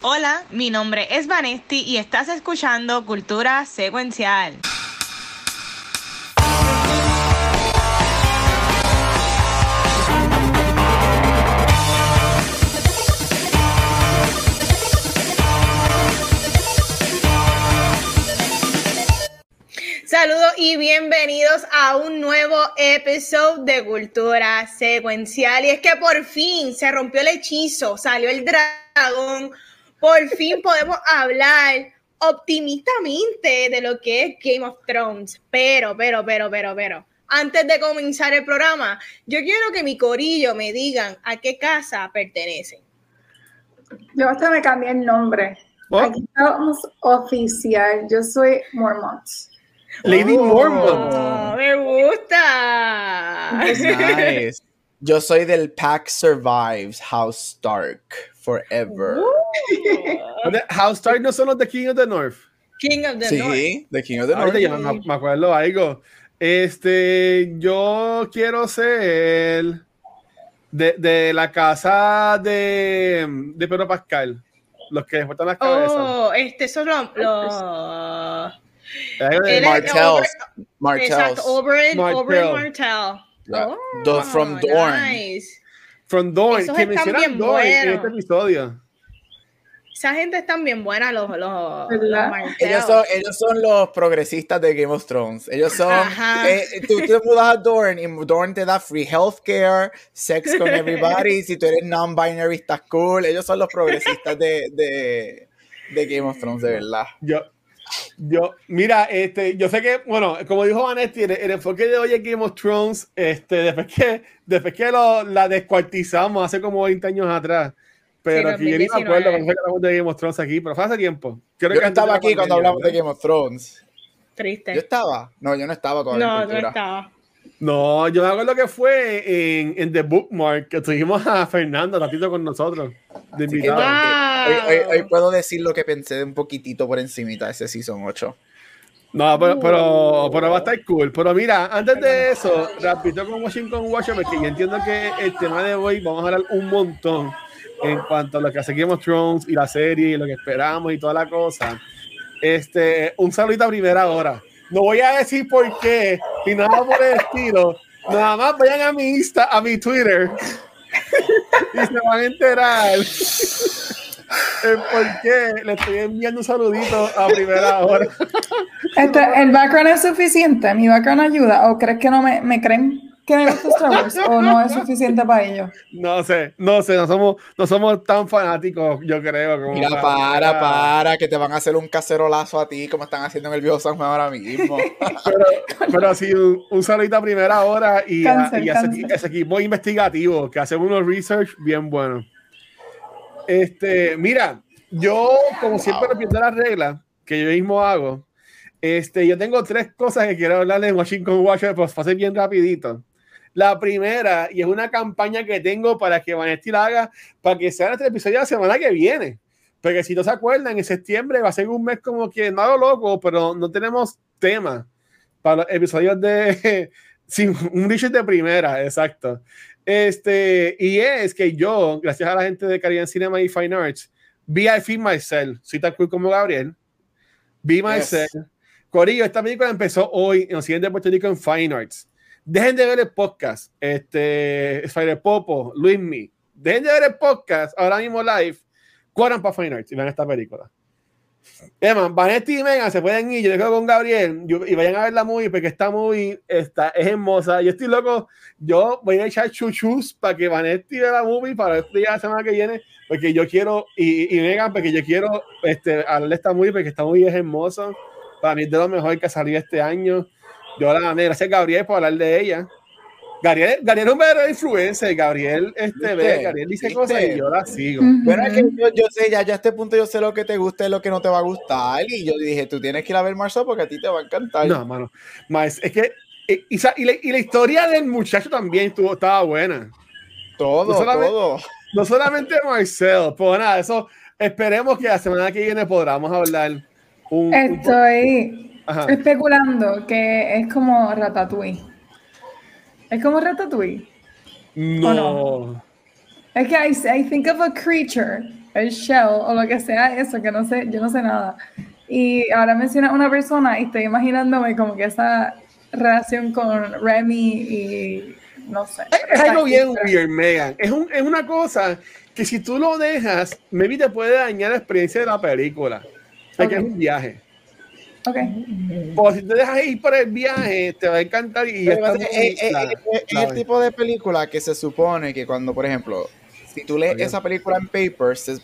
Hola, mi nombre es Vanesti y estás escuchando Cultura Secuencial. Saludos y bienvenidos a un nuevo episodio de Cultura Secuencial. Y es que por fin se rompió el hechizo, salió el dragón por fin podemos hablar optimistamente de lo que es Game of Thrones. Pero, pero, pero, pero, pero, antes de comenzar el programa, yo quiero que mi corillo me digan a qué casa pertenecen. Yo hasta me cambié el nombre. Oh. Aquí estamos oficial. Yo soy Mormont. Lady oh, Mormont. Me gusta. Nice. Yo soy del Pack Survives House Stark Forever. House Stark no son los de King of the North. King of the North. Sí, The King of the North. Me, me acuerdo algo. Este, yo quiero ser de, de la casa de, de Pedro Pascal. Los que faltan las cabezas. Oh, este son los. los... Martels. Martels. Exacto, Oberyn Martell. Martell. Yeah. Oh, from Dorn. Nice. From. Esos que mencionan Dorn en este episodio. Esa gente están bien buena, los, los, ellos, son, ellos son los progresistas de Game of Thrones. Ellos son. Eh, tú te mudas a Dorn y Dorn te da free healthcare, sex con everybody. si tú eres non-binary, estás cool. Ellos son los progresistas de, de, de Game of Thrones, de verdad. Yo, yo, mira, este, yo sé que, bueno, como dijo Vanetti, el, enfoque de hoy en Game of Thrones, este, después que, después que lo, la descuartizamos hace como 20 años atrás, pero aquí yo ni me acuerdo cuando hablamos de Game of Thrones aquí, pero fue hace tiempo. yo que estaba aquí cuando hablamos de Game of Thrones. Triste. Yo estaba, no, yo no estaba todavía. No, no estaba. No, yo me acuerdo que fue en, en The Bookmark que tuvimos a Fernando ratito con nosotros. De invitado. Hoy, puedo decir lo que pensé de un poquitito por encimita de ese Season 8. No, pero, pero, pero, va a estar cool. Pero mira, antes de eso, rapidito con Washington Watcher, porque yo entiendo que el tema de hoy vamos a hablar un montón en cuanto a lo que hace Game of Thrones y la serie y lo que esperamos y toda la cosa. Este, un saludito a primera hora. No voy a decir por qué, ni nada por el estilo. Nada más vayan a mi Insta, a mi Twitter y se van a enterar por qué le estoy enviando un saludito a primera hora. Este, ¿El background es suficiente? ¿Mi background ayuda? ¿O crees que no me, me creen que me gusta Star Wars? ¿O no es suficiente para ellos? No sé, no sé, no somos, no somos tan fanáticos, yo creo. Como Mira, para, para, que te van a hacer un cacerolazo a ti, como están haciendo en el viejo San Juan ahora mismo. pero, pero sí, un, un saludito a primera hora y, a, ese, equipo investigativo que hace unos research bien buenos. Este, mira, yo, como siempre, repito las reglas que yo mismo hago. Este, yo tengo tres cosas que quiero hablarles en Washington pues pasé bien rapidito. La primera, y es una campaña que tengo para que Vanesti la haga, para que sea este episodio la semana que viene. Porque si no se acuerdan, en septiembre va a ser un mes como que no hago loco, pero no tenemos tema para los episodios de sin un dicho de primera, exacto. Este, y es que yo, gracias a la gente de Caribbean Cinema y Fine Arts, vi a Film Myself, soy tan cool como Gabriel, vi Myself. Corillo, esta película empezó hoy en Occidente de Puerto Rico en Fine Arts. Dejen de ver el podcast, este, Spider Popo, Luis Me. Dejen de ver el podcast ahora mismo live, cuadran para Fine Arts y vean esta película. Emma, Vanetti y Megan se pueden ir, yo quedo con Gabriel y vayan a ver la movie porque esta movie está, es hermosa. Yo estoy loco, yo voy a echar chuchus para que Vanetti vea la movie para este día la semana que viene, porque yo quiero, y, y Megan, porque yo quiero este, hablar de esta movie porque esta movie es hermosa. Para mí es de lo mejor que ha salido este año. Yo la gané, gracias Gabriel por hablar de ella. Gabriel, Gabriel es un verdadero influencer. Gabriel, este, ve, Gabriel dice cosas y yo la sigo. Pero es que yo, sé, ya, ya a este punto yo sé lo que te gusta y lo que no te va a gustar. Y yo dije, tú tienes que ir a ver Marzo porque a ti te va a encantar. No, mano. Más, es que, y, y, la, y, la, historia del muchacho también estuvo, estaba buena. Todo, todo. No solamente Marcel, pues nada, eso esperemos que la semana que viene podamos hablar. Un, Estoy especulando que es como Ratatouille. ¿Es como Ratatouille? No. no. Es que I, I think of a creature. el shell o lo que sea eso, que no sé, yo no sé nada. Y ahora menciona una persona y estoy imaginándome como que esa relación con Remy y no sé. Es, algo bien weird, Megan. Es, un, es una cosa que si tú lo dejas, maybe te puede dañar la experiencia de la película. Que es un viaje. Ok. O si te dejas ir por el viaje, te va a encantar. Y es, el tipo de película que se supone que cuando, por ejemplo, si tú lees esa película en papers,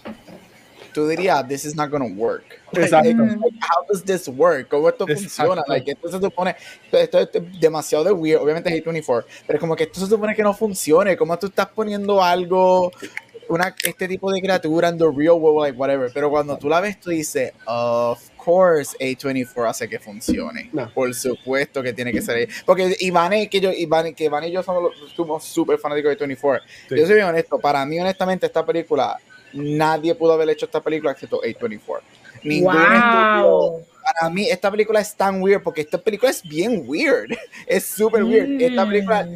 tú dirías, this is not gonna work. Exacto. how does this work? ¿Cómo esto funciona? Like, esto se supone, esto, es demasiado de weird, obviamente es 24, pero es como que esto se supone que no funcione. ¿Cómo tú estás poniendo algo, una, este tipo de criatura en the real world, like whatever? Pero cuando tú la ves, tú dices, of course A24 hace que funcione. Por supuesto que tiene que ser ahí. Porque Iván y, que yo, Iván, que Iván y yo somos, somos súper fanáticos de 24. Yo soy bien honesto, para mí honestamente esta película nadie pudo haber hecho esta película excepto A24. Ningún estudio. Para mí, esta película es tan weird porque esta película es bien weird. Es súper weird. Esta película,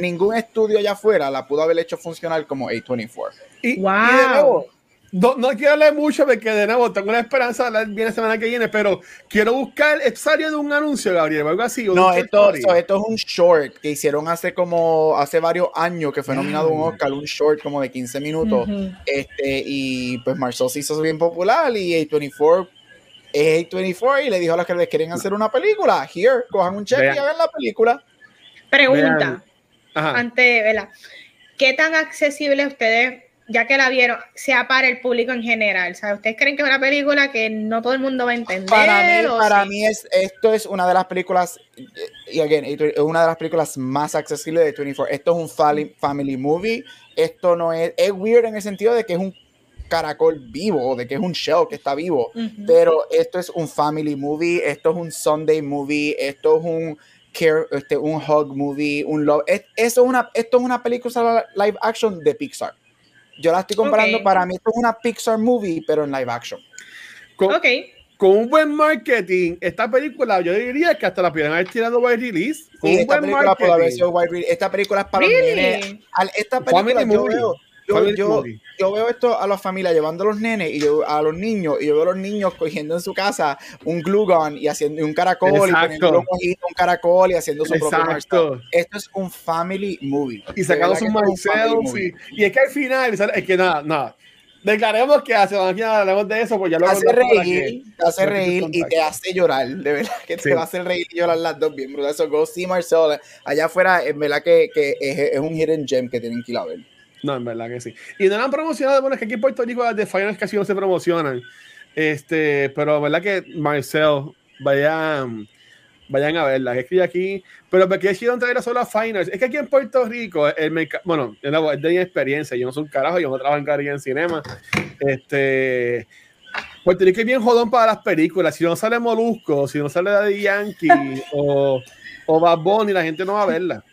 ningún estudio allá afuera la pudo haber hecho funcionar como A24. Y, wow. No, no, quiero hablar mucho porque de nuevo tengo la esperanza de hablar bien la semana que viene, pero quiero buscar, salió de un anuncio, Gabriel, algo así. No, esto, esto, es un short que hicieron hace como, hace varios años que fue nominado a un. Oscar, un short como de 15 minutos. este, y pues Marcel se hizo bien popular y A24 es A24 y le dijo a los que les quieren hacer una película, here, cojan un cheque y hagan la película. Pregunta, ante, ¿verdad? ¿Qué tan accesible ustedes ya que la vieron, sea para el público en general? ¿Ustedes creen que es una película que no todo el mundo va a entender? Para mí, para mí es, esto es una de las películas, y again, es una de las películas más accesibles de 24. Esto es un family movie. Esto no es, es weird en el sentido de que es un caracol vivo, de que es un shell que está vivo, pero esto es un family movie, esto es un Sunday movie, esto es un care, este, un hug movie, un love. eso es una, esto es una película live action de Pixar. Yo la estoy comparando, para mí esto es una Pixar movie, pero en live action. Con, con un buen marketing, esta película, yo diría que hasta la pudieran haber tirado wide release. Con esta, película esta película es para really? Esta película yo veo, yo, yo, veo esto a la familia llevando a los nenes y yo, a los niños y yo veo a los niños cogiendo en su casa un glue gun y haciendo un caracol y poniendo un caracol y haciendo su Exacto. propio Esto es un family movie. Y sacando sus Marcels y, y, es que al final, es que nada, nada. Declaremos que hace aquí hablamos de eso, pues ya lo hace reír, te hace reír y te hace llorar, de verdad que te va a hacer reír y llorar las dos bien, bro. Eso, go see Marcel. Allá afuera, en verdad que, que es, es, un hidden gem que tienen que ir a ver. No, en verdad que sí. Y no la han promocionado, bueno, es que aquí en Puerto Rico las de Finals casi no se promocionan. Este, pero en verdad que Marcel, vayan, vayan a verla. Que aquí, pero porque decidieron traer solo a Finals. Es que aquí en Puerto Rico, el mercado, bueno, es de mi experiencia, yo no soy un carajo, yo no trabajo en en cinema. Este, Puerto Rico es bien jodón para las películas. Si no sale Molusco, si no sale Daddy Yankee o, o Bad Bunny, la gente no va a verla.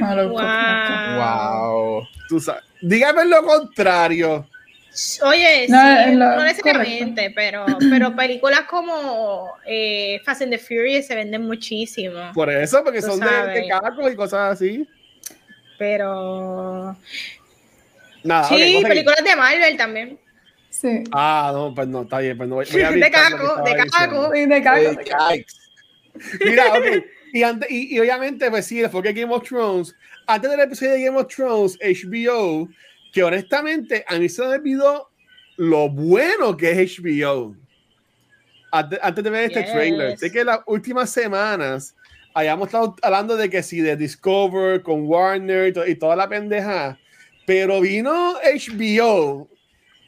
Wow. Tú sabes. Dígame lo contrario. Oye, no, no necesariamente, pero, pero películas como eh, Fast and the Furious se venden muchísimo. Por eso, porque son de, de cacos y cosas así. Pero. Nada, sí, películas de Marvel también. Sí. Ah, no, pues no, está bien. Pues no, voy, a de caco, de caco. de caco. Mira, ok. Y, antes, y, obviamente, pues sí, después Game of Thrones, antes del episodio de Game of Thrones, HBO, que honestamente a mí se me olvidó lo bueno que es HBO. Antes, de ver este trailer, sé que las últimas semanas hayamos estado hablando de que sí, de Discover con Warner y, toda la pendeja, pero vino HBO,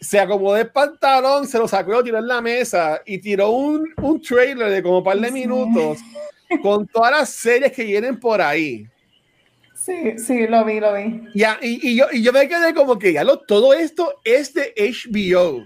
se acomodó el pantalón, se lo sacó y lo tiró en la mesa y tiró un, un trailer de como un par de minutos con todas las series que vienen por ahí. Sí, sí, lo vi, lo vi. Ya, y, y, yo, y yo me quedé como que ya lo, todo esto es de HBO.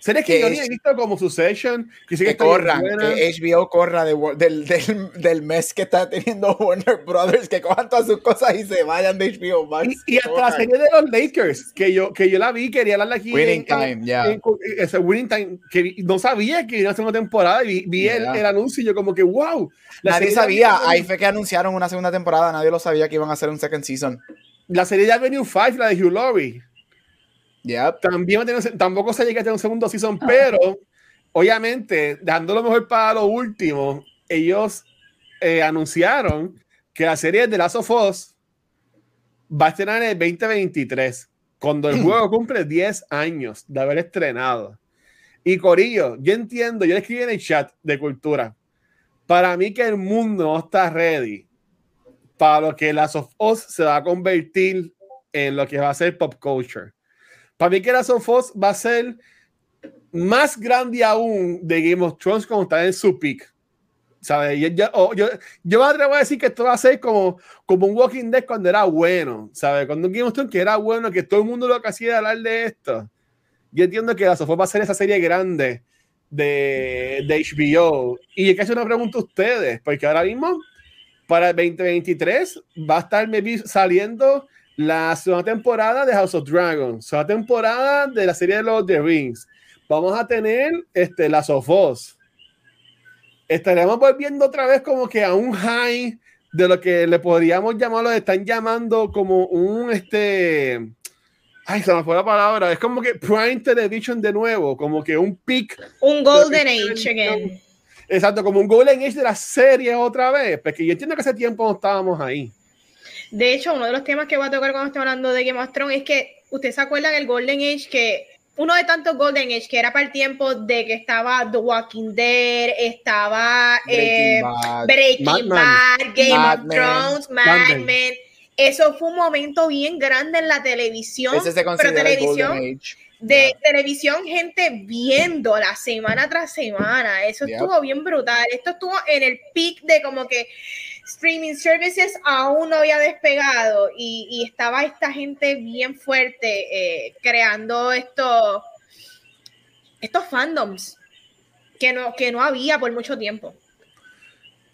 Series que, yo ni he visto como Succession, que, que corra, que HBO corra de, del, del, del, mes que está teniendo Warner Brothers, que cojan todas sus cosas y se vayan de HBO Max. Y, y hasta la serie de los Lakers, que yo, que yo la vi, quería hablarla aquí. Winning Time, ya. Yeah. Ese Winning Time, que no sabía que iba a ser una temporada y vi, vi yeah. el, el, anuncio y yo como que, wow. Nadie sabía, ahí fue que anunciaron una segunda temporada, nadie lo sabía que iban a hacer un second season. La serie de Avenue 5, la de Hugh Laurie También tampoco se llega a tener un segundo season, ah. pero obviamente, dando lo mejor para lo último, ellos eh, anunciaron que la serie de Last of Us va a estrenar en el 2023, cuando el juego cumple 10 años de haber estrenado. Y Corillo, yo entiendo, yo escribí en el chat de cultura, para mí que el mundo no está ready para lo que Last of Us se va a convertir en lo que va a ser pop culture. Para mí que Last of Us va a ser más grande aún de Game of Thrones cuando está en su peak. ¿Sabes? Yo, yo, yo, yo, me atrevo a decir que esto va a ser como, como un Walking Dead cuando era bueno, ¿sabes? Cuando un Game of Thrones que era bueno, que todo el mundo lo que hacía era hablar de esto. Yo entiendo que la Sofía va a ser esa serie grande de, de HBO. Y que hacer una pregunta a ustedes, porque ahora mismo, para el 2023, va a estar saliendo la segunda temporada de House of Dragons, segunda temporada de la serie de los The Rings. Vamos a tener este, la Sofos estaremos volviendo otra vez como que a un high de lo que le podríamos llamar, lo están llamando como un este. Ay, se me fue la palabra. Es como que Prime Television de nuevo, como que un peak. Un Golden Age again. Exacto, como un Golden Age de la serie otra vez. Porque yo entiendo que hace tiempo no estábamos ahí. De hecho, uno de los temas que voy a tocar cuando estamos hablando de Game of Thrones es que usted se acuerda del Golden Age que uno de tantos Golden Age que era para el tiempo de que estaba The Walking Dead, estaba Breaking, Bad, eh, Game of Thrones, Mad, Men. Eso fue un momento bien grande en la televisión. Ese se pero televisión de televisión, gente viéndola semana tras semana. Eso estuvo bien brutal. Esto estuvo en el peak de como que streaming services aún no había despegado y, estaba esta gente bien fuerte eh, creando estos, estos fandoms que no, que no había por mucho tiempo.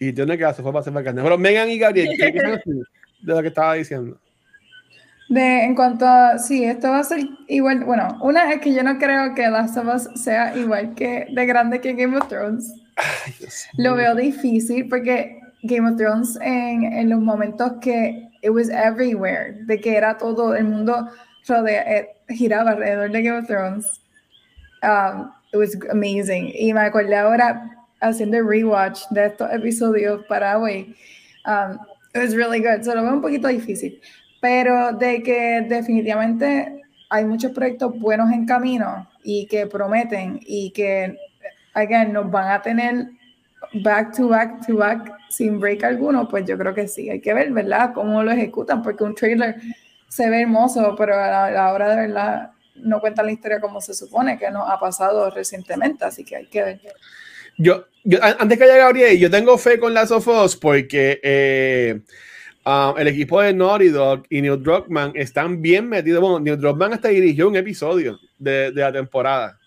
Y tiene que hacer fue para hacer bacana. Pero Megan y Gabriel, ¿qué de lo que estaba diciendo? De, en cuanto a, sí, esto va a ser igual, bueno, una es que yo no creo que Last of Us sea igual que de grande que Game of Thrones. Lo veo difícil porque Game of Thrones en, en, los momentos que it was everywhere, de que era todo el mundo rodea, eh, giraba alrededor de Game of Thrones. Um, it was amazing. Y me acordé ahora haciendo el rewatch de estos episodios para hoy. Um, it was really good. Se lo veo un poquito difícil. Pero de que definitivamente hay muchos proyectos buenos en camino y que prometen y que, again, nos van a tener back to back to back sin break alguno, pues yo creo que sí. Hay que ver, ¿verdad?, cómo lo ejecutan, porque un trailer se ve hermoso, pero a la, hora de verdad no cuenta la historia como se supone que nos ha pasado recientemente, así que hay que ver. Yo, yo antes que haya Gabriel, yo tengo fe con Last of Us porque eh, um, el equipo de Naughty Dog y Neil Druckmann están bien metidos. Bueno, Neil Druckmann hasta dirigió un episodio de, de la temporada.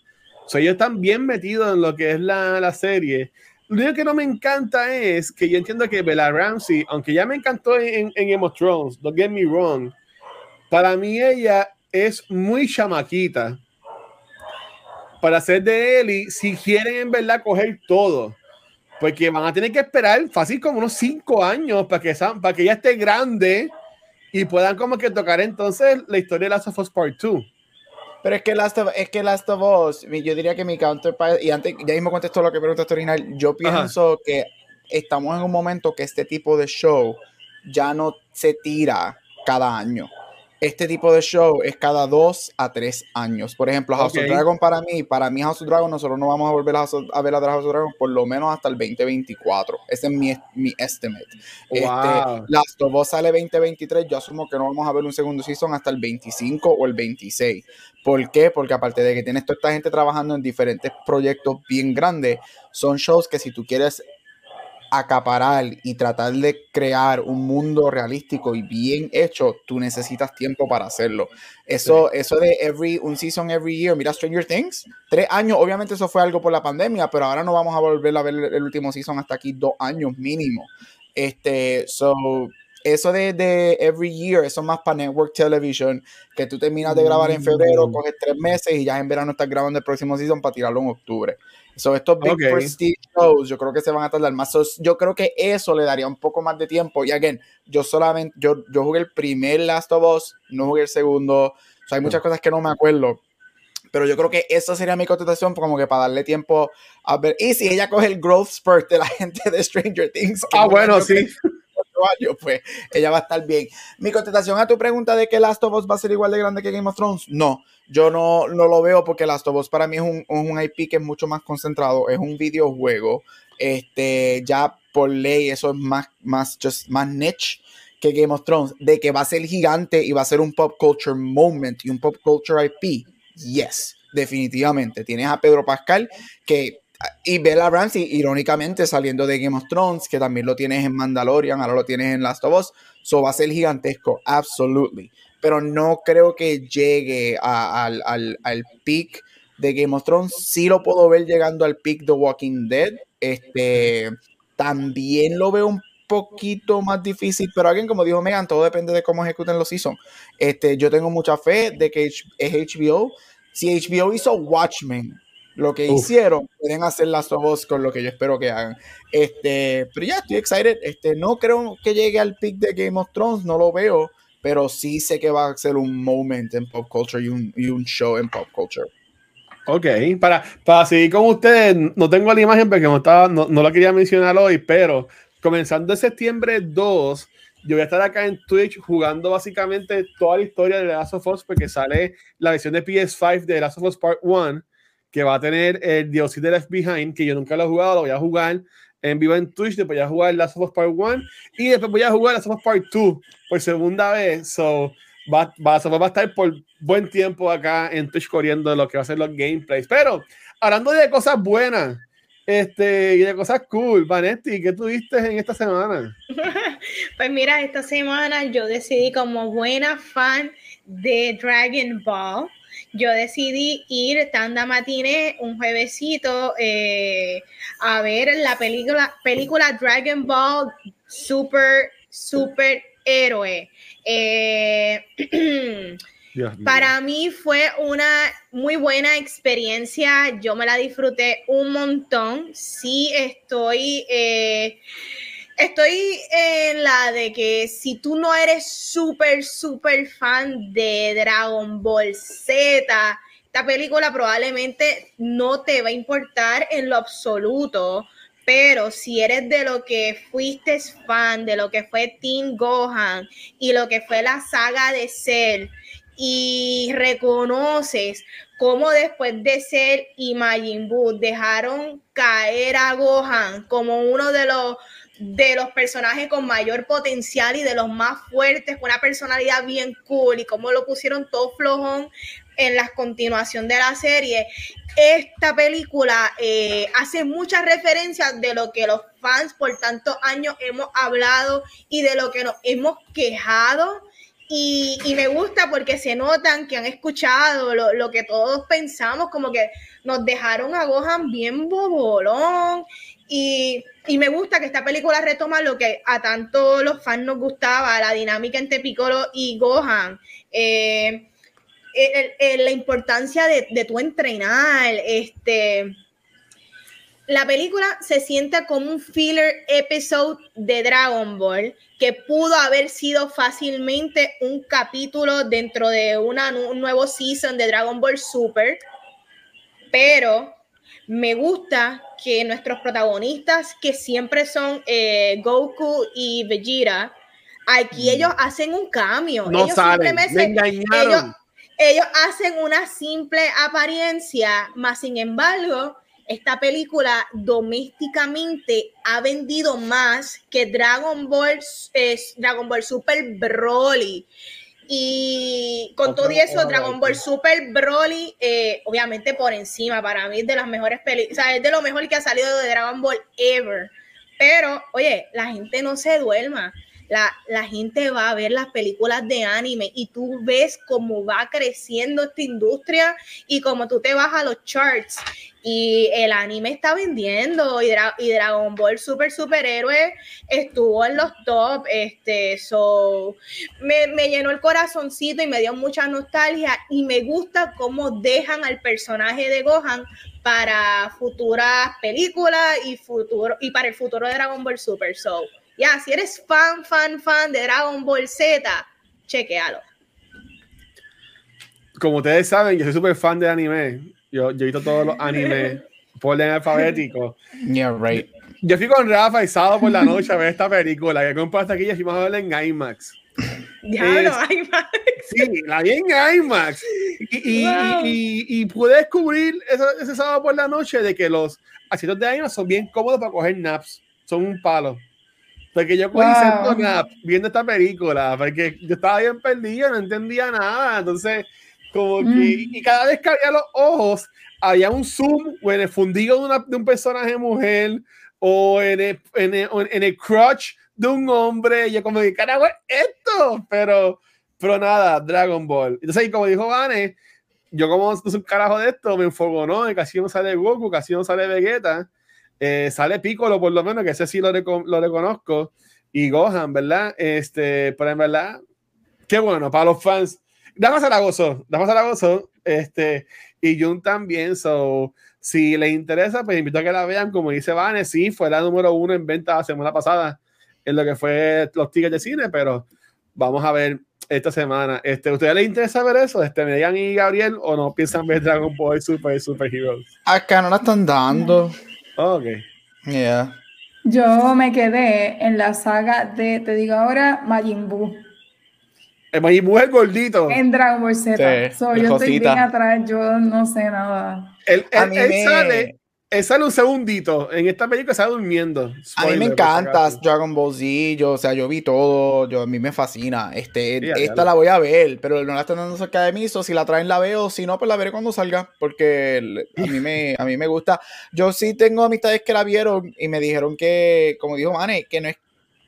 O sea, ellos están bien metidos en lo que es la, la serie lo único que no me encanta es que yo entiendo que Bella Ramsey, aunque ya me encantó en, en Game Thrones, don't get me wrong, para mí ella es muy chamaquita para ser de Ellie si quieren en verdad coger todo. Porque van a tener que esperar fácil como unos cinco años para que, para que ella esté grande y puedan como que tocar entonces la historia de Last of Us Part 2. Pero es que Last of, es que Last of Us, yo diría que mi counterpart, y antes, ya mismo contesto lo que preguntaste original, yo pienso que estamos en un momento que este tipo de show ya no se tira cada año este tipo de show es cada dos a tres años. Por ejemplo, House of Dragon para mí, para mí House of Dragon, nosotros no vamos a volver a, ver a House of Dragon por lo menos hasta el 2024. Ese es mi, mi estimate. Este, Last of Us sale 2023, yo asumo que no vamos a ver un segundo season hasta el 25 o el 26. ¿Por qué? Porque aparte de que tienes toda esta gente trabajando en diferentes proyectos bien grandes, son shows que si tú quieres acaparar y tratar de crear un mundo realístico y bien hecho, tú necesitas tiempo para hacerlo. Eso, eso de every, un season every year, mira Stranger Things, tres años, obviamente eso fue algo por la pandemia, pero ahora no vamos a volver a ver el, último season hasta aquí dos años mínimo. Este, so, eso de, de, every year, eso más para network television, que tú terminas de grabar en febrero, mm. coges tres meses y ya en verano estás grabando el próximo season para tirarlo en octubre. So, estos big prestige shows, yo creo que se van a tardar más. yo creo que eso le daría un poco más de tiempo. Y again, yo solamente, yo, yo jugué el primer Last of Us, no jugué el segundo. O sea, hay muchas cosas que no me acuerdo. Pero yo creo que esa sería mi contestación, como que para darle tiempo a ver. Y si ella coge el growth spurt de la gente de Stranger Things. Ah, bueno, sí. pues ella va a estar bien. Mi contestación a tu pregunta de que Last of Us va a ser igual de grande que Game of Thrones, no. Yo no, no lo veo porque Last of para mí es un, un IP que es mucho más concentrado, es un videojuego. Este, ya por ley, eso es más, más, just, más niche que Game of Thrones, de que va a ser gigante y va a ser un pop culture moment y un pop culture IP. Yes, definitivamente. Tienes a Pedro Pascal que y Bella Ramsey, irónicamente, saliendo de Game of Thrones, que también lo tienes en Mandalorian, ahora lo tienes en Last of Us, so va a ser gigantesco, absolutely. Pero no creo que llegue al, al, peak de Game of Thrones. Sí lo puedo ver llegando al peak de Walking Dead. Este, también lo veo un poquito más difícil, pero alguien como dijo Megan, todo depende de cómo ejecuten los seasons. Este, yo tengo mucha fe de que es HBO. Si HBO hizo Watchmen, lo que hicieron, pueden hacer las dos con lo que yo espero que hagan. Este, pero ya estoy excited. Este, no creo que llegue al pick de Game of Thrones, no lo veo, pero sí sé que va a ser un moment en pop culture y un, y un show en pop culture. Ok, para, para seguir con ustedes, no tengo la imagen porque no, estaba, no, no la quería mencionar hoy, pero comenzando en septiembre 2, yo voy a estar acá en Twitch jugando básicamente toda la historia de The Last of Us porque sale la versión de PS5 de The Last of Us Part 1 que va a tener el DLC de Left Behind, que yo nunca lo he jugado, lo voy a jugar en vivo en Twitch, después voy a jugar Last of Us Part 1 y después voy a jugar Last of Us Part 2 por segunda vez. So, va, va, va a estar por buen tiempo acá en Twitch corriendo lo que va a ser los gameplays. Pero hablando de cosas buenas, este, y de cosas cool. Vanetti, ¿qué tuviste en esta semana? pues mira, esta semana yo decidí como buena fan de Dragon Ball, yo decidí ir tanda matine un juevesito eh, a ver la película, película Dragon Ball Super, Super Héroe. Eh, Para mí fue una muy buena experiencia, yo me la disfruté un montón, sí estoy, eh, estoy en la de que si tú no eres súper, súper fan de Dragon Ball Z, esta película probablemente no te va a importar en lo absoluto, pero si eres de lo que fuiste fan, de lo que fue Team Gohan y lo que fue la saga de Cell, y reconoces cómo después de ser y Majin Buu dejaron caer a Gohan como uno de los de los personajes con mayor potencial y de los más fuertes, con una personalidad bien cool y cómo lo pusieron todo flojón en la continuación de la serie. Esta película eh, hace muchas referencias de lo que los fans por tantos años hemos hablado y de lo que nos hemos quejado y, me gusta porque se notan que han escuchado lo, que todos pensamos, como que nos dejaron a Gohan bien bobolón. Y, me gusta que esta película retoma lo que a tanto los fans nos gustaba, la dinámica entre Piccolo y Gohan. Eh, la importancia de, tu entrenar, este la película se siente como un filler episode de Dragon Ball que pudo haber sido fácilmente un capítulo dentro de una, un nuevo season de Dragon Ball Super, pero me gusta que nuestros protagonistas, que siempre son eh, Goku y Vegeta, aquí mm. ellos hacen un cambio. No ellos saben, me engañaron. ellos hacen una simple apariencia, más sin embargo, esta película domésticamente ha vendido más que Dragon Ball, Dragon Ball Super Broly. Y con todo eso, Dragon Ball Super Broly, eh, obviamente por encima, para mí es de las mejores películas, o sea, es de lo mejor que ha salido de Dragon Ball ever. Pero, oye, la gente no se duerma la, gente va a ver las películas de anime y tú ves cómo va creciendo esta industria y cómo tú te vas a los charts y el anime está vendiendo y, Dragon Ball Super Superhéroe estuvo en los top, este, so, me, me, llenó el corazoncito y me dio mucha nostalgia y me gusta cómo dejan al personaje de Gohan para futuras películas y futuro y para el futuro de Dragon Ball Super, so ya, si eres fan, fan, fan de Dragon Ball Z, chequealo. como ustedes saben, yo soy súper fan de anime. Yo, yo he visto todos los animes por orden alfabético. Yeah, right. Yo fui con Rafa y sábado por la noche a ver esta película que compré hasta aquí y fuimos a verla en IMAX. Diablo, IMAX. Sí, la vi en IMAX. Y, y, y, pude descubrir ese, sábado por la noche de que los asientos de IMAX son bien cómodos para coger naps. Son un palo. Porque yo cogí wow. nap viendo esta película, porque yo estaba bien perdido, no entendía nada. Entonces, como que, mm. y cada vez que abría los ojos, había un zoom o en el fundido de, una, de un personaje mujer o en el, en el, en el crutch de un hombre. Y yo como, ¿qué carajo es esto? Pero, pero nada, Dragon Ball. Entonces, como dijo Vane, yo como no un carajo de esto, me enfogo, ¿no? Casi no sale Goku, casi no sale Vegeta. Eh, sale Piccolo, por lo menos, que ese sí lo, lo reconozco. Y Gohan, ¿verdad? Este, pero en verdad, qué bueno, para los fans. Dame a la gozo, dame a la gozo. Este, y Jun también, so si les interesa, pues invito a que la vean. Como dice Vane, sí, fue la número uno en venta la semana pasada en lo que fue los tickets de cine, pero vamos a ver esta semana. Este, ¿Ustedes les interesa ver eso? Este, Megan y Gabriel, o no piensan ver Dragon Ball Super Super Heroes? Acá no la están dando. Oh, ok. Yeah. Yo me quedé en la saga de, te digo ahora, Majin Buu. Majin es el gordito. En Dragon Ball Z. yo estoy bien atrás, yo no sé nada. Él, sale, él sale un segundito. En esta película está durmiendo. a mí me encanta Dragon Ball Z. Yo, o sea, yo vi todo. Yo, a mí me fascina. Este, esta la voy a ver, pero no la están dando cerca de mí. si la traen, la veo. Si no, pues la veré cuando salga. Porque a mí, me, a mí me gusta. Yo sí tengo amistades que la vieron y me dijeron que, como dijo Mane, que no es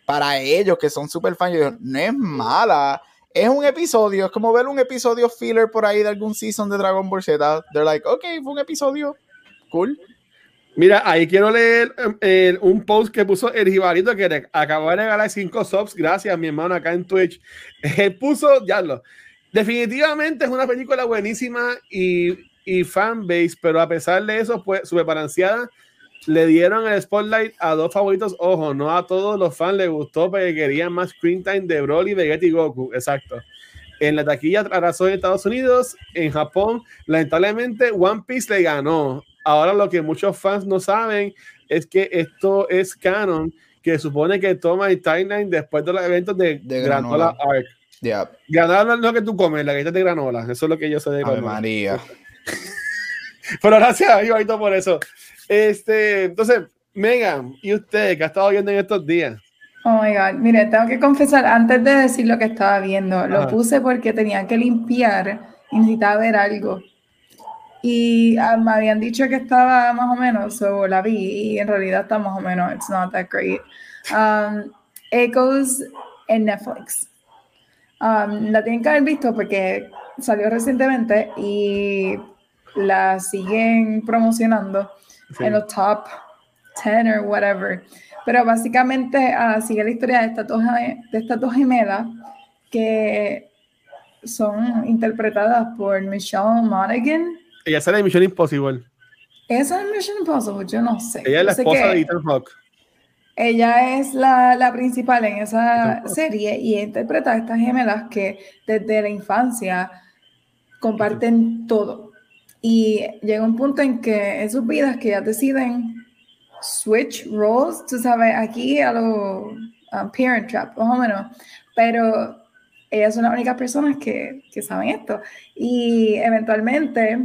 para ellos, que son super fans. Yo no es mala es un episodio, es como ver un episodio filler por ahí de algún season de Dragon Ball Z. They're like, ok, fue un episodio cool. Mira, ahí quiero leer em, un post que puso el Jibarito que acabó de regalar 5 subs. Gracias, mi hermano, acá en Twitch. Él puso, ya lo. Definitivamente es una película buenísima y, y fanbase, pero a pesar de eso, pues súper balanceada. Le dieron el spotlight a dos favoritos. Ojo, no a todos los fans les gustó porque querían más screen time de Broly, Vegeta y Goku. Exacto. En la taquilla arrasó en Estados Unidos. En Japón, lamentablemente, One Piece le ganó Ahora lo que muchos fans no saben es que esto es canon, que supone que toma el timeline después de los eventos de, Granola. Arc. Granola es lo que tú comes, la galleta de granola. Eso es lo que yo sé de granola. María. Pero gracias, Ibarito, por eso. Este, entonces, Megan, ¿y usted qué ha estado viendo en estos días? Oh my God, mire, tengo que confesar, antes de decir lo que estaba viendo, lo puse porque tenía que limpiar y necesitaba ver algo. Y ah, me habían dicho que estaba más o menos, o la vi, y en realidad está más o menos, it's not that great. Um, Echoes en Netflix. Um, la tienen que haber visto porque salió recientemente y la siguen promocionando en los top 10 o whatever. Pero básicamente uh, sigue la historia de estas dos, de estas dos gemelas que son interpretadas por Michelle Monaghan ella sale de Mission Impossible. ¿Esa es Mission Impossible? Yo no sé. Ella es la esposa de Ethan Hawke. Ella es la, la principal en esa serie y interpreta a estas gemelas que desde la infancia comparten todo. Y llega un punto en que en sus vidas que ya deciden switch roles, tú sabes, aquí a lo Parent Trap, más o menos. Pero ellas son las únicas personas que, que saben esto. Y eventualmente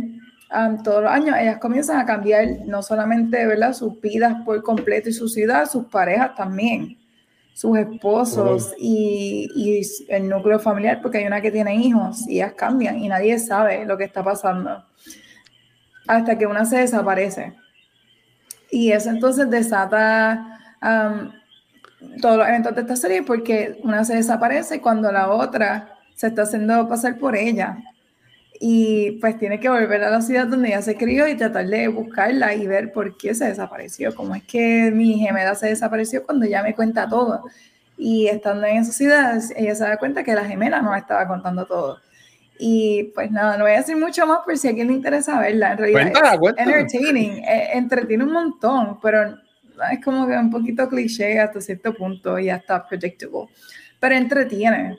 todos los años ellas comienzan a cambiar no solamente ¿verdad? sus vidas por completo y su ciudad, sus parejas también, sus esposos y, y, el núcleo familiar, porque hay una que tiene hijos y ellas cambian y nadie sabe lo que está pasando hasta que una se desaparece. Y eso entonces desata todos los eventos de esta serie porque una se desaparece cuando la otra se está haciendo pasar por ella y pues tiene que volver a la ciudad donde ella se crió y tratar de buscarla y ver por qué se desapareció, cómo es que mi gemela se desapareció cuando ella me cuenta todo. Y estando en esa ciudad, ella se da cuenta que la gemela no estaba contando todo. Y pues nada, no voy a decir mucho más por si a alguien le interesa verla. En realidad es entertaining, eh, entretiene un montón, pero es como que un poquito cliché hasta cierto punto y hasta predictable. Pero entretiene.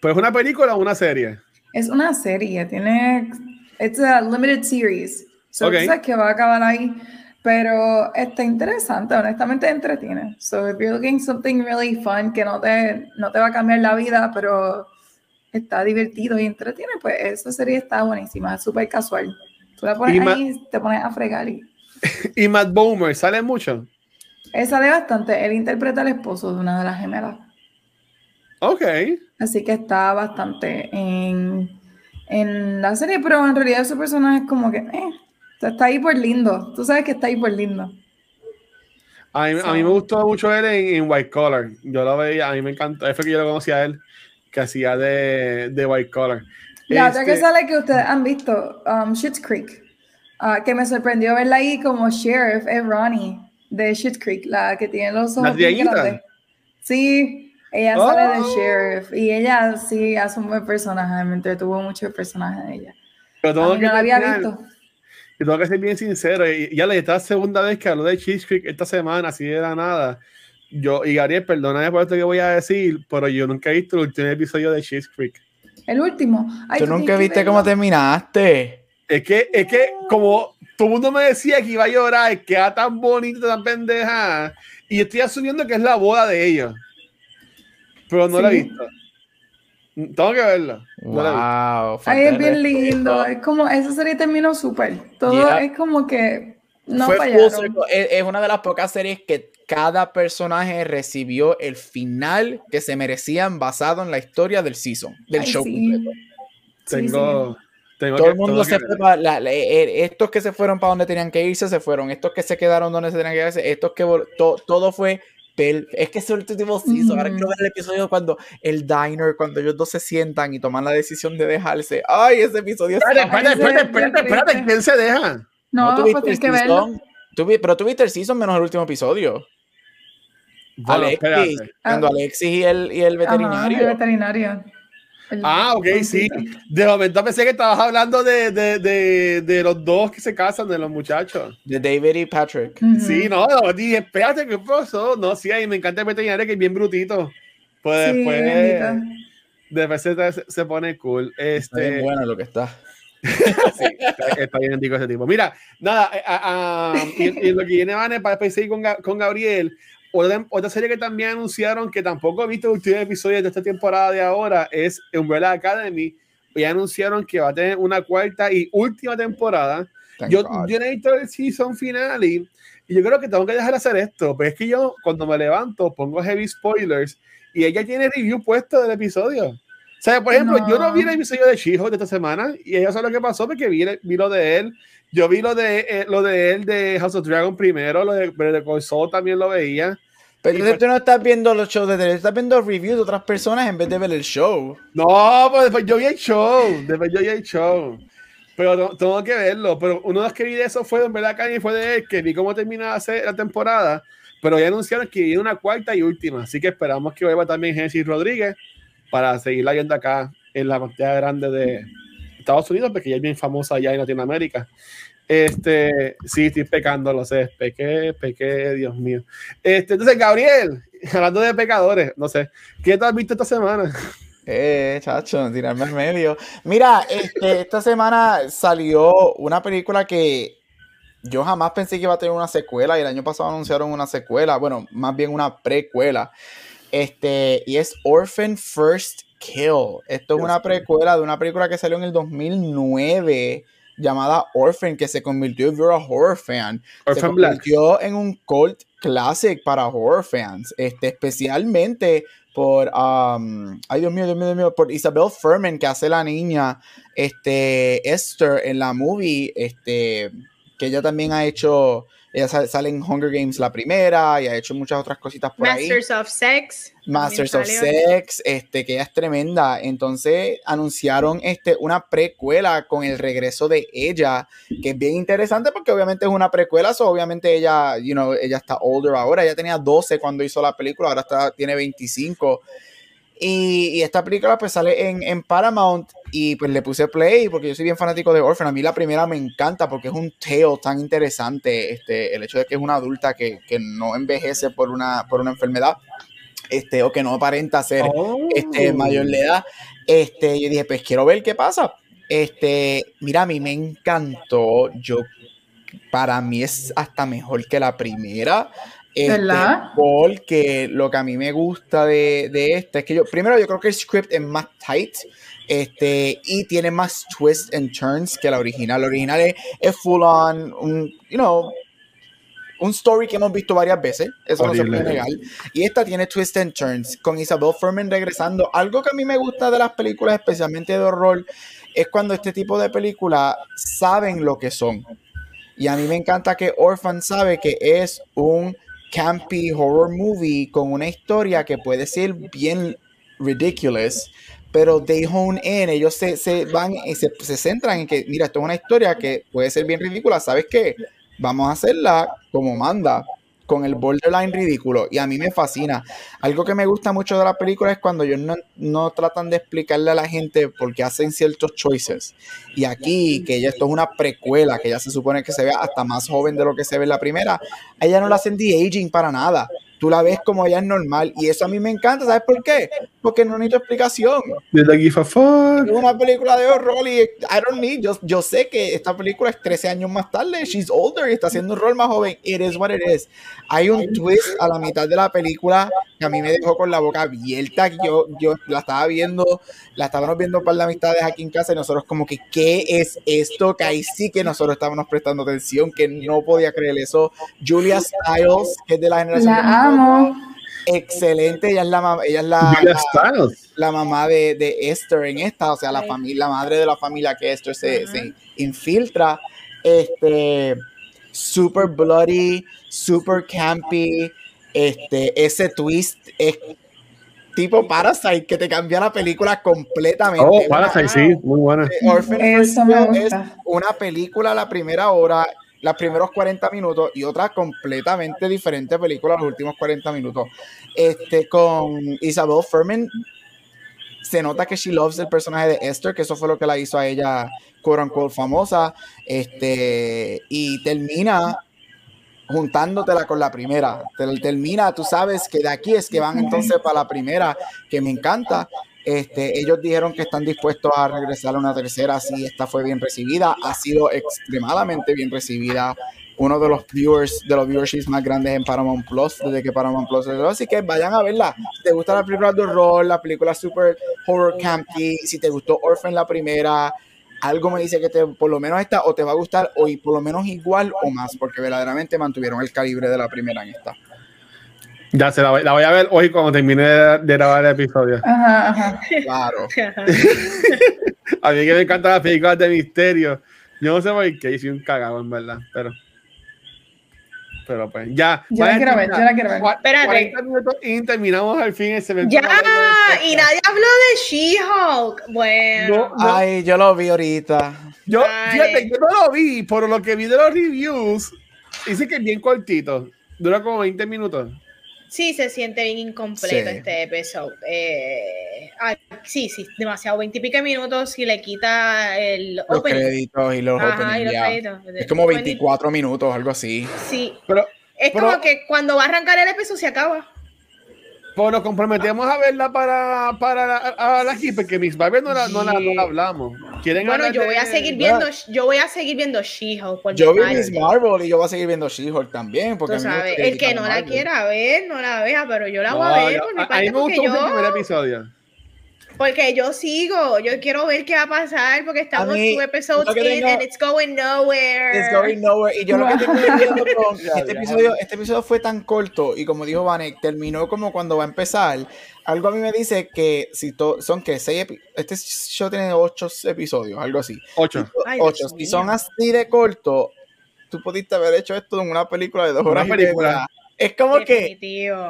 ¿Pues una película o una serie? Es una serie, tiene. Es a limited series. So okay. que va a acabar ahí. Pero está interesante, honestamente entretiene. So if you're looking something really fun que no te, no te va a cambiar la vida, pero está divertido y entretiene, pues esa serie está buenísima, es súper casual. Tú la pones ahí te pones a fregar y... ¿Y Matt Boomer sale mucho? Él sale bastante, él interpreta al esposo de una de las gemelas. Ok. Así que está bastante en, en la serie, pero en realidad su personaje es como que, eh, está ahí por lindo. Tú sabes que está ahí por lindo. A mí, a mí me gustó mucho él en, White Collar. Yo lo veía, a mí me encantó. Es que yo lo conocía a él, que hacía de, de White Collar. La otra que este sale que ustedes han visto, um, Schitt's Creek, uh, que me sorprendió verla ahí como sheriff, es Ronnie de Schitt's Creek, la que tiene los ojos grandes. Sí, ella sale de oh. sheriff y ella sí hace un buen personaje, me entretuvo mucho el personaje de ella. Pero todo no la había visto. Y tengo que ser bien sincero, y ya le la segunda vez que habló de Schitt's Creek esta semana, así de la nada. Yo, y Gabriel, perdóname por esto que voy a decir, pero yo nunca he visto el último episodio de Schitt's Creek. El último. Tú nunca viste cómo terminaste. Es que, es que como todo el mundo me decía que iba a llorar, que era tan bonito, tan pendeja, y estoy asumiendo que es la boda de ella. Pero no la he visto. Tengo que verla. wow. Ay, es bien lindo. Es como, esa serie terminó súper. Todo es como que no fallaron. Es una de las pocas series que cada personaje recibió el final que se merecían basado en la historia del season, del show Tengo, Todo el mundo se fue para eh, eh, estos que se fueron para donde tenían que irse, se fueron. Estos que se quedaron donde se tenían que irse, estos que todo fue es que es el último season. Ahora quiero ver el episodio cuando el diner, cuando ellos dos se sientan y toman la decisión de dejarse. Ay, ese episodio espérate, espérate, espérate, espérate, espérate, ¿quién se deja? No, no pues tienes que verlo. pero tuviste el season menos el último episodio. Alexis, cuando ah. Alexis y el, y el veterinario. el veterinario. ah, ok, sí. De momento pensé que estabas hablando de, de, de, de, los dos que se casan, de los muchachos. De David y Patrick. Sí, no, dije, espérate, ¿qué pasó? No, sí, ahí me encanta el veterinario que es bien brutito. Pues después, después se, se, pone cool. Este, está bien bueno lo que está. sí, está, bien antiguo ese tipo. Mira, nada, y, lo que viene Vane para seguir con, con Gabriel, otra, serie que también anunciaron que tampoco he visto el último episodio de esta temporada de ahora es Umbrella Academy. Y anunciaron que va a tener una cuarta y última temporada. yo, yo no he visto el season final y, yo creo que tengo que dejar de hacer esto. Pero es que yo cuando me levanto pongo heavy spoilers y ella tiene review puesto del episodio. O sea, por ejemplo, yo no vi el episodio de she de esta semana y ella sabe lo que pasó porque vi, vi lo de él yo vi lo de, eh, lo de él de House of Dragon primero, lo de Better Call también lo veía. Pero pues tú no estás viendo los shows de él, estás viendo reviews de otras personas en vez de ver el show. No, pues después yo vi el show, después yo vi el show. Pero tengo que verlo. Pero uno de los que vi de eso fue en verdad y fue de él, que vi cómo terminaba la temporada. Pero ya anunciaron que viene una cuarta y última. Así que esperamos que vuelva también Genesis Rodríguez para seguirla viendo acá en la pantalla grande de, Estados Unidos, porque ella es bien famosa allá en Latinoamérica. Este, sí, estoy pecando, lo sé, pequé, pequé, Dios mío. Este, entonces, Gabriel, hablando de pecadores, no sé, ¿qué te has visto esta semana? Eh, chacho, tirarme al medio. Mira, este, esta semana salió una película que yo jamás pensé que iba a tener una secuela y el año pasado anunciaron una secuela, bueno, más bien una precuela. Este, y es Orphan First Kill. Esto es una precuela de una película que salió en el 2009 llamada Orphan, que se convirtió, en a horror fan, se convirtió en un cult classic para horror fans, este, especialmente por, um, ay Dios mío, Dios mío, Dios mío, por Isabel Furman, que hace la niña, este, Esther en la movie, este, que ella también ha hecho ella sale en Hunger Games la primera y ha hecho muchas otras cositas por ahí. Masters of Sex. Masters of Sex, este, que ella es tremenda. Entonces anunciaron este, una precuela con el regreso de ella, que es bien interesante porque obviamente es una precuela, so obviamente ella, you know, ella está older ahora, ella tenía 12 cuando hizo la película, ahora está, tiene 25. Y, esta película pues sale en, en, Paramount y pues le puse play porque yo soy bien fanático de Orphan. A mí la primera me encanta porque es un tale tan interesante, este, el hecho de que es una adulta que, que no envejece por una, por una enfermedad. este, o que no aparenta ser este, oh. mayor de edad. Este, yo dije, pues quiero ver qué pasa. Este, mira, a mí me encantó. Yo, para mí es hasta mejor que la primera. Este, ¿Verdad? Porque lo que a mí me gusta de, de esta es que yo, primero, yo creo que el script es más tight. Este, y tiene más twists and turns que la original. La original es, es full on, un, you know, un story que hemos visto varias veces, eso no se puede negar. Y esta tiene twists and turns, con Isabel Furman regresando. Algo que a mí me gusta de las películas, especialmente de horror, es cuando este tipo de películas saben lo que son. Y a mí me encanta que Orphan sabe que es un campy horror movie con una historia que puede ser bien ridiculous, pero they hone in, ellos se, se van y se, se, centran en que, mira, esto es una historia que puede ser bien ridícula, ¿sabes qué? Vamos a hacerla como manda, con el borderline ridículo. Y a mí me fascina. Algo que me gusta mucho de la película es cuando ellos no, no tratan de explicarle a la gente por qué hacen ciertos choices. Y aquí, que esto es una precuela, que ya se supone que se ve hasta más joven de lo que se ve en la primera, ella no la hacen de aging para nada tú la ves como ella es normal y eso a mí me encanta, ¿sabes por qué? Porque no necesito explicación. Es una película de horror y I don't need, yo, yo sé que esta película es 13 años más tarde, she's older y está haciendo un rol más joven, it is what it is. Hay un twist a la mitad de la película que a mí me dejó con la boca abierta, yo, yo la estaba viendo, la estábamos viendo para la amistades aquí en casa y nosotros como que, ¿qué es esto? Que ahí sí que nosotros estábamos prestando atención, que no podía creer eso. Julia Stiles, que es de la generación... La amo. Excelente, ella es la, ella es la, la, mamá de, de, Esther en esta, o sea, la familia, la madre de la familia que Esther se, se infiltra. Este, super bloody, super campy, este, ese twist es tipo Parasite que te cambia la película completamente. Oh, Parasite, sí, muy buena. Eh, es una película la primera hora, los primeros 40 minutos y otra completamente diferente película los últimos 40 minutos. Este con Isabel Furman se nota que she loves el personaje de Esther, que eso fue lo que la hizo a ella quote unquote famosa. Este y termina juntándotela con la primera. Te, termina, tú sabes que de aquí es que van entonces para la primera, que me encanta. Este, ellos dijeron que están dispuestos a regresar a una tercera si esta fue bien recibida. Ha sido extremadamente bien recibida. Uno de los viewers, de los viewerships más grandes en Paramount Plus, desde que Paramount Plus Así que vayan a verla. Si te gusta la película de horror, la película super horror campy, si te gustó Orphan la primera, algo me dice que te, por lo menos esta o te va a gustar o y por lo menos igual o más, porque verdaderamente mantuvieron el calibre de la primera en esta. Ya se la voy, a ver hoy cuando termine de, grabar el episodio. Ajá, ajá. Claro. a mí que me encantan las películas de misterio. Yo no sé por qué hice un cagado, en verdad, pero pero pues ya. Yo la quiero ver, yo la quiero ver. Espérate. y terminamos al fin ese Ya, y nadie habló de She-Hulk. Bueno. Ay, yo lo vi ahorita. Yo, fíjate, yo no lo vi, por lo que vi de los reviews, dice que es bien cortito. Dura como 20 minutos. Sí, se siente bien incompleto este episodio. Eh, sí, sí, demasiado. 20 y pico minutos si le quita el los créditos y los, Es como 24 minutos, algo así. Sí. Pero, es como que cuando va a arrancar el episodio se acaba. Pues nos comprometemos a verla para, para la, la porque Miss Barber no la, no la, no la hablamos. bueno, yo voy a seguir viendo, yo voy a seguir viendo She-Hulk. Yo vi Miss Marvel y yo voy a seguir viendo She-Hulk también. Porque sabes, el que no la quiera ver, no la vea, pero yo la voy a ver. a, mí me gustó yo... el primer episodio. Porque yo sigo, yo quiero ver qué va a pasar porque estamos two episodes in and it's going nowhere. It's going nowhere. Y yo lo que tengo miedo con este episodio, este episodio fue tan corto y como dijo Vanek, terminó como cuando va a empezar. Algo a mí me dice que si son que seis este show tiene ocho episodios, algo así. Ocho. ocho. Si son así de corto, tú pudiste haber hecho esto en una película de dos horas. Una película. Es como que.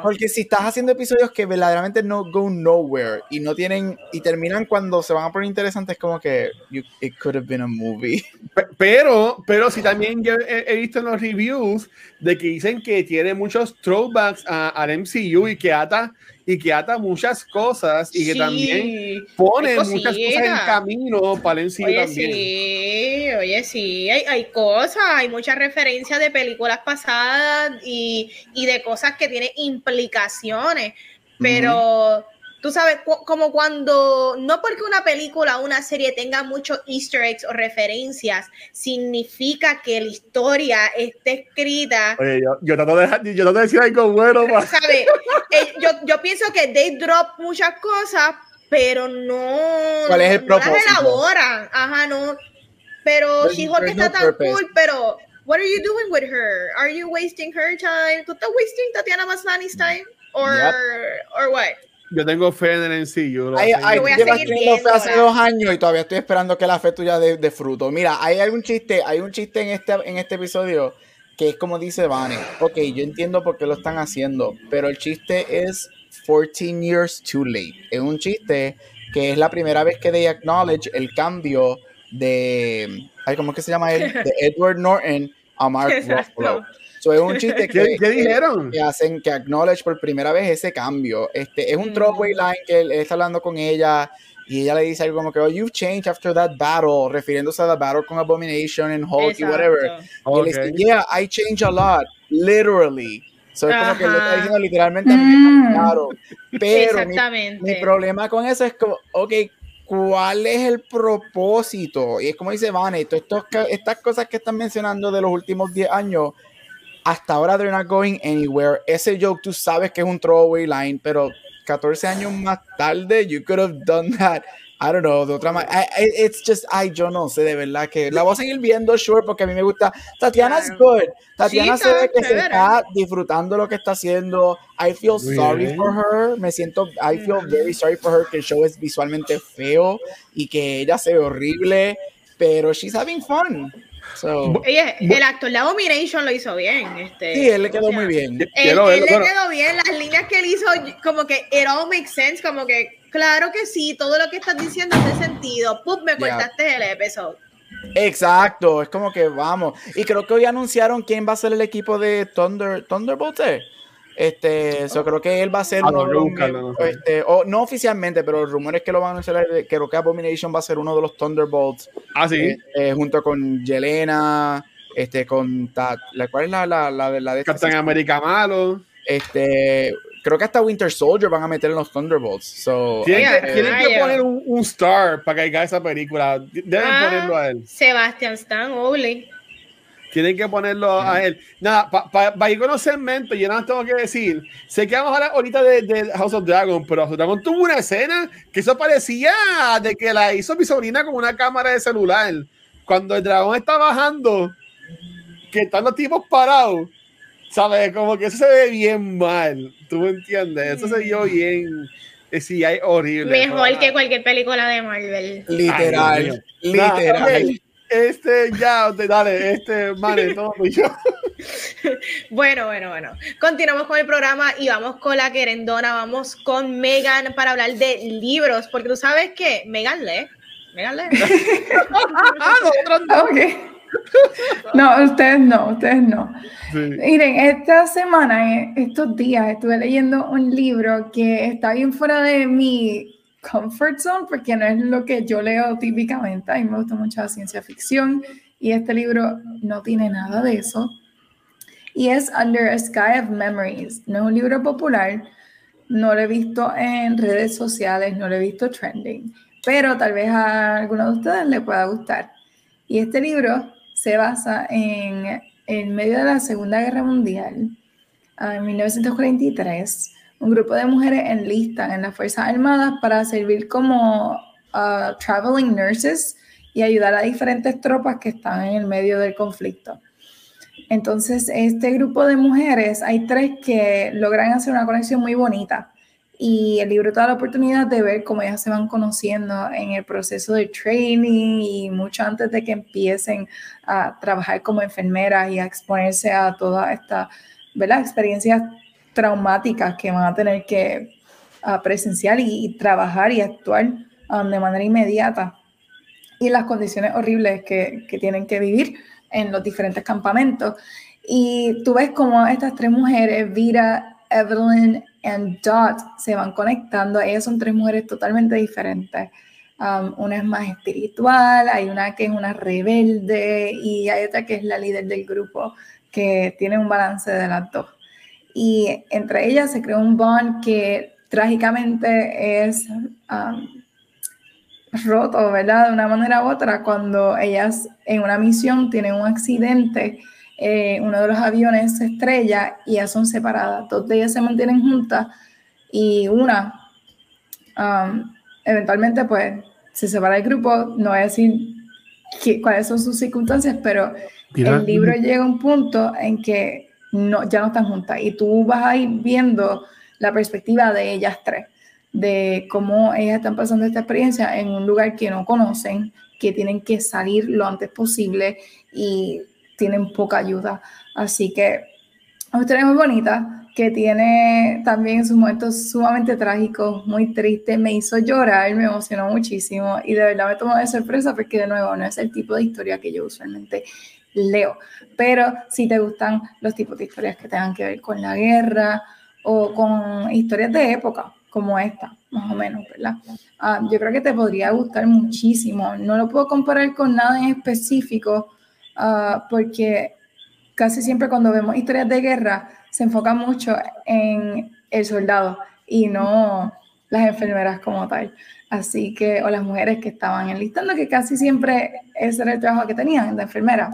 Porque si estás haciendo episodios que verdaderamente no go nowhere y no tienen. y terminan cuando se van a poner interesantes, es como que. it could have been a movie. Pero, pero sí también yo he, visto en los reviews de que dicen que tiene muchos throwbacks al MCU y que ata y que ata muchas cosas y que también pone muchas cosas en camino para el oye, también. Sí, oye, sí, hay, hay cosas, hay muchas referencias de películas pasadas y, y de cosas que tienen implicaciones pero tú sabes, como cuando, no porque una película o una serie tenga muchos easter eggs o referencias, significa que la historia esté escrita. Oye, yo, yo trato de, yo trato de decir algo bueno. ¿sabes? Eh, yo, yo pienso que they drop muchas cosas, pero no, ¿Cuál es el no las elaboran. Ajá, no. Pero She-Hulk está tan cool, pero what are you doing with her? Are you wasting her time? ¿Tú estás wasting Tatiana Maslany's time? Or, or what? Yo tengo fe en el sencillo. Ay, ay, voy a llevas teniendo fe hace dos años y todavía estoy esperando que la fe tuya de, de, fruto. Mira, hay algún chiste, hay un chiste en este, en este episodio que es como dice Vane. Ok, yo entiendo por qué lo están haciendo, pero el chiste es 14 years too late. Es un chiste que es la primera vez que they acknowledge el cambio de, ay, ¿cómo es que se llama él? De Edward Norton a Mark Ruffalo. So, es un chiste que, ¿Qué, dijeron? Que, hacen, que acknowledge por primera vez ese cambio. Este, es un mm. throwaway line que él, está hablando con ella y ella le dice algo como que, oh, you've changed after that battle, refiriéndose a la battle con Abomination and Hulk y whatever. Y él dice, yeah, I changed a lot, literally. So, es como que él está diciendo literalmente mm. claro. Pero mi, mi, problema con eso es como, ok, ¿cuál es el propósito? Y es como dice Vane, estas cosas que están mencionando de los últimos 10 años, hasta ahora they're not going anywhere. Ese joke tú sabes que es un throwaway line, pero 14 años más tarde, you could have done that. I don't know, de otra manera. It's just, ay, yo no sé, de verdad que la voy a seguir viendo, sure, porque a mí me gusta. Tatiana es good. Tatiana se ve que se está disfrutando lo que está haciendo. I feel sorry for her. Me siento, I feel very sorry for her que el show es visualmente feo y que ella se ve horrible, pero she's having fun el actor de Abomination lo hizo bien. Este, sí, él le quedó muy bien. Él, le quedó bien. Las líneas que él hizo, como que it all makes sense. Como que, claro que sí, todo lo que estás diciendo hace sentido. Pum, me cortaste el episodio. Exacto, es como que vamos. Y creo que hoy anunciaron quién va a ser el equipo de Thunder, Thunderbolts. Este, yo creo que él va a ser ah, no, este, o, no oficialmente, pero el rumor es que lo van a anunciar, creo que Abomination va a ser uno de los Thunderbolts. Ah, sí. Este, junto con Yelena, este, con la, ¿cuál es la, la, la, la de Captain América malo? Este, creo que hasta Winter Soldier van a meter en los Thunderbolts. So, tienen, que, poner un, star para que caiga esa película. Deben ah, ponerlo a él. Sebastian Stan, Ole. Tienen que ponerlo a él. Nada, para pa, ir con los segmentos, yo nada más tengo que decir. Sé que vamos a hablar ahorita de, House of Dragon, pero House of Dragon tuvo una escena que eso parecía de que la hizo mi sobrina con una cámara de celular. Cuando el dragón está bajando, que están los tipos parados, ¿sabes? Como que eso se ve bien mal. ¿Tú me entiendes? Eso se vio bien. Eh, sí, hay horrible. Mejor que cualquier película de Marvel. Literal. literal. Este, ya, dale, este, vale, todo yo. Bueno, bueno, bueno. Continuamos con el programa y vamos con la querendona, vamos con Megan para hablar de libros, porque tú sabes que Megan lee. Megan lee. ah, nosotros no. Okay. No, ustedes no, ustedes no. Miren, esta semana, estos días, estuve leyendo un libro que está bien fuera de mi comfort zone porque no es lo que yo leo típicamente. A mí me gusta mucho la ciencia ficción y este libro no tiene nada de eso. Y es Under a Sky of Memories. No es un libro popular, no lo he visto en redes sociales, no lo he visto trending, pero tal vez a alguno de ustedes le pueda gustar. Y este libro se basa en, en medio de la Segunda Guerra Mundial, en 1943 un grupo de mujeres enlistan en las Fuerzas Armadas para servir como uh, traveling nurses y ayudar a diferentes tropas que están en el medio del conflicto. Entonces, este grupo de mujeres, hay tres que logran hacer una conexión muy bonita y el libro te da la oportunidad de ver cómo ellas se van conociendo en el proceso de training y mucho antes de que empiecen a trabajar como enfermeras y a exponerse a toda esta ¿verdad? experiencias traumáticas que van a tener que uh, presenciar y, trabajar y actuar um, de manera inmediata y las condiciones horribles que, que, tienen que vivir en los diferentes campamentos. Y tú ves cómo estas tres mujeres, Vira, Evelyn y Dot, se van conectando. Ellas son tres mujeres totalmente diferentes. Um, una es más espiritual, hay una que es una rebelde y hay otra que es la líder del grupo, que tiene un balance de las dos y entre ellas se creó un bond que trágicamente es roto, ¿verdad? De una manera u otra, cuando ellas en una misión tienen un accidente, eh, uno de los aviones se estrella y ellas son separadas. Dos de ellas se mantienen juntas y una eventualmente pues se separa el grupo, no voy a decir cuáles son sus circunstancias, pero el libro llega a un punto en que no, ya no están juntas y tú vas a ir viendo la perspectiva de ellas tres, de cómo ellas están pasando esta experiencia en un lugar que no conocen, que tienen que salir lo antes posible y tienen poca ayuda. Así que una historia muy bonita que tiene también sus momentos sumamente trágicos, muy triste, me hizo llorar, me emocionó muchísimo y de verdad me tomó de sorpresa porque de nuevo no es el tipo de historia que yo usualmente leo, pero si te gustan los tipos de historias que tengan que ver con la guerra o con historias de época como esta, más o menos, ¿verdad? Ah, yo creo que te podría gustar muchísimo. No lo puedo comparar con nada en específico uh, porque casi siempre cuando vemos historias de guerra se enfoca mucho en el soldado y no las enfermeras como tal. Así que, o las mujeres que estaban enlistando, que casi siempre ese era el trabajo que tenían, de enfermera.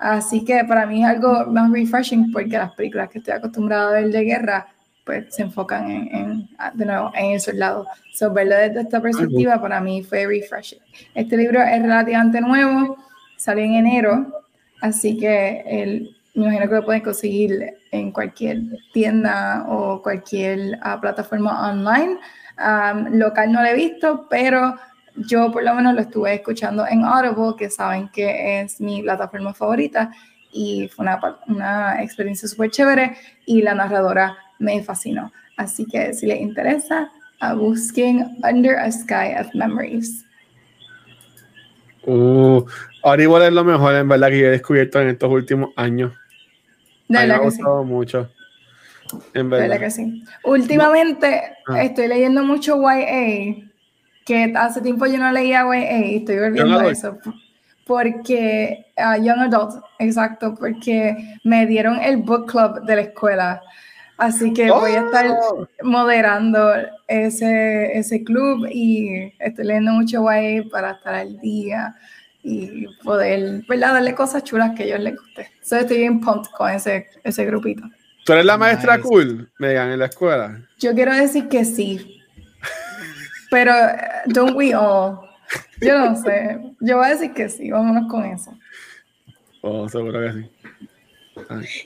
Así que para mí es algo más refreshing porque las películas que estoy acostumbrada a ver de guerra, pues se enfocan en, de nuevo, en el soldado. So, verlo desde esta perspectiva para mí fue refreshing. Este libro es relativamente nuevo, salió en enero, así que el, me imagino que lo pueden conseguir en cualquier tienda o cualquier ah, plataforma online. local no lo he visto, pero yo por lo menos lo estuve escuchando en Audible, que saben que es mi plataforma favorita, y fue una, una experiencia súper chévere y la narradora me fascinó. Así que si les interesa, busquen Under a Sky of Memories. Uh, Audible es lo mejor en verdad que he descubierto en estos últimos años. De me ha gustado mucho. En verdad. que sí. Últimamente ah. estoy leyendo mucho YA, que hace tiempo yo no leía YA y estoy volviendo a eso. Porque, uh, Young Adult, exacto, porque me dieron el book club de la escuela. Así que voy a estar oh. moderando ese, ese club y estoy leyendo mucho YA para estar al día y poder darle cosas chulas que a ellos les guste. So, estoy bien pumped con ese, ese grupito. ¿Tú eres la maestra cool, Megan, en la escuela? Yo quiero decir que sí. Pero, don't we all? Yo no sé. Yo voy a decir que sí. Vámonos con eso. Oh, seguro que sí.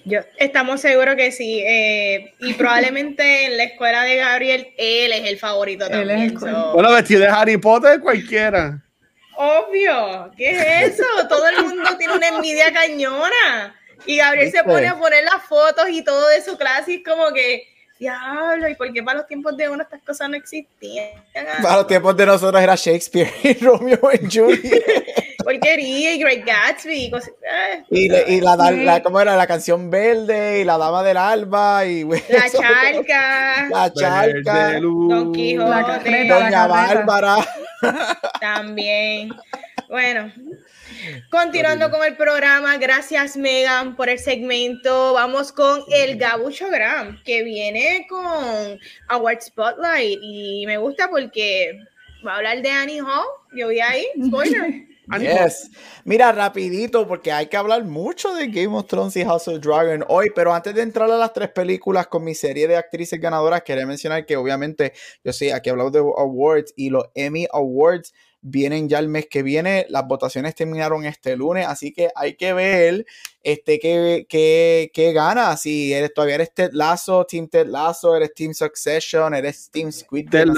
Yo, estamos seguros que sí. Eh, y probablemente en la escuela de Gabriel, él es el favorito también. Bueno, vestido de Harry Potter, cualquiera. Obvio, ¿qué es eso? Todo el mundo tiene una envidia cañona. Y Gabriel se pone a poner las fotos y todo de su clase y como que, diablo, ¿y por qué para los tiempos de uno estas cosas no existían? Para los tiempos de nosotros era Shakespeare y Romeo y Juliet. Porquería y Great Gatsby. Eh. y, y, la, la, ¿cómo era? La canción verde y la dama del alba y La charca. La charca. Don Quijote. Doña Bárbara. También. Bueno, continuando con el programa, gracias Megan por el segmento. Vamos con el Gabucho Gram, que viene con Award Spotlight y me gusta porque va a hablar de Annie Hall. Yo vi ahí, spoiler. Yes. Mira, rapidito, porque hay que hablar mucho de Game of Thrones y House of Dragon hoy, pero antes de entrar a las tres películas con mi serie de actrices ganadoras, quería mencionar que obviamente, yo sé, aquí hablamos de awards y los Emmy Awards vienen ya el mes que viene. Las votaciones terminaron este lunes, así que hay que ver este, qué, qué, qué gana. Si eres, todavía eres Ted Lasso, Team Ted Lasso, eres Team Succession, eres Team Squid Ted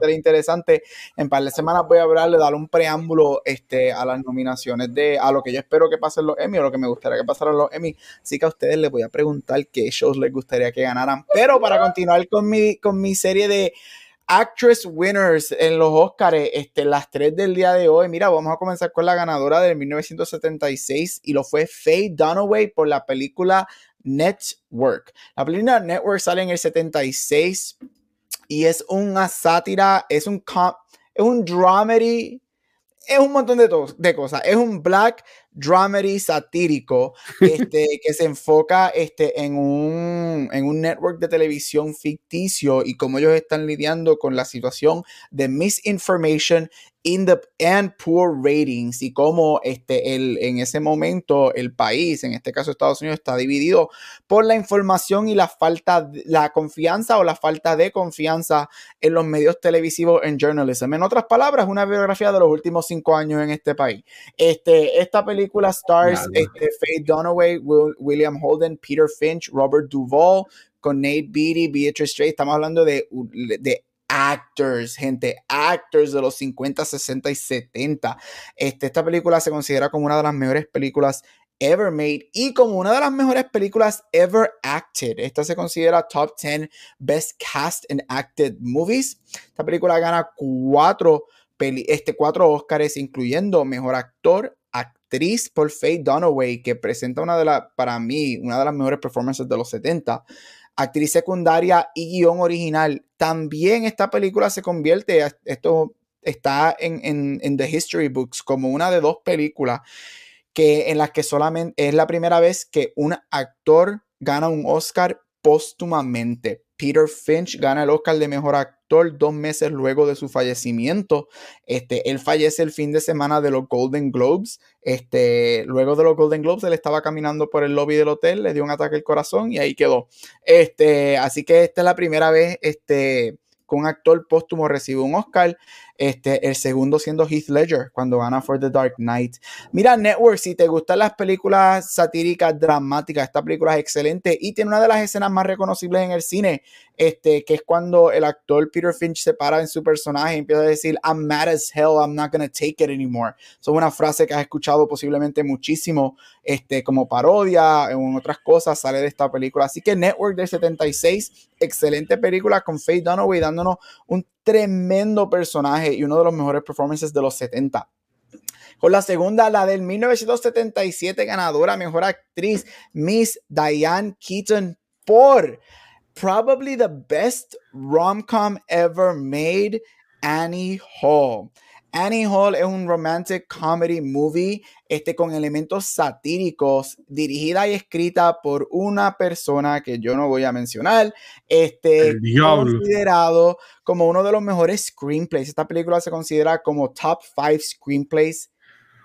ser interesante. En par de semanas voy a hablarle, dar un preámbulo este, a las nominaciones de a lo que yo espero que pasen los Emmy o lo que me gustaría que pasaran los Emmy. Así que a ustedes les voy a preguntar qué shows les gustaría que ganaran. Pero para continuar con mi, con mi serie de Actress Winners en los Oscars, este, las tres del día de hoy. Mira, vamos a comenzar con la ganadora de 1976 y lo fue Faye Dunaway por la película Network. La película Network sale en el 76 y es una sátira, es un, es un dramedy, es un montón de, de cosas. Es un black dramedy satírico este, que se enfoca este, en, un, en un network de televisión ficticio y cómo ellos están lidiando con la situación de misinformation in the, and poor ratings y cómo este, el, en ese momento el país, en este caso Estados Unidos, está dividido por la información y la falta, la confianza o la falta de confianza en los medios televisivos en journalism. En otras palabras, una biografía de los últimos cinco años en este país. Este, esta película stars este, Faye Dunaway, William Holden, Peter Finch, Robert Duvall, con Nate Beatty, Beatrice Strait. Estamos hablando de, de actors, gente, actors de los 50, 60 y 70. Este, esta película se considera como una de las mejores películas ever made y como una de las mejores películas ever acted. Esta se considera top 10 best cast and acted movies. Esta película gana cuatro, este, cuatro Oscars, incluyendo mejor actor, actriz por Faye Dunaway, que presenta una de las, para mí, una de las mejores performances de los 70 actriz secundaria y guion original. También esta película se convierte, esto está en, en, The History Books, como una de dos películas que, en las que solamente es la primera vez que un actor gana un Oscar póstumamente. Peter Finch gana el Oscar de Mejor Actor dos meses luego de su fallecimiento. Este, él fallece el fin de semana de los Golden Globes. Este, luego de los Golden Globes, él estaba caminando por el lobby del hotel, le dio un ataque al corazón y ahí quedó. Este, así que esta es la primera vez este, que un actor póstumo recibe un Oscar. Este, el segundo siendo Heath Ledger cuando gana For the Dark Knight. Mira, Network, si te gustan las películas satíricas, dramáticas, esta película es excelente y tiene una de las escenas más reconocibles en el cine, este, que es cuando el actor Peter Finch se para en su personaje y empieza a decir, I'm mad as hell, I'm not gonna take it anymore. Es una frase que has escuchado posiblemente muchísimo, este, como parodia en otras cosas, sale de esta película. Así que Network del 76, excelente película con Faye Dunaway dándonos un tremendo personaje y uno de los mejores performances de los 70. Con la segunda, la del 1977 ganadora, mejor actriz, Miss Diane Keaton por probably the best rom-com ever made, Annie Hall. Annie Hall es un romantic comedy movie este, con elementos satíricos, dirigida y escrita por una persona que yo no voy a mencionar, este, considerado como uno de los mejores screenplays. Esta película se considera como top five screenplays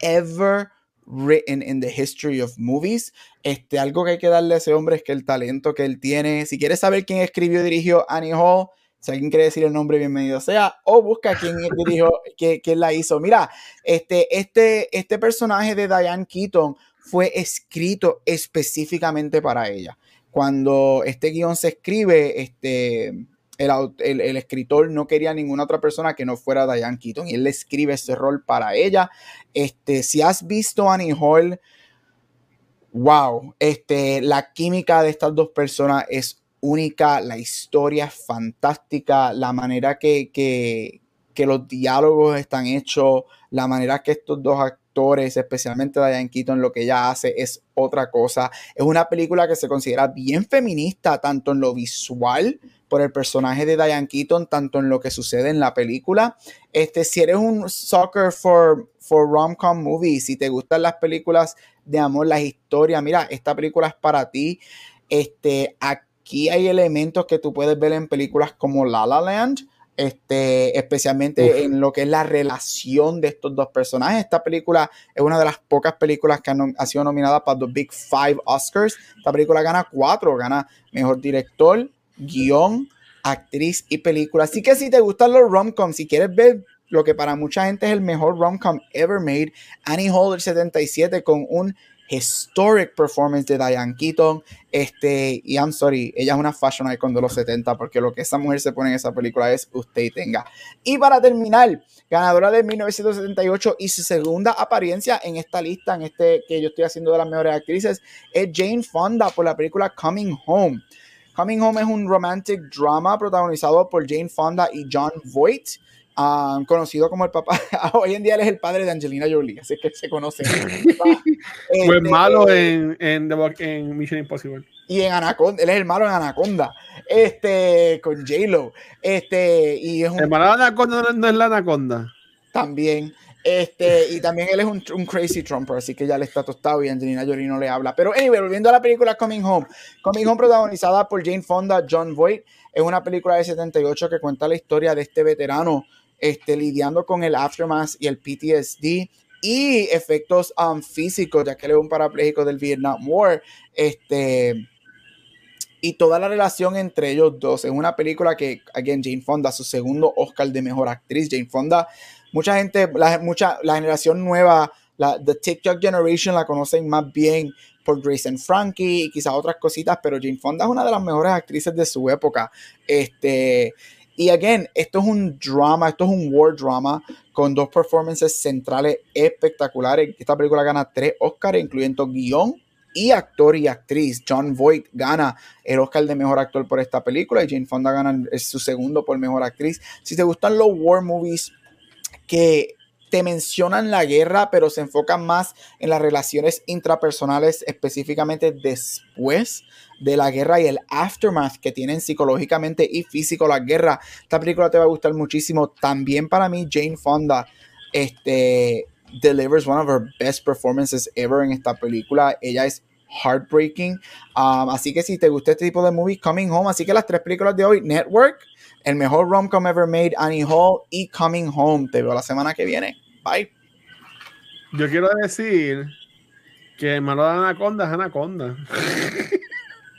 ever written in the history of movies. Este, algo que hay que darle a ese hombre es que el talento que él tiene. Si quieres saber quién escribió y dirigió Annie Hall, si alguien quiere decir el nombre, bienvenido sea. O busca quién dirigió, quién, quién, la hizo. Mira, este, este, este personaje de Diane Keaton fue escrito específicamente para ella. Cuando este guion se escribe, este, el, el, escritor no quería ninguna otra persona que no fuera Diane Keaton y él le escribe ese rol para ella. Este, si has visto Annie Hall, wow, este, la química de estas dos personas es única, la historia es fantástica, la manera que, que, los diálogos están hechos, la manera que estos dos actores, especialmente Diane Keaton, lo que ella hace es otra cosa. Es una película que se considera bien feminista, tanto en lo visual, por el personaje de Diane Keaton, tanto en lo que sucede en la película. Este, si eres un soccer for, for rom-com movies, si te gustan las películas de amor, las historias, mira, esta película es para ti. Este, Aquí hay elementos que tú puedes ver en películas como La La Land, este, especialmente en lo que es la relación de estos dos personajes. Esta película es una de las pocas películas que ha sido nominada para los Big Five Oscars. Esta película gana cuatro, gana mejor director, guion, actriz y película. Así que si te gustan los rom-coms, si quieres ver lo que para mucha gente es el mejor rom-com ever made, Annie Hall del 77 con un historic performance de Diane Keaton. Este, y I'm sorry, ella es una fashion icon de los 70, porque lo que esa mujer se pone en esa película es usted y tenga. Y para terminar, ganadora de 1978 y su segunda apariencia en esta lista, en este que yo estoy haciendo de las mejores actrices, es Jane Fonda por la película Coming Home. Coming Home es un romantic drama protagonizado por Jane Fonda y John Voight conocido como el papá, hoy en día él es el padre de Angelina Jolie, así que se conoce. Fue este, malo en, en, en, Mission Impossible. Y en Anaconda, él es el malo en Anaconda, este, con J-Lo. Este, y es un, el malo de Anaconda no es la Anaconda. También. Este, y también él es un, un, crazy Trumper, así que ya le está tostado y Angelina Jolie no le habla. Pero anyway, volviendo a la película Coming Home. Coming Home protagonizada por Jane Fonda, John Voight, es una película de 78 que cuenta la historia de este veterano este, lidiando con el aftermath y el PTSD y efectos um, físicos, ya que él es un parapléjico del Vietnam War. Este, y toda la relación entre ellos dos. Es una película que, again, Jane Fonda, su segundo Oscar de mejor actriz. Jane Fonda, mucha gente, la, mucha, la generación nueva, la The TikTok Generation la conocen más bien por Grace and Frankie y quizás otras cositas, pero Jane Fonda es una de las mejores actrices de su época. Este, y again, esto es un drama, esto es un war drama con dos performances centrales espectaculares. Esta película gana tres Oscars, incluyendo guion y actor y actriz. John Voight gana el Oscar de mejor actor por esta película y Jane Fonda gana su segundo por mejor actriz. Si te gustan los war movies que te mencionan la guerra, pero se enfocan más en las relaciones intrapersonales, específicamente después de la guerra y el aftermath que tienen psicológicamente y físico la guerra. Esta película te va a gustar muchísimo. También para mí, Jane Fonda, este, delivers one of her best performances ever en esta película. Ella es heartbreaking. Um, así que si te gusta este tipo de movies, Coming Home. Así que las tres películas de hoy, Network, el mejor rom-com ever made, Annie Hall y Coming Home. Te veo la semana que viene. Bye. Yo quiero decir que el malo de Anaconda es Anaconda.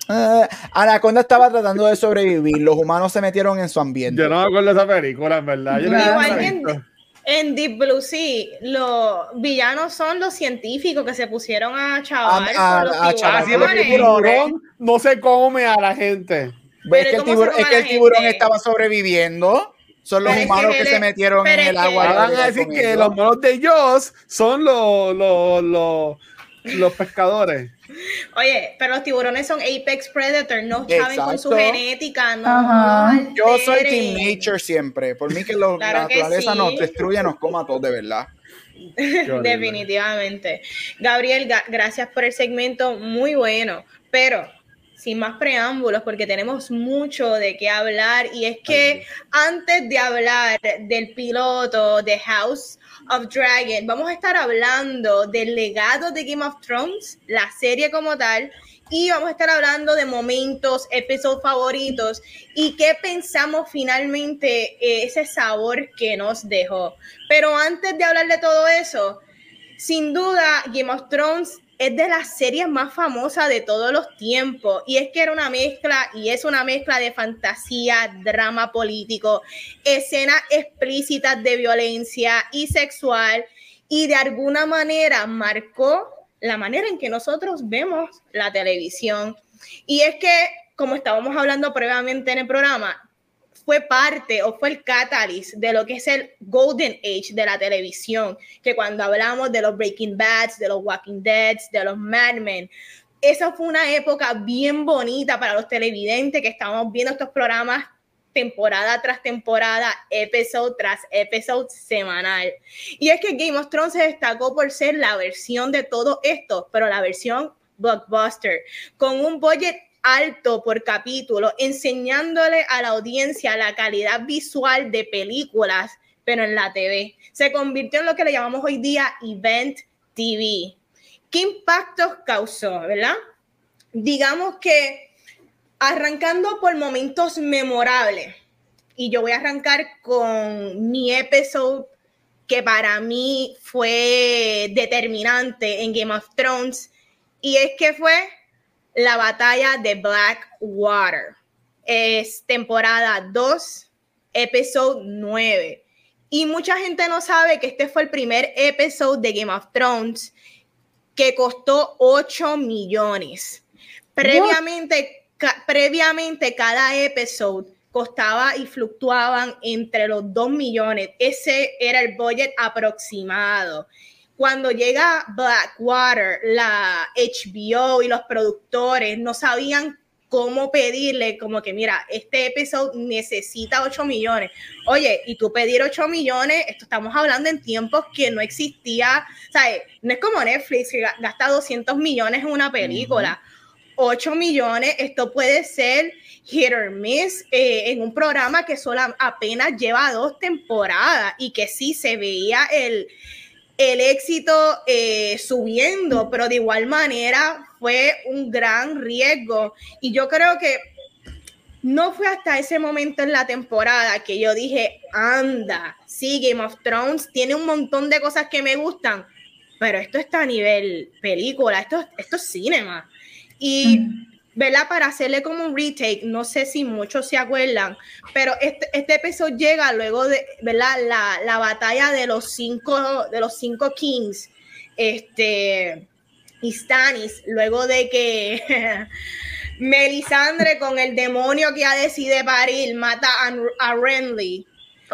Uh, Anaconda estaba tratando de sobrevivir. Los humanos se metieron en su ambiente. Yo no me acuerdo esa película, en verdad. Yo no en Deep Blue Sea, los villanos son los científicos que se pusieron a chavar. A, a, el tiburón no se come a la gente. ¿Ves que el tiburón, es que el tiburón estaba sobreviviendo? Son los humanos que, se metieron en el agua. Van a decir que los monos de ellos son los, los, los, los pescadores. Oye, pero los tiburones son apex predator, no saben con su genética, no. Yo soy team nature siempre. Por mí que la naturaleza nos destruya, nos coma a todos de verdad. Definitivamente. Gabriel, gracias por el segmento, muy bueno. Pero sin más preámbulos, porque tenemos mucho de qué hablar. Y es que antes de hablar del piloto de House of Dragon, vamos a estar hablando del legado de Game of Thrones, la serie como tal, y vamos a estar hablando de momentos, episodios favoritos y qué pensamos finalmente eh, ese sabor que nos dejó. Pero antes de hablar de todo eso, sin duda Game of Thrones es de las series más famosas de todos los tiempos. Y es que era una mezcla, y es una mezcla de fantasía, drama político, escenas explícitas de violencia y sexual, y de alguna manera marcó la manera en que nosotros vemos la televisión. Y es que, como estábamos hablando previamente en el programa, fue parte o fue el catalyst de lo que es el golden age de la televisión, que cuando hablamos de los Breaking Bads, de los Walking Deads, de los Mad Men, esa fue una época bien bonita para los televidentes que estábamos viendo estos programas temporada tras temporada, episodio tras episodio semanal. Y es que Game of Thrones se destacó por ser la versión de todo esto, pero la versión blockbuster, con un budget alto por capítulo, enseñándole a la audiencia la calidad visual de películas, pero en la TV. Se convirtió en lo que le llamamos hoy día Event TV. ¿Qué impactos causó, verdad? Digamos que arrancando por momentos memorables, y yo voy a arrancar con mi episodio que para mí fue determinante en Game of Thrones, y es que fue la batalla de Blackwater. Es temporada 2, episodio 9. Y mucha gente no sabe que este fue el primer episodio de Game of Thrones que costó 8 millones. Previamente, previamente cada episodio costaba y fluctuaban entre los 2 millones. Ese era el budget aproximado cuando llega Blackwater, la HBO y los productores no sabían cómo pedirle, como que mira, este episodio necesita 8 millones. Oye, y tú pedir 8 millones, esto estamos hablando en tiempos que no existía, ¿sabes? No es como Netflix que gasta 200 millones en una película. 8 millones, esto puede ser hit or miss eh, en un programa que solo apenas lleva dos temporadas y que sí se veía el, el éxito eh, subiendo, pero de igual manera fue un gran riesgo. Y yo creo que no fue hasta ese momento en la temporada que yo dije, anda, sí, Game of Thrones tiene un montón de cosas que me gustan, pero esto está a nivel película, esto, esto es cinema. Y, ¿verdad? Para hacerle como un retake, no sé si muchos se acuerdan, pero este, este episodio llega luego de, ¿verdad? La, la, batalla de los cinco, de los cinco kings, este, y Stannis, luego de que Melisandre con el demonio que ha decidido parir mata a, a Renly.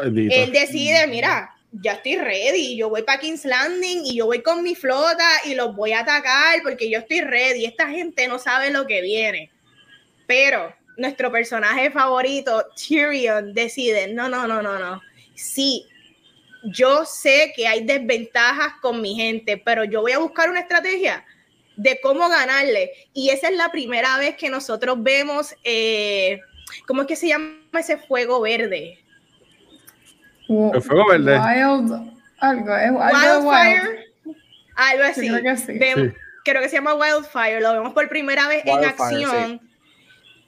Él decide, mira, ya estoy ready, yo voy para King's Landing y yo voy con mi flota y los voy a atacar porque yo estoy ready. Esta gente no sabe lo que viene. Pero nuestro personaje favorito, Tyrion, decide, no, no, no, no, no. Sí, yo sé que hay desventajas con mi gente, pero yo voy a buscar una estrategia de cómo ganarle. Y esa es la primera vez que nosotros vemos, eh, ¿cómo es que se llama ese fuego verde? El fuego verde. Wild, algo, Wildfire. Algo así. creo, que se llama Wildfire. Lo vemos por primera vez en acción.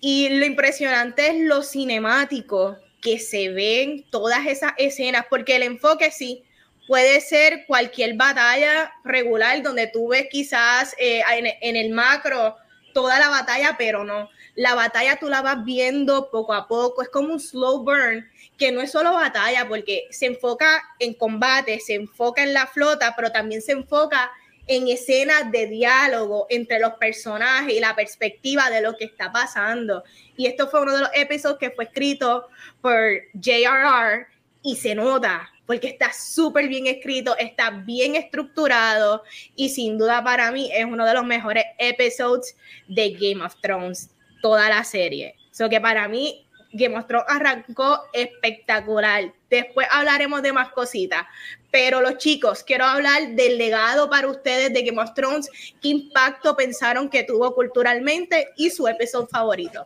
Y lo impresionante es lo cinemático que se ven todas esas escenas, porque el enfoque sí puede ser cualquier batalla regular donde tú ves quizás eh, en, el macro toda la batalla, pero no. La batalla tú la vas viendo poco a poco, es como un slow burn, que no es solo batalla, porque se enfoca en combate, se enfoca en la flota, pero también se enfoca en escenas de diálogo entre los personajes y la perspectiva de lo que está pasando. Y esto fue uno de los episodios que fue escrito por J.R.R. y se nota, porque está súper bien escrito, está bien estructurado y sin duda para mí es uno de los mejores episodios de Game of Thrones, toda la serie. So que para mí Game of Thrones arrancó espectacular. Después hablaremos de más cositas. Pero los chicos, quiero hablar del legado para ustedes de Game of Thrones. ¿Qué impacto pensaron que tuvo culturalmente y su episodio favorito?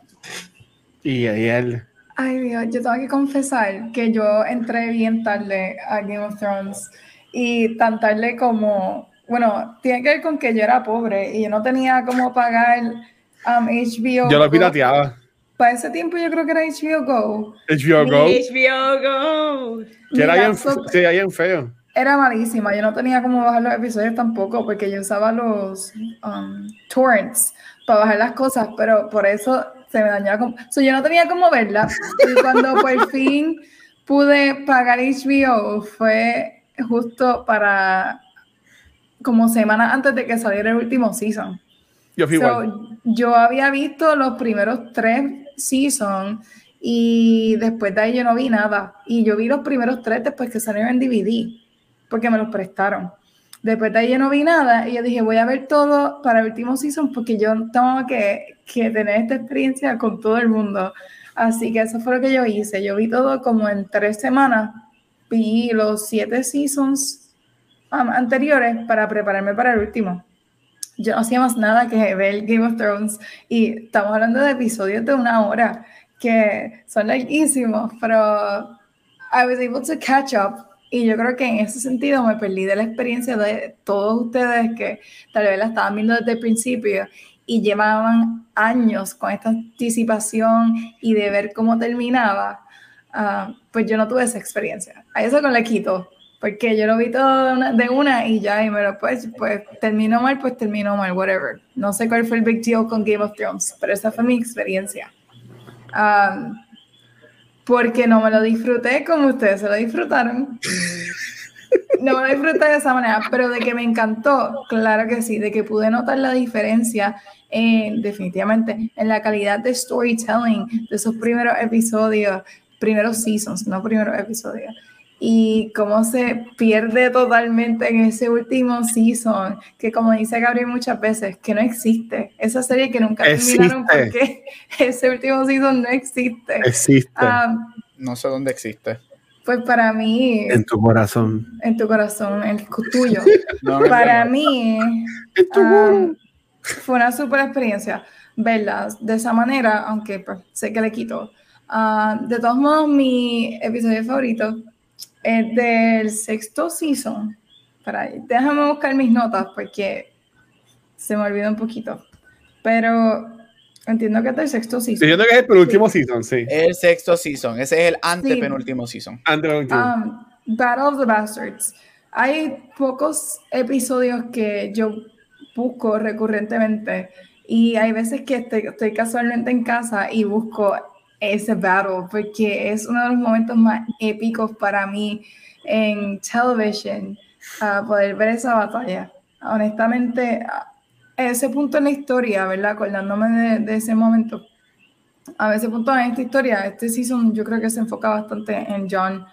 Y él. Ay Dios, yo tengo que confesar que yo entré bien tarde a Game of Thrones y tan tarde como, bueno, tiene que ver con que yo era pobre y yo no tenía como pagar um, HBO. Yo lo pirateaba. Para ese tiempo yo creo que era HBO Go. HBO Go. HBO Go. Que era bien, sí, bien feo. Era malísima. Yo no tenía como bajar los episodios tampoco porque yo usaba los um, torrents para bajar las cosas, pero por eso se me dañaba. Como... yo no tenía como verla. Y cuando por fin pude pagar HBO fue justo para como semanas antes de que saliera el último season. Yo fui igual. Yo había visto los primeros tres seasons y después de ahí yo no vi nada. Y yo vi los primeros tres después que salieron en DVD, porque me los prestaron. Después de ahí yo no vi nada y yo dije, voy a ver todo para el último season porque yo tengo que, que tener esta experiencia con todo el mundo. Así que eso fue lo que yo hice. Yo vi todo como en tres semanas. Vi los siete seasons anteriores para prepararme para el último. Yo no hacía más nada que ver Game of Thrones y estamos hablando de episodios de una hora que son larguísimos, pero I was able to catch up y yo creo que en ese sentido me perdí de la experiencia de todos ustedes que tal vez la estaban viendo desde el principio y llevaban años con esta anticipación y de ver cómo terminaba, uh, pues yo no tuve esa experiencia. A eso con le quito, porque yo lo vi todo de una, y ya, y me lo pues, pues terminó mal, pues terminó mal, whatever. No sé cuál fue el big deal con Game of Thrones, pero esa fue mi experiencia. Um, porque no me lo disfruté como ustedes se lo disfrutaron. No me lo disfruté de esa manera, pero de que me encantó, claro que sí, de que pude notar la diferencia en, definitivamente en la calidad de storytelling de esos primeros episodios, primeros seasons, no primeros episodios y cómo se pierde totalmente en ese último season, que como dice Gabriel muchas veces, que no existe. Esa serie que nunca terminaron porque ese último season no existe. Existe. Ah, no sé dónde existe. Pues para mí... En tu corazón. En tu corazón, en el tuyo. para mí... Ah, fue una super experiencia verlas de esa manera, aunque pues, sé que le quito. Ah, de todos modos, mi episodio favorito es del sexto season. Para, déjame buscar mis notas porque se me olvidó un poquito. Pero entiendo que es del sexto season. Entiendo que es el penúltimo season, sí. El sexto season. Ese es el antepenúltimo season. Antepenúltimo. Um, Battle of the Bastards. Hay pocos episodios que yo busco recurrentemente y hay veces que estoy, casualmente en casa y busco ese battle porque es uno de los momentos más épicos para mí en television poder ver esa batalla. Honestamente, ese punto en la historia, ¿verdad? Acordándome de, ese momento, a ese punto en esta historia, este season yo creo que se enfoca bastante en Jon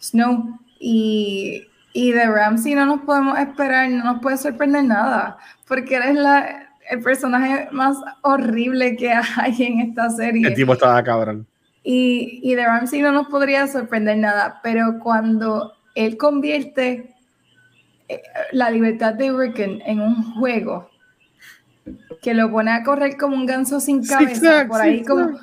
Snow y, y de Ramsey no nos podemos esperar, no nos puede sorprender nada, porque eres la, el personaje más horrible que hay en esta serie. El tipo estaba cabrón. Y, y de Ramsey no nos podría sorprender nada, pero cuando él convierte eh, la libertad de Rickon en un juego, que lo pone a correr como un ganso sin cabeza, por ahí como...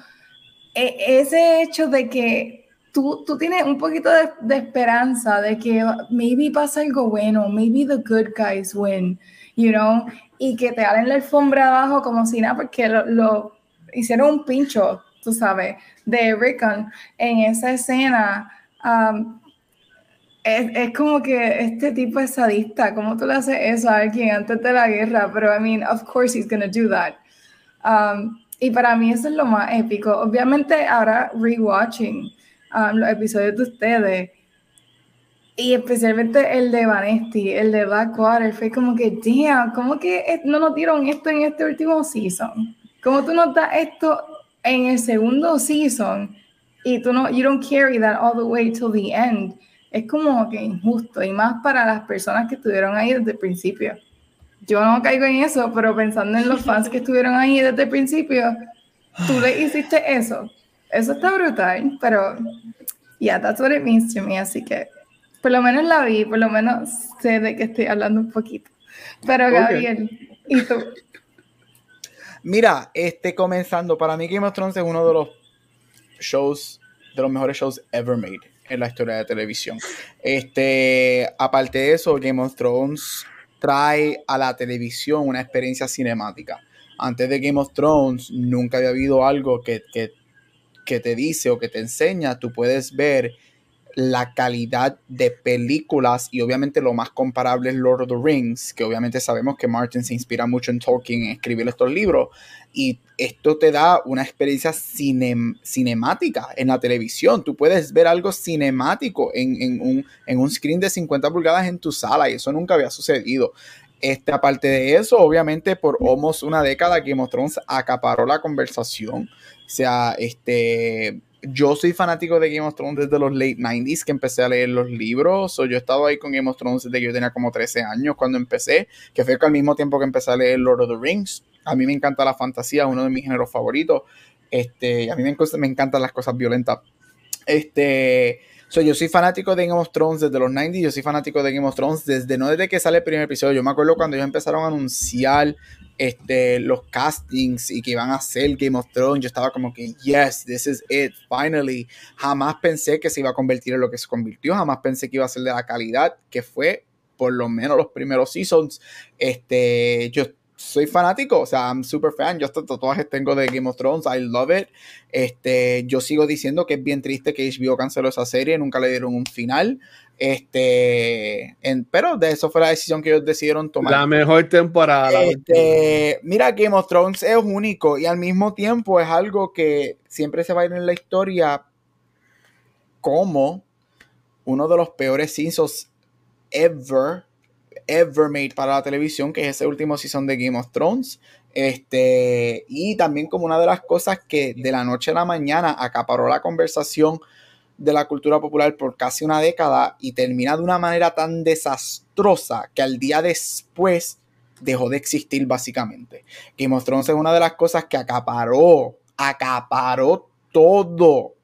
E, ese hecho de que tú, tú tienes un poquito de, de, esperanza de que maybe pasa algo bueno, maybe the good guys win, you know, y que te en la alfombra abajo como si nada, porque lo, hicieron un pincho, tú sabes, de Rickon en esa escena. Um, es, es, como que este tipo es sadista, ¿cómo tú le haces eso a alguien antes de la guerra? Pero, I mean, of course he's gonna do that. Um, y para mí eso es lo más épico. Obviamente ahora rewatching um, los episodios de ustedes, y especialmente el de Vanesti, el de Blackwater, fue como que, damn, ¿cómo que no nos dieron esto en este último season? ¿Cómo tú notas esto en el segundo season y tú no, you don't carry that all the way till the end? Es como que injusto y más para las personas que estuvieron ahí desde el principio. Yo no caigo en eso, pero pensando en los fans que estuvieron ahí desde el principio, tú le hiciste eso. Eso está brutal, pero yeah, that's what it means to me, así que por lo menos la vi, por lo menos sé de qué estoy hablando un poquito. Pero Gabriel, ¿y tú? Mira, este comenzando, para mí Game of Thrones es uno de los shows, de los mejores shows ever made en la historia de televisión. Este, aparte de eso, Game of Thrones trae a la televisión una experiencia cinemática. Antes de Game of Thrones, nunca había habido algo que, que, que te dice o que te enseña, tú puedes ver la calidad de películas y obviamente lo más comparable es Lord of the Rings, que obviamente sabemos que Martin se inspira mucho en Tolkien en escribir estos libros y esto te da una experiencia cinemática en la televisión. Tú puedes ver algo cinemático en, un, en, un, screen de 50 pulgadas en tu sala y eso nunca había sucedido. Este, aparte de eso, obviamente por almost una década Game of Thrones acaparó la conversación. O sea, este yo soy fanático de Game of Thrones desde los late 90s que empecé a leer los libros. O yo he estado ahí con Game of Thrones desde que yo tenía como 13 años cuando empecé, que fue al mismo tiempo que empecé a leer Lord of the Rings. A mí me encanta la fantasía, uno de mis géneros favoritos. Este, a mí me, me encantan las cosas violentas. Este, yo soy fanático de Game of Thrones desde los 90 yo soy fanático de Game of Thrones desde no desde que sale el primer episodio. Yo me acuerdo cuando ellos empezaron a anunciar este, los castings y que iban a hacer Game of Thrones, yo estaba como que, yes, this is it, finally. Jamás pensé que se iba a convertir en lo que se convirtió, jamás pensé que iba a ser de la calidad que fue, por lo menos los primeros seasons. Este, yo soy fanático, o sea, I'm super fan. Yo hasta tatuajes tengo de Game of Thrones, I love it. Este, yo sigo diciendo que es bien triste que HBO canceló esa serie, nunca le dieron un final. Este, en, pero de eso fue la decisión que ellos decidieron tomar. La mejor temporada. Este, mira, Game of Thrones es único y al mismo tiempo es algo que siempre se va a ir en la historia como uno de los peores seasons ever ever made para la televisión, que es ese último season de Game of Thrones. Este, y también como una de las cosas que de la noche a la mañana acaparó la conversación de la cultura popular por casi una década y termina de una manera tan desastrosa que al día después dejó de existir básicamente. Game of Thrones es una de las cosas que acaparó, acaparó todo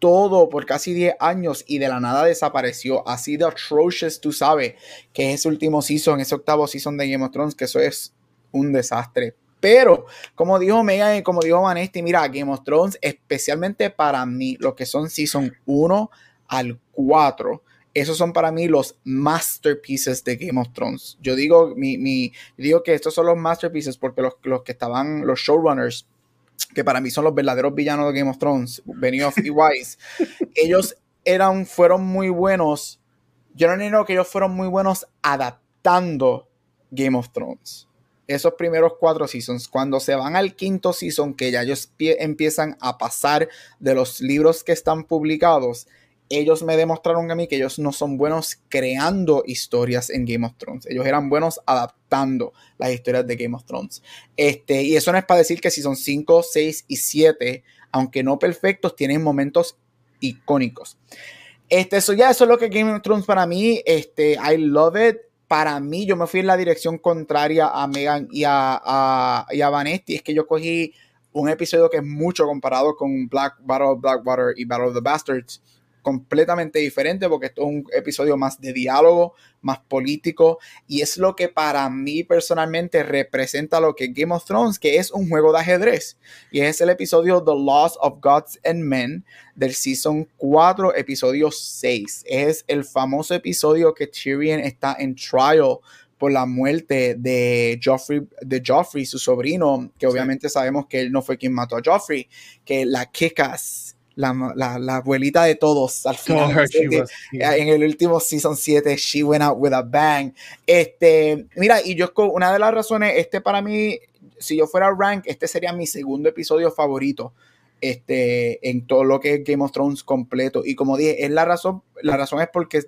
todo por casi 10 años y de la nada desapareció. Así de atrocious, tú sabes, que es ese último season, ese octavo season de Game of Thrones, que eso es un desastre Pero, como dijo Megan y como dijo Vanesti, mira, Game of Thrones, especialmente para mí, lo que son Season 1 al 4, esos son para mí los masterpieces de Game of Thrones. Yo digo, mi, digo que estos son los masterpieces porque los, los que estaban, los showrunners, que para mí son los verdaderos villanos de Game of Thrones, Benioff y Wise, ellos eran, fueron muy buenos. Yo no digo que ellos fueron muy buenos adaptando Game of Thrones. Esos primeros cuatro seasons, cuando se van al quinto season, que ya ellos empiezan a pasar de los libros que están publicados, ellos me demostraron a mí que ellos no son buenos creando historias en Game of Thrones. Ellos eran buenos adaptando las historias de Game of Thrones. Este, y eso no es para decir que si son 5, 6 y 7, aunque no perfectos, tienen momentos icónicos. Este, eso ya, eso es lo que Game of Thrones para mí, este, I love it. Para mí, yo me fui en la dirección contraria a Megan y a, y a Vanesti. Es que yo cogí un episodio que es mucho comparado con Black Battle of Blackwater y Battle of the Bastards completamente diferente porque esto es un episodio más de diálogo, más político y es lo que para mí personalmente representa lo que Game of Thrones, que es un juego de ajedrez. Y es el episodio The Loss of Gods and Men del Season 4, episodio 6. Es el famoso episodio que Tyrion está en trial por la muerte de Joffrey, de Joffrey, su sobrino, que obviamente sabemos que él no fue quien mató a Joffrey, que la Kikas la, la, abuelita de todos al final. En el último season 7, she went out with a bang. Este, mira, y yo, una de las razones, este para mí, si yo fuera rank, este sería mi segundo episodio favorito. Este, en todo lo que es Game of Thrones completo. Y como dije, es la razón, la razón es porque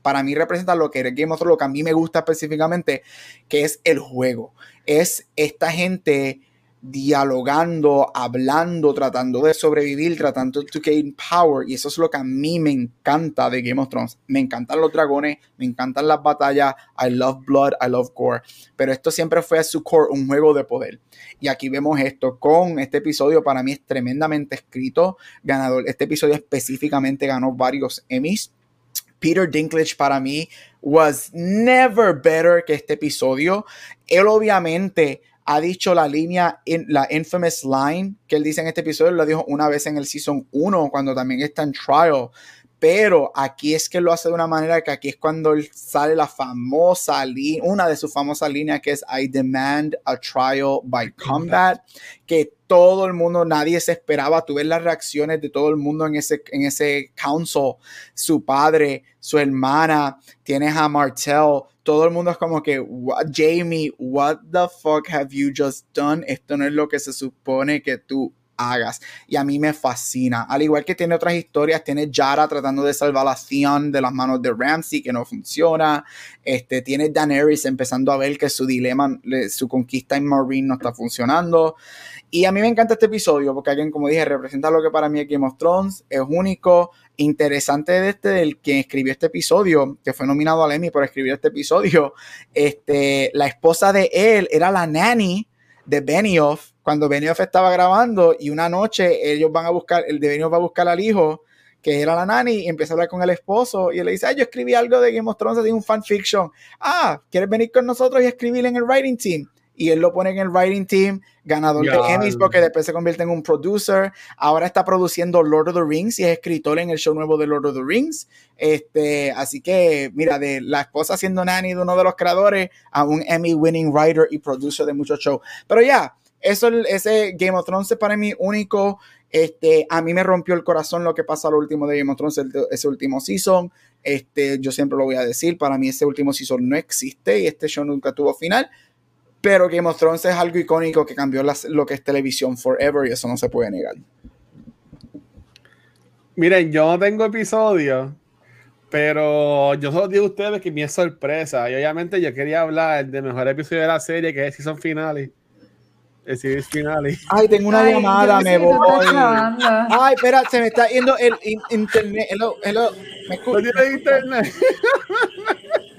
para mí representa lo que es Game of Thrones, lo que a mí me gusta específicamente, que es el juego. Es esta gente dialogando, hablando, tratando de sobrevivir, tratando de gain power. Y eso es lo que a mí me encanta de Game of Thrones. Me encantan los dragones, me encantan las batallas. I love blood, I love gore. Pero esto siempre fue a su core un juego de poder. Y aquí vemos esto con este episodio. Para mí es tremendamente escrito. Ganador. Este episodio específicamente ganó varios Emmys. Peter Dinklage para mí was never better que este episodio. Él obviamente ha dicho la línea, la infamous line que él dice en este episodio, lo dijo una vez en el season 1 cuando también está en trial. Pero aquí es que lo hace de una manera que aquí es cuando sale la famosa línea, una de sus famosas líneas que es I demand a trial by combat, que todo el mundo, nadie se esperaba. Tú ves las reacciones de todo el mundo en ese, en ese council, su padre, su hermana, tienes a Martell, todo el mundo es como que, Jamie, what the fuck have you just done? Esto no es lo que se supone que tú hagas. Y a mí me fascina. Al igual que tiene otras historias, tiene Yara tratando de salvar a Theon de las manos de Ramsey, que no funciona. Este, tiene Daenerys empezando a ver que su dilema, su conquista en Marine no está funcionando. Y a mí me encanta este episodio porque alguien, como dije, representa lo que para mí es Game of Thrones. Es único, interesante de este, del quien escribió este episodio, que fue nominado al Emmy por escribir este episodio. Este, la esposa de él era la nanny de Benioff cuando Benioff estaba grabando y una noche ellos van a buscar, el de Benioff va a buscar al hijo que era la nani y empieza a hablar con el esposo y le dice, ay, yo escribí algo de Game of Thrones, de un fanfiction. Ah, ¿quieres venir con nosotros y escribir en el writing team? Y él lo pone en el writing team, ganador de Emmys porque después se convierte en un producer. Ahora está produciendo Lord of the Rings y es escritor en el show nuevo de Lord of the Rings. Este, así que, mira, de la esposa siendo nanny de uno de los creadores a un Emmy winning writer y producer de muchos shows. Pero ya, eso, ese Game of Thrones es para mí único. Este, a mí me rompió el corazón lo que pasa al último de Game of Thrones, ese último season. Este, yo siempre lo voy a decir, para mí ese último season no existe y este show nunca tuvo final pero Game of Thrones es algo icónico que cambió lo que es televisión forever y eso no se puede negar. Miren, yo no tengo episodio, pero yo solo digo a ustedes que mi es sorpresa. Y obviamente yo quería hablar del mejor episodio de la serie, que es season finale. El season finale. Ay, tengo una llamada, me voy. Ay, espera, se me está yendo el internet. Hello, hello. ¿Me escuchas? internet?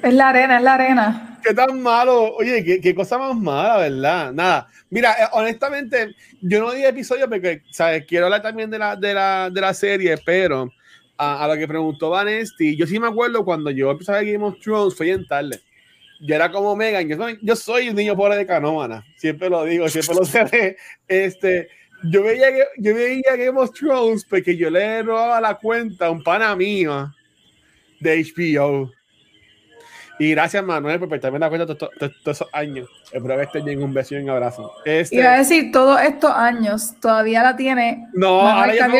Es la arena, es la arena. Qué tan malo. Oye, qué, cosa más mala, ¿verdad? Nada. Mira, eh, honestamente, yo no di episodio porque, ¿sabes? Quiero hablar también de la, de la, de la serie, pero a, lo que preguntó Vanesti, yo sí me acuerdo cuando yo empecé a ver Game of Thrones, fue en tarde. yo era como Megan, yo soy, yo soy un niño pobre de canómana, siempre lo digo, siempre lo sé. Este, yo veía, yo veía Game of Thrones porque yo le robaba la cuenta a un pana mío de HBO. Y gracias, Manuel, por prestarme la cuenta todos, esos años. Espero que estén bien. Un beso y un abrazo. Este... Iba a decir, todos estos años todavía la tiene. No, ahora ya no.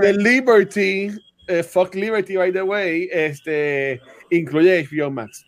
De Liberty, eh, fuck Liberty, by the way, este, incluye HBO Max.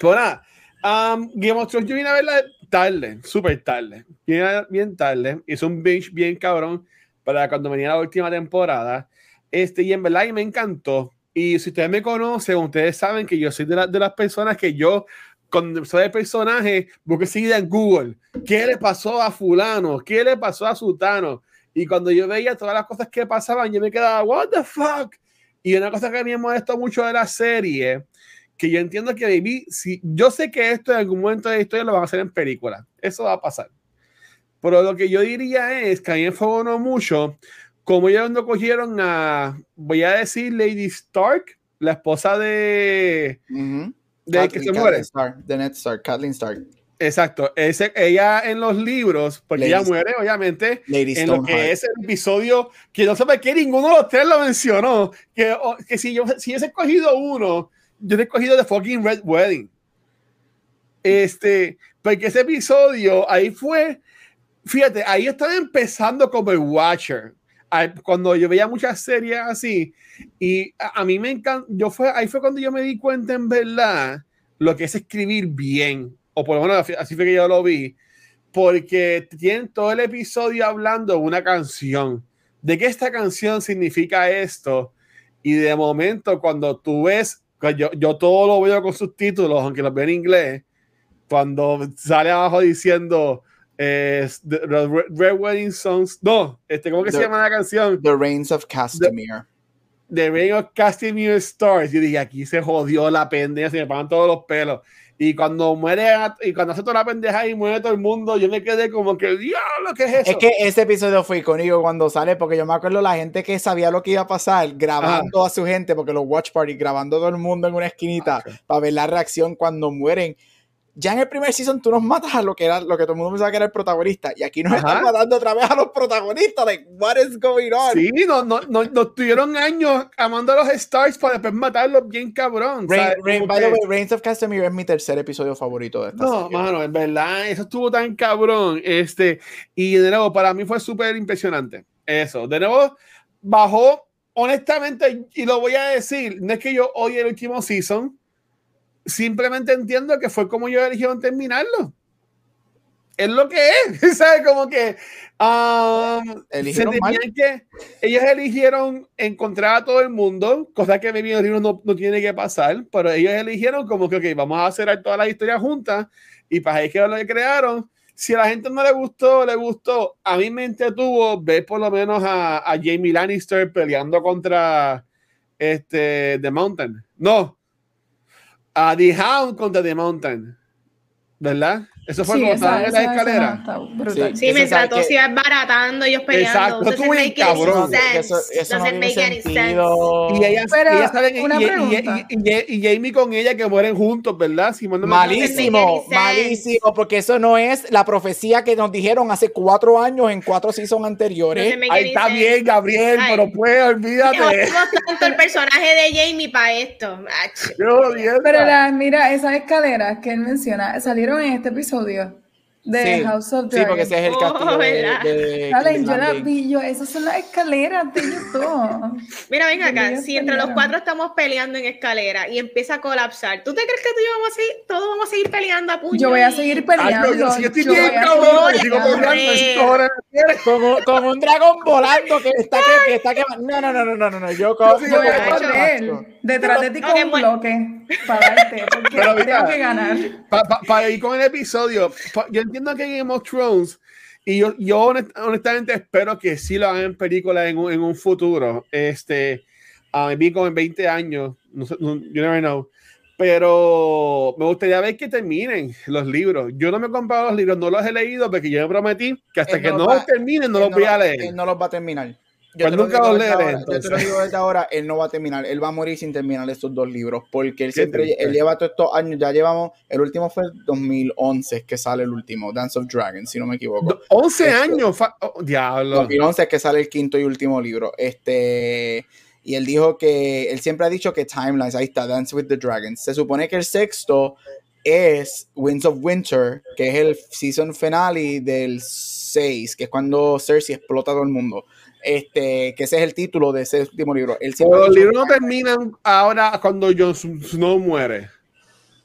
Pero nada, um, Game of Thrones, yo vine a verla tarde, súper tarde. Bien, bien tarde. Hizo un binge bien cabrón para cuando venía la última temporada. Este, y en verdad me encantó y si ustedes me conocen, ustedes saben que yo soy de, de las personas que yo, cuando soy el personaje, busco seguida en Google. ¿Qué le pasó a fulano? ¿Qué le pasó a sultano? Y cuando yo veía todas las cosas que pasaban, yo me quedaba, what the fuck? Y una cosa que me molestó mucho de la serie, que yo entiendo que baby, si yo sé que esto en algún momento de la historia lo van a hacer en película, eso va a pasar. Pero lo que yo diría es que a mí me no mucho como ya cuando cogieron a, voy a decir, Lady Stark, la esposa de, de que se muere. de Ned Stark, Kathleen Stark. Exacto, ese, ella en los libros, porque ella muere, obviamente, en lo que es el episodio, que no sé por qué ninguno de los tres lo mencionó, que, que si yo si he escogido uno, yo he escogido The Fucking Red Wedding. Este, porque ese episodio ahí fue, fíjate, ahí estaba empezando como el Watcher cuando yo veía muchas series así, y a, mí me encanta, yo fue, ahí fue cuando yo me di cuenta en verdad lo que es escribir bien, o por lo menos así fue que yo lo vi, porque tienen todo el episodio hablando de una canción, de qué esta canción significa esto, y de momento cuando tú ves, pues yo, yo todo lo veo con subtítulos, aunque los veo en inglés, cuando sale abajo diciendo es the, Red Wedding Songs. No, este, ¿cómo que se llama la canción? The Reigns of Castamere. The, the of Castamere Stars. Yo dije, aquí se jodió la pendeja, se me pagan todos los pelos. Y cuando muere, y cuando hace toda la pendeja y muere todo el mundo, yo me quedé como que, diablo, ¿qué es eso? Es que ese episodio fue icónico cuando sale, porque yo me acuerdo la gente que sabía lo que iba a pasar, grabando a su gente, porque los Watch Party, grabando todo el mundo en una esquinita, para ver la reacción cuando mueren ya en el primer season tú nos matas a lo que era lo que todo el mundo pensaba que era el protagonista y aquí nos están matando otra vez a los protagonistas like what is going on sí no no no nos tuvieron años amando a los stars para después matarlos bien cabrón by the way Reigns of Castamere es mi tercer episodio favorito de esta no mano en verdad eso estuvo tan cabrón este y de nuevo para mí fue súper impresionante eso de nuevo bajó honestamente y lo voy a decir no es que yo odie el último season simplemente entiendo que fue como ellos eligieron terminarlo. Es lo que es, ¿sabes? Como que, um, que ellos eligieron encontrar a todo el mundo, cosa que mi no, no tiene que pasar, pero ellos eligieron como que, ok, vamos a hacer todas las historias juntas y para ahí que lo que crearon. Si a la gente no le gustó, le gustó. A mí me entretuvo ver por lo menos a, a Jamie Lannister peleando contra este The Mountain. No, a The Hound contra The Mountain. ¿Verdad? Eso fue como estaban en la escalera. Sí, sí mientras todo se iba baratando, ellos peleando. Exacto, tú muy cabrón. Eso, eso no make any sense. Y ellas, Pero, ellas saben, una y, pregunta. Y, y, y, Jamie con ella que mueren juntos, ¿verdad? Si malísimo, malísimo, porque eso no es la profecía que nos dijeron hace cuatro años en cuatro seasons anteriores. No Ahí está bien, Gabriel, Ay. pero pues, olvídate. No tanto el personaje de Jamie para esto. Pero la, mira, esas escaleras que él menciona salieron en este episodio de House of Dragon. Sí, porque ese es el oh, castillo de, Dale, yo la vi, yo, esas son las escaleras de YouTube. Mira, venga acá, si entre los cuatro estamos peleando en escalera y empieza a colapsar, ¿tú te crees que tú y vamos a seguir, todos vamos a seguir peleando a puño? Yo voy a seguir peleando. Ay, yo, yo, yo estoy bien cabrón, sigo peleando como, como un dragón volando que está que, que está que no, no, no, no, no, no, yo, yo, yo voy a correr detrás de ti con un bloque para darte, porque tengo que ganar. Para ir con el episodio, yo entiendo que Game of Thrones, y yo, yo honestamente espero que sí lo hagan en película en un, en un futuro. Este, a mí como en 20 años, no sé, you never know. Pero me gustaría ver que terminen los libros. Yo no me he comprado los libros, no los he leído porque yo me prometí que hasta que no, los terminen no los voy a leer. no los va a terminar. Yo te, nunca lo leeré, yo te lo digo desde ahora, él no va a terminar, él va a morir sin terminar estos dos libros, porque él siempre, él lleva todos estos años, ya llevamos, el último fue 2011 que sale el último, Dance of Dragons, si no me equivoco. 11 este, años, oh, diablo. 2011 es que sale el quinto y último libro, este, y él dijo que, él siempre ha dicho que Timelines, ahí está, Dance with the Dragons, se supone que el sexto es Winds of Winter, que es el season finale del 6, que es cuando Cersei explota todo el mundo. Este, que ese es el título de ese último libro. El los libros no terminan ahora cuando Jon Snow muere.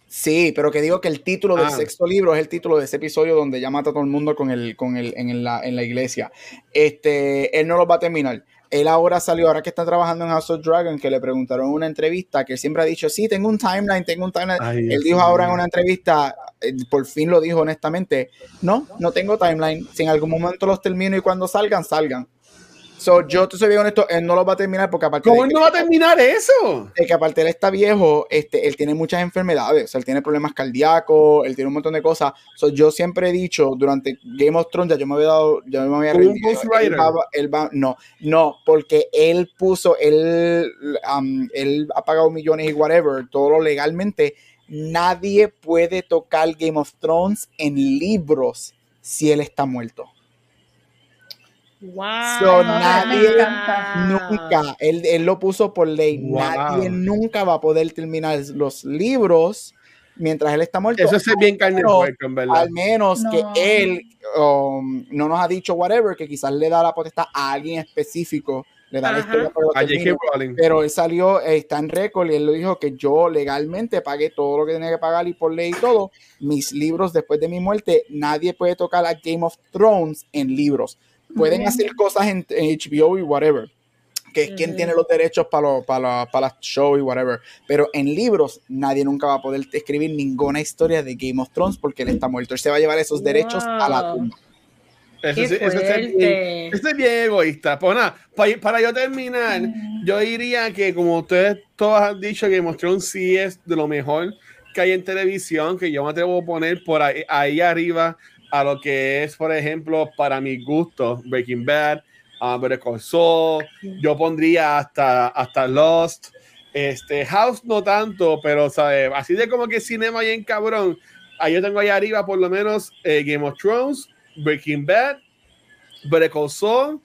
Sí, pero que digo que el título del ah. sexto libro es el título de ese episodio donde ya mata a todo el mundo con el, con el, en, la, en la iglesia. Este, él no lo va a terminar él ahora salió, ahora que está trabajando en House of Dragon, que le preguntaron en una entrevista que él siempre ha dicho, sí, tengo un timeline, tengo un timeline. él dijo ahora en una entrevista, eh, por fin lo dijo honestamente, no, no tengo timeline. Si en algún momento los termino y cuando salgan, salgan. So, yo te soy bien honesto, él no lo va a terminar porque aparte. ¿Cómo él no va a terminar eso? De que aparte él está viejo, este, él tiene muchas enfermedades. O sea, él tiene problemas cardíacos, él tiene un montón de cosas. So, yo siempre he dicho, durante Game of Thrones, ya yo me había dado, ya me había rendido. Él va, no, no, porque él puso, él, um, él ha pagado millones y whatever, todo lo legalmente. Nadie puede tocar Game of Thrones en libros si él está muerto. Wow. nadie nunca, él, él, lo puso por ley, nadie nunca va a poder terminar los libros mientras él está muerto. Eso es bien carne en verdad. Al menos que él um, no nos ha dicho whatever, que quizás le da la potestad a alguien específico, le da la historia Pero él salió, está en récord y él lo dijo que yo legalmente pagué todo lo que tenía que pagar y por ley y todo. Mis libros después de mi muerte, nadie puede tocar a Game of Thrones en libros pueden hacer cosas en, HBO y whatever, que es quien tiene los derechos para para, para las show y whatever. Pero en libros nadie nunca va a poder escribir ninguna historia de Game of Thrones porque él está muerto. Él se va a llevar esos derechos a la tumba. Eso, sí, eso, es bien, eso, es bien, egoísta. Pues nada, para, para, yo terminar, yo diría que como ustedes todos han dicho, Game of Thrones sí es de lo mejor que hay en televisión, que yo me atrevo a poner por ahí, ahí arriba a lo que es, por ejemplo, para mi gusto, Breaking Bad, uh, Better Call Saul, yo pondría hasta, Lost, este, House no tanto, pero así de como que cinema bien cabrón, ahí yo tengo ahí arriba por lo menos eh, Game of Thrones, Breaking Bad, Better Call Saul,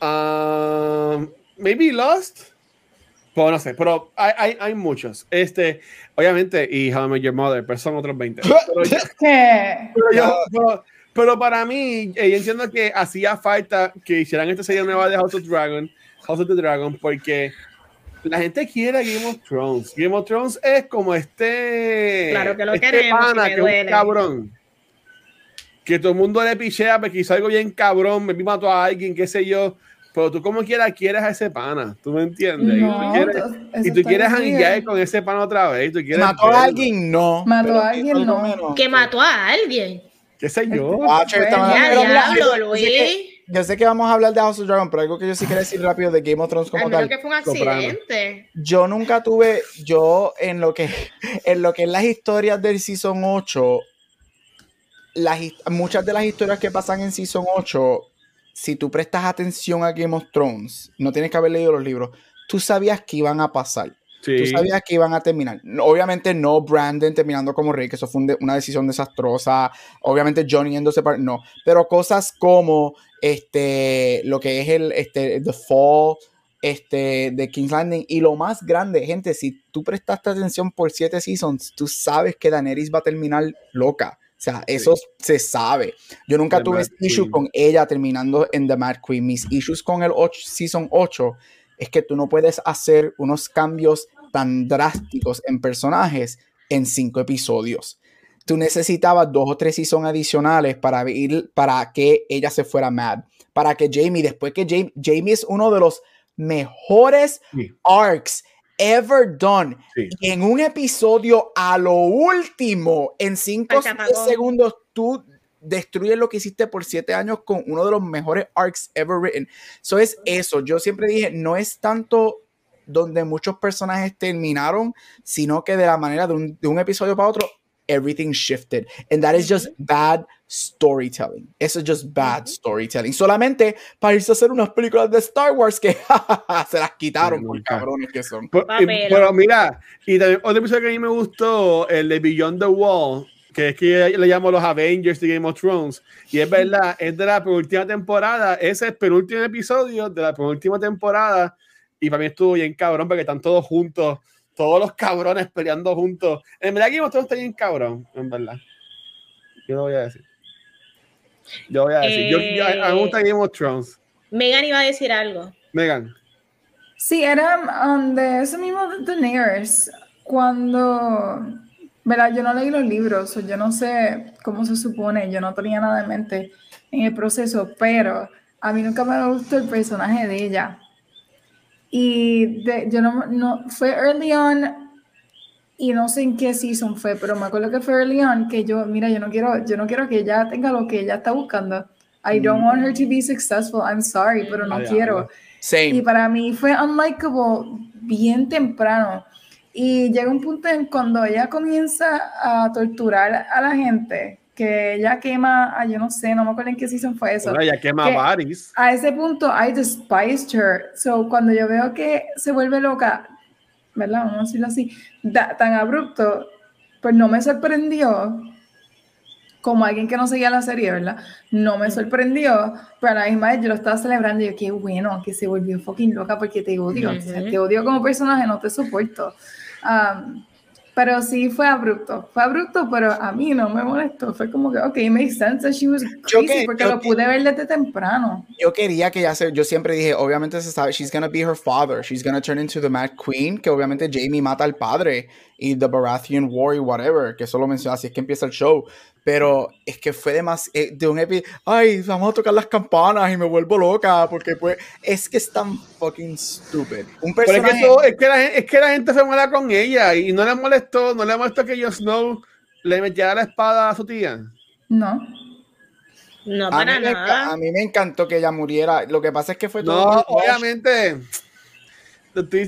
um, maybe Lost, pues no sé, pero hay, hay, muchos. Este, obviamente, y How I Met Your Mother, pero son otros 20. Pero, para mí, eh, yo entiendo que hacía falta que hicieran esta serie nueva de House of Dragon, House of the Dragon, porque la gente quiere Game of Thrones. Game of Thrones es como este. Claro que lo este queremos. Pana, que es un cabrón. Que todo el mundo le pichea porque hizo algo bien cabrón, me mató a alguien, qué sé yo pero tú como quieras quieres a ese pana, ¿tú me entiendes? y tú quieres, y con ese pana otra vez. tú quieres ¿Mató a alguien? No. ¿Mató a alguien? No. ¿Que mató a alguien? ¿Qué sé yo? Yo sé que vamos a hablar de House of Dragon, pero algo que yo sí quiero decir rápido de Game of Thrones como tal. que fue un accidente. Yo nunca tuve, yo en lo que en lo que es las historias del Season 8, las, muchas de las historias que pasan en Season 8 si tú prestas atención a Game of Thrones, no tienes que haber leído los libros, tú sabías que iban a pasar. Tú sabías que iban a terminar. Obviamente no Brandon terminando como rey, que eso fue una decisión desastrosa. Obviamente Johnny yéndose para... No. Pero cosas como este, lo que es el este, The Fall este, de King's Landing. Y lo más grande, gente, si tú prestaste atención por siete seasons, tú sabes que Daenerys va a terminar loca. O sea, eso se sabe. Yo nunca tuve issue con ella terminando en The Mad Queen. Mis issues con el Season 8 es que tú no puedes hacer unos cambios tan drásticos en personajes en cinco episodios. Tú necesitabas dos o tres seasons adicionales para, ir, para que ella se fuera mad. Para que Jamie, después que Jamie, Jamie es uno de los mejores arcs ever done. en un episodio a lo último, en 5 segundos, tú destruyes lo que hiciste por 7 años con uno de los mejores arcs ever written. Eso es eso. Yo siempre dije, no es tanto donde muchos personajes terminaron, sino que de la manera de un, de un episodio para otro, everything shifted. And that is just bad storytelling. Eso es just bad storytelling. Solamente para irse a hacer unas películas de Star Wars que se las quitaron por cabrones que son. Pero, mira, y también otro episodio que a mí me gustó, el de Beyond the Wall, que es que le llamo los Avengers de Game of Thrones. Y es verdad, es de la penúltima temporada. Ese es el penúltimo episodio de la penúltima temporada. Y para mí estuvo bien cabrón porque están todos juntos todos los cabrones peleando juntos. En verdad, Game of Thrones está bien cabrón, en verdad. Yo lo voy a decir. Yo voy a decir. yo, a mí me gusta Game of Thrones. Megan iba a decir algo. Megan. Sí, era um, de ese mismo de Daenerys. Cuando. ¿Verdad? Yo no leí los libros, o yo no sé cómo se supone, yo no tenía nada en mente en el proceso, pero a mí nunca me gustó el personaje de ella. Y yo no, no, fue early on y no sé en qué season fue, pero me acuerdo que fue early on que yo, mira, yo no quiero, yo no quiero que ella tenga lo que ella está buscando. I don't want her to be successful, I'm sorry, pero no quiero. Y para mí fue unlikable bien temprano. Y llega un punto en cuando ella comienza a torturar a la gente, que ella quema, yo no sé, no me acuerdo en qué season fue eso. ella quema Varys. A ese punto, I despised her. So, cuando yo veo que se vuelve loca, ¿verdad? Vamos a decirlo así, tan abrupto, pues no me sorprendió como alguien que no seguía la serie, ¿verdad? No me sorprendió, pero a la misma vez yo lo estaba celebrando y yo, qué bueno que se volvió fucking loca porque te odio, te odio como personaje, no te soporto. Um, pero sí fue abrupto, fue abrupto, pero a mí no me molestó, fue como que, ok, makes sense that she was crazy, porque lo pude ver desde temprano. Yo quería que ya se, yo siempre dije, obviamente se sabe, she's gonna be her father, she's gonna turn into the Mad Queen, que obviamente Jamie mata al padre, y The Baratheon War y whatever, que eso lo menciona, así es que empieza el show, pero es que fue de más, eh, de un episodio, ay, vamos a tocar las campanas y me vuelvo loca, porque pues, es que es tan fucking stupid. Un personaje... Es que, todo, es, que la, es que, la, gente se muera con ella y no le molestó, no le molestó que Jon Snow le metiera la espada a su tía. No. No, para nada. a mí me encantó que ella muriera. Lo que pasa es que fue todo. No, obviamente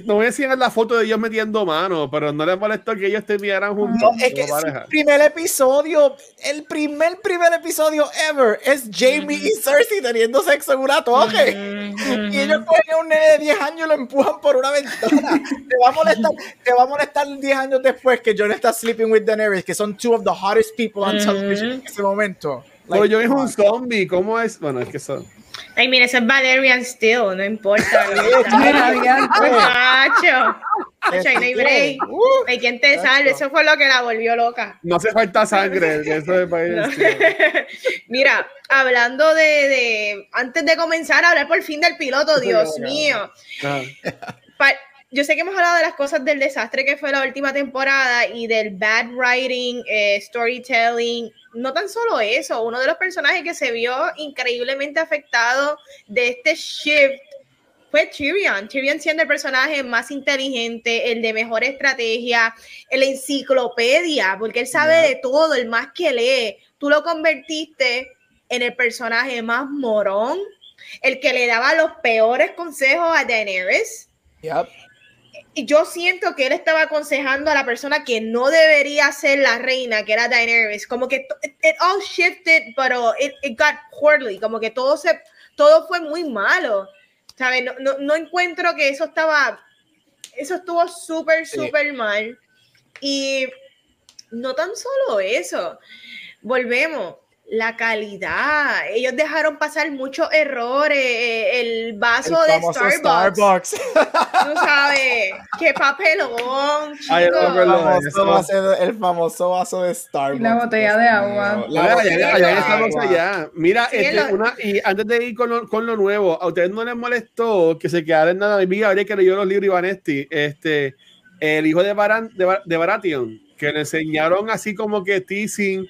no voy a enseñar la foto de ellos metiendo mano, pero no les molestó que ellos terminaran juntos. No, es que el primer episodio, el primer, primer episodio ever es Jamie y Cersei teniendo sexo en una torre. Y ellos cogen a un nene de 10 años y lo empujan por una ventana. te, va a molestar, te va a molestar 10 años después que Jon está sleeping with Daenerys, que son two of the hottest people on television en ese momento. Pero yo es un zombie, ¿cómo es? Bueno, es que son. Ay, mira, ese es Valerian Steel, no importa. Macho. Macho, hay break. Hay quien te salve. Eso fue lo que la volvió loca. No hace falta sangre. Eso es mira, hablando de, de, Antes de comenzar a hablar por fin del piloto, Dios mío. Yo sé que hemos hablado de las cosas del desastre que fue la última temporada y del bad writing, eh, storytelling no tan solo eso, uno de los personajes que se vio increíblemente afectado de este shift fue Tyrion. Tyrion siendo el personaje más inteligente, el de mejor estrategia, el enciclopedia, porque él sabe de todo, el más que lee. Tú lo convertiste en el personaje más morón, el que le daba los peores consejos a Daenerys. Yep yo siento que él estaba aconsejando a la persona que no debería ser la reina, que era Daenerys, como que it, all shifted, pero it, got poorly, como que todo se, todo fue muy malo, ¿sabes? No, encuentro que eso estaba, eso estuvo súper, súper mal. Y no tan solo eso, volvemos, la calidad. Ellos dejaron pasar muchos errores. Eh, el vaso de Starbucks. Tú sabes, qué papelón, el, famoso vaso de Starbucks. Y la botella de agua. Mira, este, una, y antes de ir con lo, con lo, nuevo, ¿a ustedes no les molestó que se quedara en nada? Mi amiga habría que leyó los libros Ivanesti, este, el hijo de, Baran, de, de Baratheon, que le enseñaron así como que teasing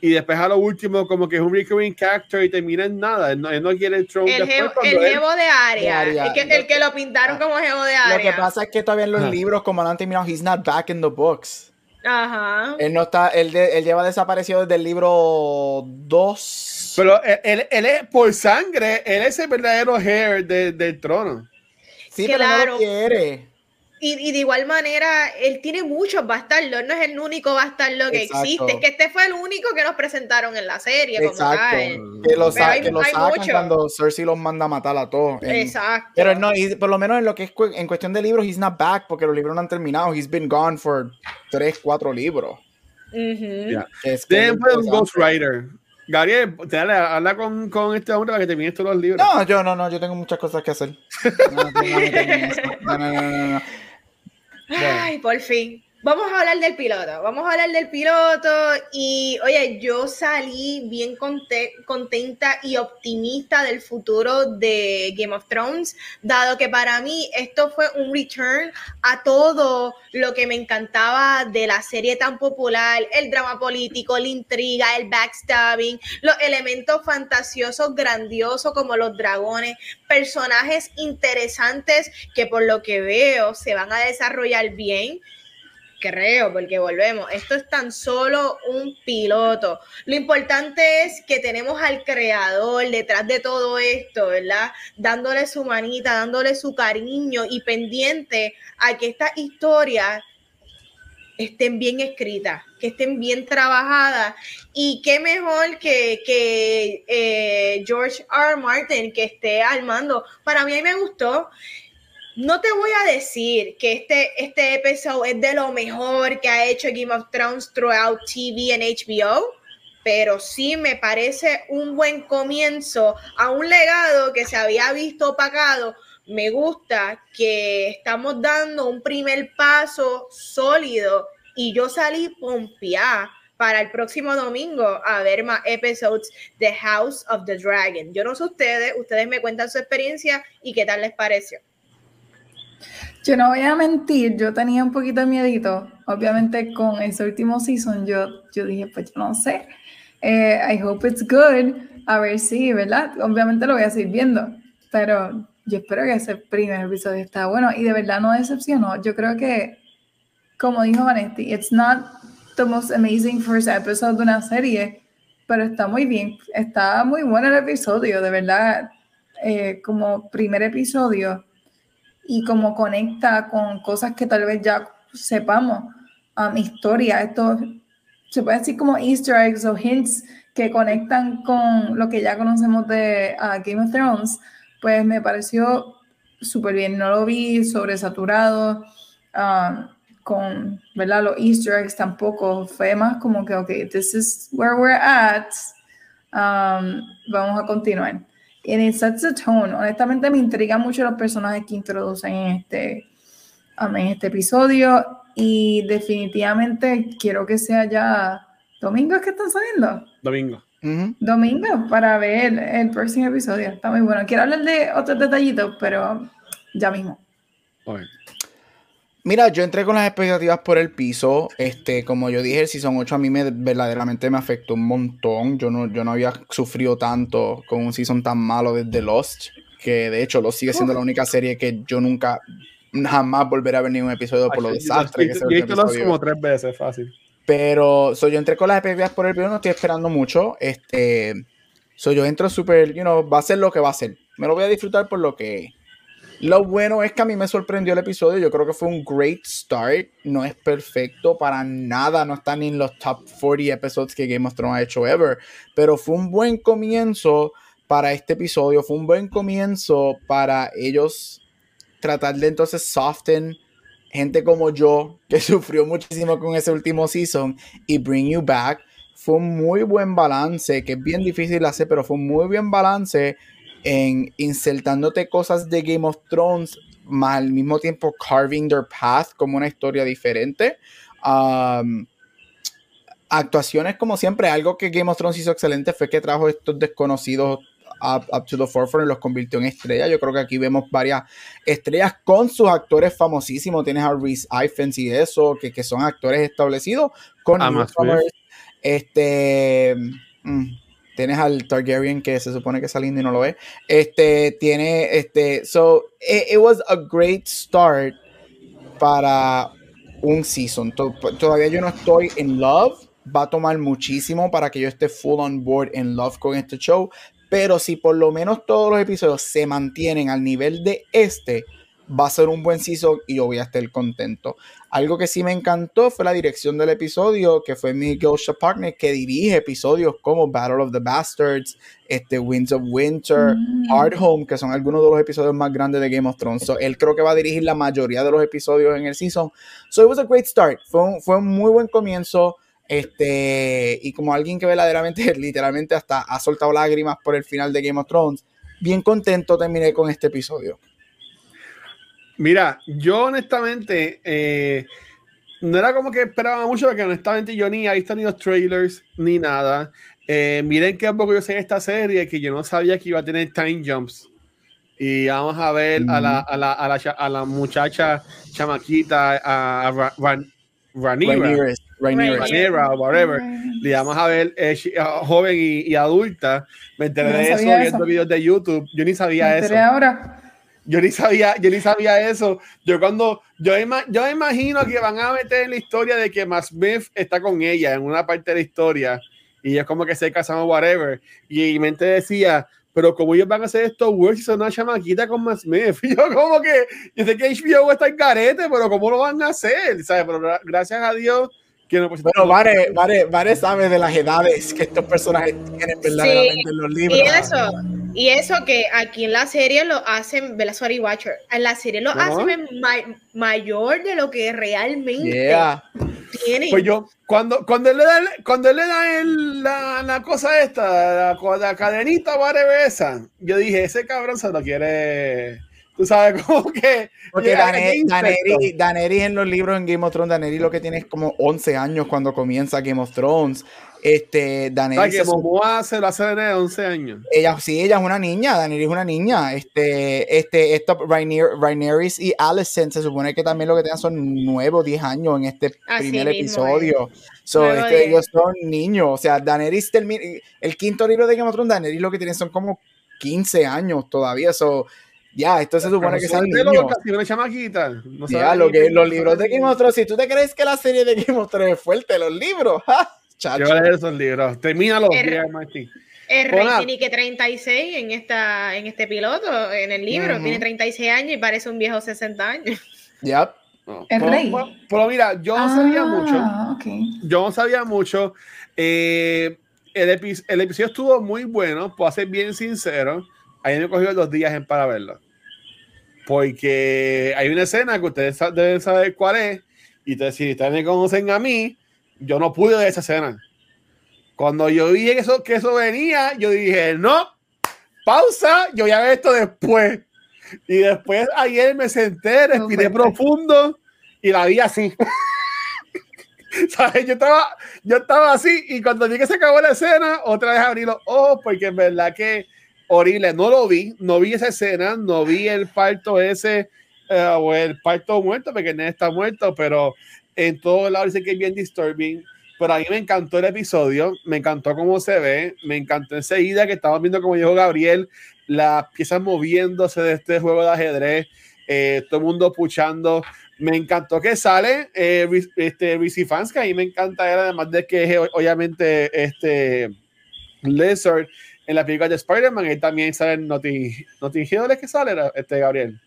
y después a lo último como que es un recurring character y termina en nada. Él no, él no quiere el throne El, jevo, el jevo de área. El, que, el que lo pintaron como jevo de área. Lo que pasa es que todavía en los libros, como no han terminado, he's not back in the books. Ajá. Él no está, él, él lleva desaparecido desde el libro 2. Pero él, él, es por sangre, él es el verdadero heir del trono. Sí, pero no lo quiere. Y, de igual manera, él tiene muchos bastardos, no es el único bastardo que existe, es que este fue el único que nos presentaron en la serie. Exacto. Que lo, que lo sacan cuando Cersei los manda a matar a todos. Exacto. Pero no, y por lo menos en lo que es en cuestión de libros, he's not back porque los libros no han terminado. He's been gone for tres, cuatro libros. Uh -huh. un Ghostwriter. Gabriel, te habla con, con este hombre para que termines todos los libros. No, yo no, no, yo tengo muchas cosas que hacer. no, no, no, no Ay, por fin. Vamos a hablar del piloto, vamos a hablar del piloto. Y oye, yo salí bien contenta y optimista del futuro de Game of Thrones, dado que para mí esto fue un return a todo lo que me encantaba de la serie tan popular, el drama político, la intriga, el backstabbing, los elementos fantasiosos grandiosos como los dragones, personajes interesantes que por lo que veo se van a desarrollar bien creo, porque volvemos, esto es tan solo un piloto. Lo importante es que tenemos al creador detrás de todo esto, ¿verdad? Dándole su manita, dándole su cariño y pendiente a que estas historias estén bien escritas, que estén bien trabajadas. Y qué mejor que, que eh, George R. Martin que esté al mando. Para mí, me gustó. No te voy a decir que este, este episodio es de lo mejor que ha hecho Game of Thrones throughout TV en HBO, pero sí me parece un buen comienzo a un legado que se había visto opacado. Me gusta que estamos dando un primer paso sólido y yo salí pompeada para el próximo domingo a ver más episodios de House of the Dragon. Yo no sé ustedes, ustedes me cuentan su experiencia y qué tal les pareció. Yo no voy a mentir, yo tenía un poquito de miedito. Obviamente con ese último season yo, yo dije, pues yo no sé. Eh, I hope it's good. A ver si, ¿verdad? Obviamente lo voy a seguir viendo. Pero yo espero que ese primer episodio está bueno. Y de verdad no decepcionó. Yo creo que, como dijo Vanetti, it's not the most amazing first episode de una serie. Pero está muy bien. Está muy bueno el episodio, de verdad. Eh, como primer episodio y como conecta con cosas que tal vez ya sepamos, um, historia, esto se puede decir como easter eggs o hints que conectan con lo que ya conocemos de uh, Game of Thrones, pues me pareció súper bien, no lo vi sobresaturado um, con, ¿verdad? Los easter eggs tampoco, fue más como que, ok, this is where we're at, um, vamos a continuar. And it sets the tone. Honestamente me intriga mucho los personajes que introducen en este, um, en este episodio y definitivamente quiero que sea ya domingo es que están saliendo. Domingo. Domingo para ver el próximo episodio. Está muy bueno. Quiero hablar de otros detallitos, pero ya mismo. Mira, yo entré con las expectativas por el piso. Este, como yo dije, el Season 8 a mí me, verdaderamente me afectó un montón. Yo no, yo no había sufrido tanto con un Season tan malo desde Lost. Que de hecho Lost sigue siendo la única serie que yo nunca, jamás volveré a ver ningún episodio por los desastres que se Lost como tres veces, fácil. Pero, so, yo entré con las expectativas por el piso, no estoy esperando mucho. Este, so, yo entro súper, you know, va a ser lo que va a ser. Me lo voy a disfrutar por lo que lo bueno es que a mí me sorprendió el episodio. Yo creo que fue un great start. No es perfecto para nada. No está ni en los top 40 episodios que Game of Thrones ha hecho ever. Pero fue un buen comienzo para este episodio. Fue un buen comienzo para ellos tratar de entonces soften gente como yo que sufrió muchísimo con ese último season y bring you back. Fue un muy buen balance que es bien difícil hacer, pero fue un muy buen balance en insertándote cosas de Game of Thrones, más al mismo tiempo carving their path como una historia diferente. actuaciones como siempre, algo que Game of Thrones hizo excelente fue que trajo estos desconocidos up, to the forefront y los convirtió en estrellas. Yo creo que aquí vemos varias estrellas con sus actores famosísimos. Tienes a Reese Ifans y eso, que, que son actores establecidos con Este. Mm, tienes al Targaryen que se supone que es lindo y no lo es. Este tiene este so it, was a great start para un season. Todavía yo no estoy en love. Va a tomar muchísimo para que yo esté full on board en love con este show. Pero si por lo menos todos los episodios se mantienen al nivel de este, va a ser un buen season y yo voy a estar contento. Algo que sí me encantó fue la dirección del episodio, que fue Miguel Shaparnik, que dirige episodios como Battle of the Bastards, este, Winds of Winter, mm. Hard Home, que son algunos de los episodios más grandes de Game of Thrones. él creo que va a dirigir la mayoría de los episodios en el season. So it was a great start. Fue un, fue un muy buen comienzo. Este, y como alguien que verdaderamente, literalmente, hasta ha soltado lágrimas por el final de Game of Thrones, bien contento terminé con este episodio. Mira, yo honestamente eh, no era como que esperaba mucho, porque honestamente yo ni he visto ni los trailers ni nada. Eh, miren qué poco yo sé de esta serie que yo no sabía que iba a tener time jumps. Y vamos a ver a, la, a, la, a, la, a, la, muchacha chamaquita, a, a Ranira, o whatever. Le vamos a ver eh, joven y, y, adulta. Me enteré de eso viendo videos de YouTube. Yo ni sabía Me eso. ahora. Yo ni sabía, yo ni sabía eso. Yo cuando, yo, yo imagino que van a meter en la historia de que Matt Smith está con ella en una parte de la historia y es como que se casan o whatever. Y mi mente decía, pero como ellos van a hacer esto, works son una chamaquita con Matt Smith. Y yo como que, yo sé que HBO está en carete, pero ¿cómo lo van a hacer? ¿Sabes? Pero gracias a Dios bueno, Vare, Vare, Vare sabe de las edades que estos personajes tienen verdaderamente en los libros. Y eso, y eso que aquí en la serie lo hacen, Sorry Watcher, en la serie lo hacen mayor de lo que realmente tiene. Pues yo, cuando, cuando él le da, cuando él le da el, la, la, cosa esta, la, la cadenita Vare esa, yo dije, ese cabrón se lo quiere Tú sabes, como que. Porque Daneri, en los libros en Game of Thrones, Daneri lo que tiene es como 11 años cuando comienza Game of Thrones. Este, Daneri. que Momoa se lo hace de 11 años. Ella, sí, ella es una niña, Daneri es una niña. Este, este, esto, Rhaenyra y Alicent se supone que también lo que tengan son 9 o 10 años en este primer episodio. So, este, ellos son niños. O sea, Daenerys termina. El quinto libro de Game of Thrones, Daenerys lo que tiene son como 15 años todavía. So, ya, esto se supone que son niños. No ya, lo que, los libros de Game of Thrones, si tú te crees que la serie de Game of Thrones es fuerte, los libros, Yo voy a leer esos libros. Termínalo, el, Martín. El rey tiene que 36 en, esta, en este piloto, en el libro. Tiene 36 años y parece un viejo 60 años. Ya. el rey. Pero, mira, yo no sabía ah, mucho. Yo no sabía mucho. Eh, el, el, episodio estuvo muy bueno, puedo ser bien sincero. Ahí me cogido dos días en para verlo porque hay una escena que ustedes deben saber cuál es, y ustedes, si ustedes me conocen a mí, yo no pude ver esa escena. Cuando yo vi eso, que eso venía, yo dije, no, pausa, yo voy a ver esto después. Y después ayer me senté, respiré profundo y la vi así. ¿Sabes? Yo estaba, yo estaba así y cuando vi que se acabó la escena, otra vez abrí los ojos porque en verdad que horrible. No lo vi, no vi esa escena, no vi el parto ese eh, o el parto muerto, porque no está muerto, pero en todos lados dice que es bien disturbing. Pero a mí me encantó el episodio, me encantó cómo se ve, me encantó enseguida que estamos viendo, como dijo Gabriel, las piezas moviéndose de este juego de ajedrez, eh, todo el mundo puchando. Me encantó que sale eh, este Fans, que a mí me encanta, además de que es obviamente este Lizard en la película de Spider-Man, y también sale Notting, Notting Hill, ¿es que sale este Gabriel?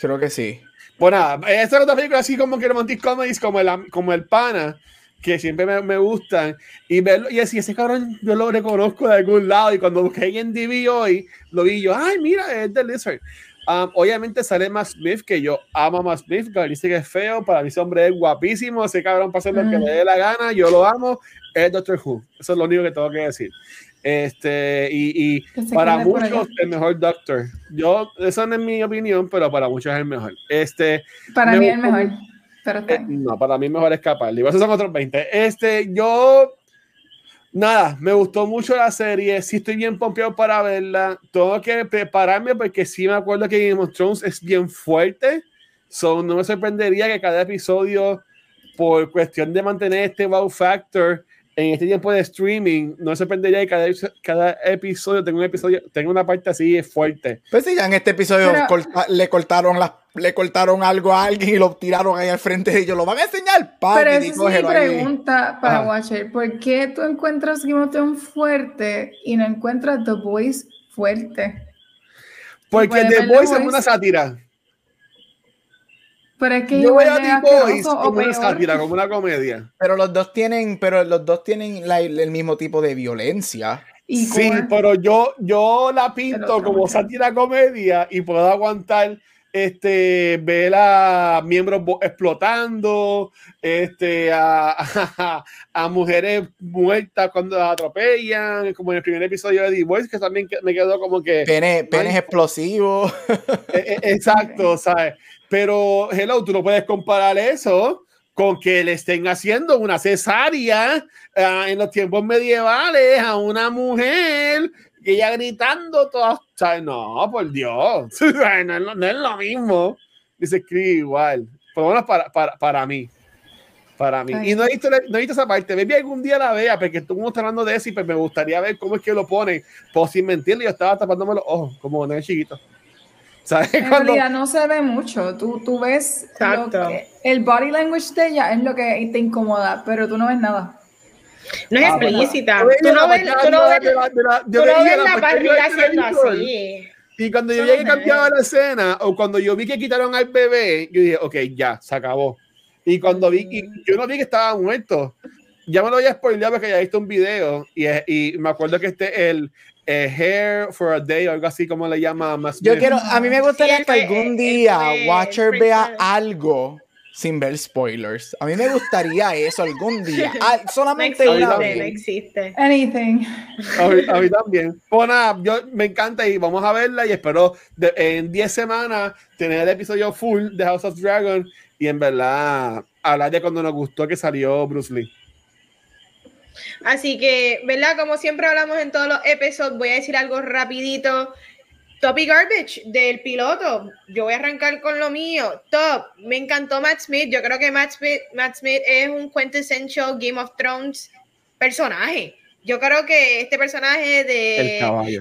Creo que sí. Bueno, esta es otra película así como que romantic comedies, como el, como el Pana, que siempre me, me, gustan. Y verlo, y así, ese cabrón yo lo reconozco de algún lado. Y cuando busqué en DV hoy, lo vi yo, ay, mira, es The Lizard. Um, obviamente sale Matt Smith, que yo amo a Matt Smith, que dice que es feo, para mí ese hombre es guapísimo, ese cabrón hacer lo que mm. le dé la gana, yo lo amo, es Doctor Who. Eso es lo único que tengo que decir. Este, y, para muchos el mejor Doctor. Yo, eso no es mi opinión, pero para muchos es el mejor. Este, para mí es el mejor. Pero eh, no, para mí mejor es capaz. Digo, esos son otros 20. Este, yo, nada, me gustó mucho la serie. Sí estoy bien pompeado para verla. Tengo que prepararme porque sí me acuerdo que Game of Thrones es bien fuerte. So, no me sorprendería que cada episodio, por cuestión de mantener este wow factor, en este tiempo de streaming, no se sorprendería que cada, cada episodio tenga un episodio, tenga una parte así fuerte. Pues sí, ya en este episodio le cortaron las le cortaron algo a alguien y lo tiraron ahí al frente de ellos. ¿Lo van a enseñar? pero esa es mi pregunta para Watcher. ¿Por qué tú encuentras Game of Thrones fuerte y no encuentras The Voice fuerte? Porque The Voice es una sátira. Pero es que yo voy a Boys como una sátira, como una comedia. Pero los dos tienen, pero los dos tienen el mismo tipo de violencia. sí, pero yo, yo la pinto como sátira comedia y puedo aguantar este, ver a miembros explotando, este, a, a, mujeres muertas cuando las atropellan, como en el primer episodio de The Voice, que también me quedó como que... Penes explosivos. E, e, exacto, ¿sabes? Pero, hello, tú no puedes comparar eso con que le estén haciendo una cesárea ah, en los tiempos medievales a una mujer y ella gritando todo, ¿sabes? No, por Dios, no, es lo mismo. Dice escribe igual, por lo menos para, para, para mí. Para mí. Y no he, visto, no he visto esa parte. Maybe algún día la vea, porque tú estás hablando de eso y pues me gustaría ver cómo es que lo ponen. Pues sin mentirle, yo estaba tapándome los ojos, como un chiquito. ¿Sabes? En realidad no se ve mucho. Tú, tú ves el body language de ella es lo que te incomoda, pero tú no ves nada. No es ah, explícita. tú no ves, tú no ves, tú no ves la barriga haciendo así. Y cuando yo vi que cambiaba la escena, o cuando yo vi que quitaron al bebé, yo dije, ok, ya, se acabó. Y cuando vi, y yo no vi que estaba muerto. Ya me lo había spoileado porque ya visto un video y, y me acuerdo que este el, el Hair for a Day o algo así como le llama más. Yo quiero, a mí me gustaría que algún día Watcher vea algo sin ver spoilers. A mí me gustaría eso algún día. Ah, solamente una vez. existe. Anything. A mí, también. Bueno, yo me encanta y vamos a verla y espero en 10 semanas tener el episodio full de House of Dragon y en verdad hablar de cuando nos gustó que salió Bruce Lee. Así que, ¿verdad? Como siempre hablamos en todos los episodios, voy a decir algo rapidito. Top y garbage del piloto. Yo voy a arrancar con lo mío. Top. Me encantó Matt Smith. Yo creo que Matt Smith, Matt Smith es un quintessential Game of Thrones personaje. Yo creo que este personaje de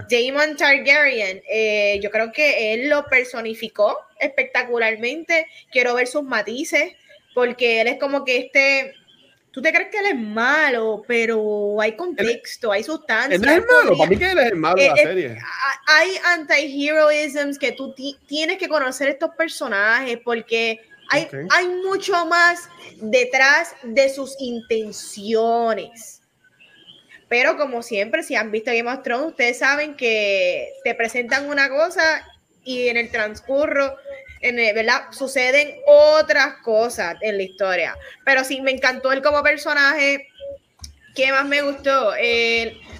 Damon Targaryen, eh, yo creo que él lo personificó espectacularmente. Quiero ver sus matices, porque él es como que este tú te crees que él es malo, pero hay contexto, hay sustancia. Él es malo, para mí que él es el malo de la eh, eh, serie. Hay anti-heroisms que tú tienes que conocer estos personajes porque hay, hay mucho más detrás de sus intenciones. Pero como siempre, si han visto Game of Thrones, ustedes saben que te presentan una cosa y en el transcurso ¿verdad? Suceden otras cosas en la historia. Pero sí, me encantó él como personaje. ¿Qué más me gustó?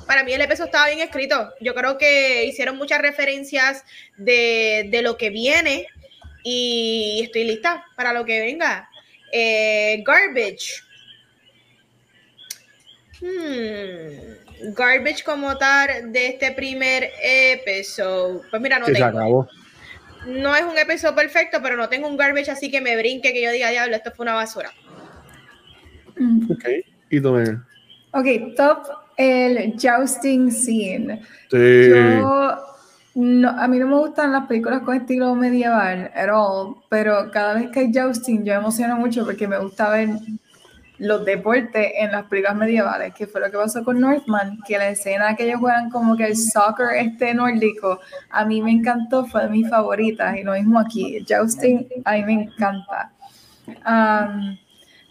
para mí el episodio estaba bien escrito. Yo creo que hicieron muchas referencias de, lo que viene y estoy lista para lo que venga. Eh, garbage. Hmm, garbage como tal de este primer episodio. Pues mira, no tengo no es un episodio perfecto, pero no tengo un garbage así que me brinque, que yo diga, diablo, esto fue una basura. Mm. Ok, y tú, Ok, top el jousting scene. Sí. Yo, no, a mí no me gustan las películas con estilo medieval at all, pero cada vez que hay jousting yo me emociono mucho porque me gusta ver los deportes en las películas medievales, que fue lo que pasó con Northman, que la escena que ellos juegan como que el soccer este nórdico, a mí me encantó, fue de mis favoritas, y lo mismo aquí, Jousting, a mí me encanta. Um,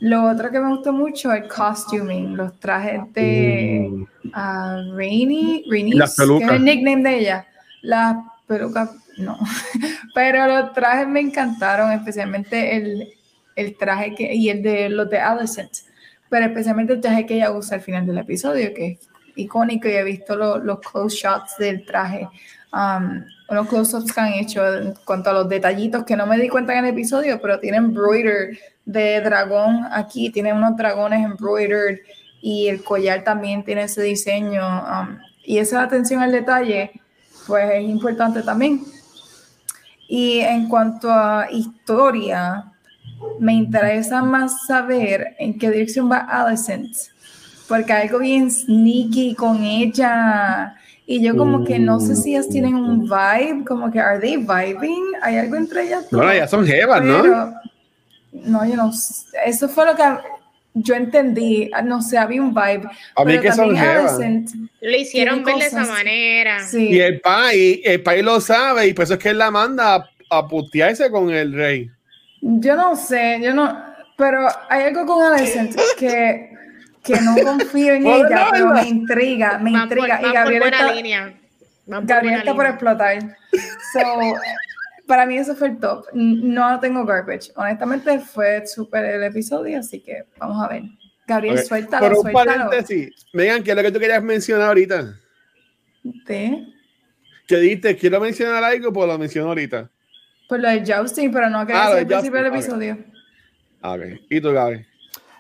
lo otro que me gustó mucho el costuming, los trajes de uh, Rainy, Rainy que es el nickname de ella, las pelucas, no, pero los trajes me encantaron, especialmente el, el traje que, y el de los de Alicent, pero especialmente el traje que ella usa al final del episodio, que es icónico y he visto los close shots del traje, um, unos close-ups que han hecho en cuanto a los detallitos que no me di cuenta en el episodio, pero tienen embroider de dragón aquí, tiene unos dragones embroidered y el collar también tiene ese diseño um, y esa atención al detalle pues es importante también. Y en cuanto a historia, me interesa más saber en qué dirección va Alicent, porque algo bien sneaky con ella. Y yo como que no sé si ellas tienen un vibe, como que are they vibing? ¿Hay algo entre ellas? No, ellas son jevas, ¿no? No, yo no Eso fue lo que yo entendí. No sé, había un vibe. A mí que son jevas. Le hicieron ver de esa manera. Sí. Y el país, el país lo sabe y por eso es que él la manda a putearse con el rey. Yo no sé, yo no, pero hay algo con Alicent que, que no confío en ella, pero me intriga, me intriga. y Gabriel está, línea. Gabriel está por explotar. So, para mí eso fue el top. No tengo garbage. Honestamente fue súper el episodio, así que vamos a ver. Gabriel, suéltalo, Por un suéltalo. paréntesis, Megan, ¿qué es lo que tú querías mencionar ahorita? ¿De? ¿Qué dijiste? Quiero mencionar algo, pues lo menciono ahorita. Pues lo de Jousting, pero no que ah, al principio del episodio. Ah, ok. ¿Y tú, Gaby?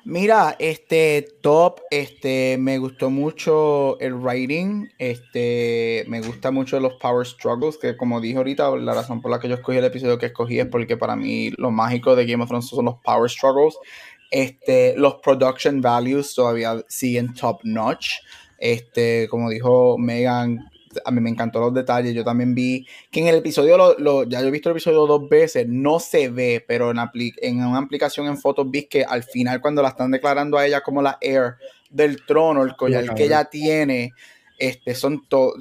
Mira, este top, este, me gustó mucho el writing, este, me gusta mucho los power struggles, que como dije ahorita, la razón por la que yo escogí el episodio que escogí es porque para mí lo mágico de Game of Thrones son los power struggles, este, los production values todavía siguen top notch, este, como dijo Megan, a mí me encantó los detalles. Yo también vi que en el episodio, lo, ya yo he visto el episodio dos veces, no se ve, pero en, en una aplicación en fotos vi que al final, cuando la están declarando a ella como la heir del trono, el collar que ella tiene, este, son todo.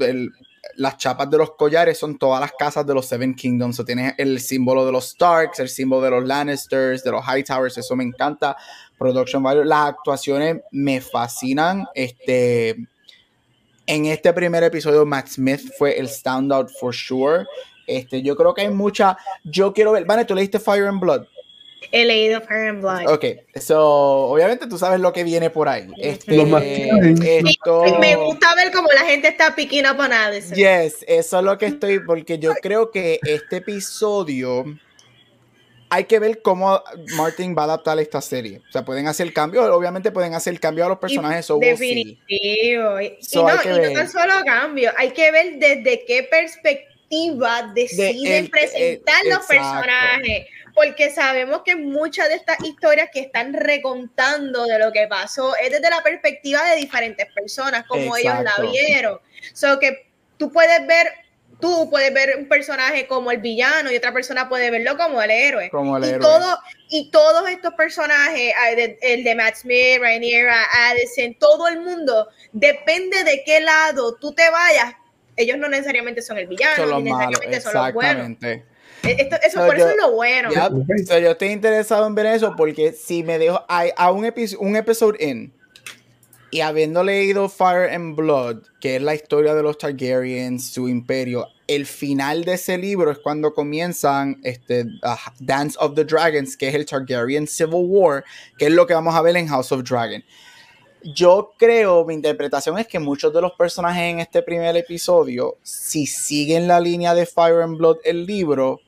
Las chapas de los collares son todas las casas de los Seven Kingdoms. O tienes el símbolo de los Starks, el símbolo de los Lannisters, de los Hightowers. Eso me encanta. Production value. Las actuaciones me fascinan. Este en este primer episodio, Matt Smith fue el standout for sure. Este, yo creo que hay mucha. Yo quiero ver. Vane, ¿tú leíste Fire and Blood? He leído Fire and Blood. Ok, so, obviamente tú sabes lo que viene por ahí. Este, Me gusta ver cómo la gente está picking up on Yes, eso es lo que estoy, porque yo creo que este episodio hay que ver cómo Martin va a adaptar esta serie. O sea, pueden hacer cambio, obviamente pueden hacer cambio a los personajes. definitivo. y, no, y no solo cambio, hay que ver desde qué perspectiva deciden presentar los personajes. Porque sabemos que muchas de estas historias que están recontando de lo que pasó es desde la perspectiva de diferentes personas, como ellos la vieron. So que tú puedes ver tú puedes ver un personaje como el villano y otra persona puede verlo como el héroe. Como el y, Todo, y todos estos personajes, ah, el de Matt Smith, Rainier, Addison, todo el mundo, depende de qué lado tú te vayas, ellos no necesariamente son el villano, ni necesariamente son los buenos. E, eso, por eso es lo bueno. yo estoy interesado en ver eso porque si me dejo a, a un, episodio un episodio en y habiendo leído Fire and Blood, que es la historia de los Targaryens, su imperio, el final de ese libro es cuando comienzan este, Dance of the Dragons, que es el Targaryen Civil War, que es lo que vamos a ver en House of Dragon. Yo creo, mi interpretación es que muchos de los personajes en este primer episodio, si siguen la línea de Fire and Blood, el libro,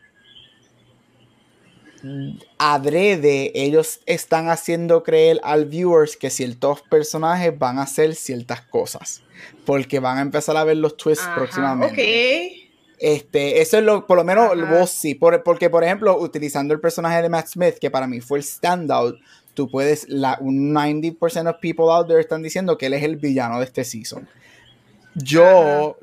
adrede, ellos están haciendo creer al viewers que ciertos personajes van a hacer ciertas cosas. Porque van a empezar a ver los twists próximamente. Este, eso es lo, por lo menos vos sí. porque, por ejemplo, utilizando el personaje de Matt Smith, que para mí fue el standout, tú puedes, la, un 90% of people out there están diciendo que él es el villano de este season. Yo,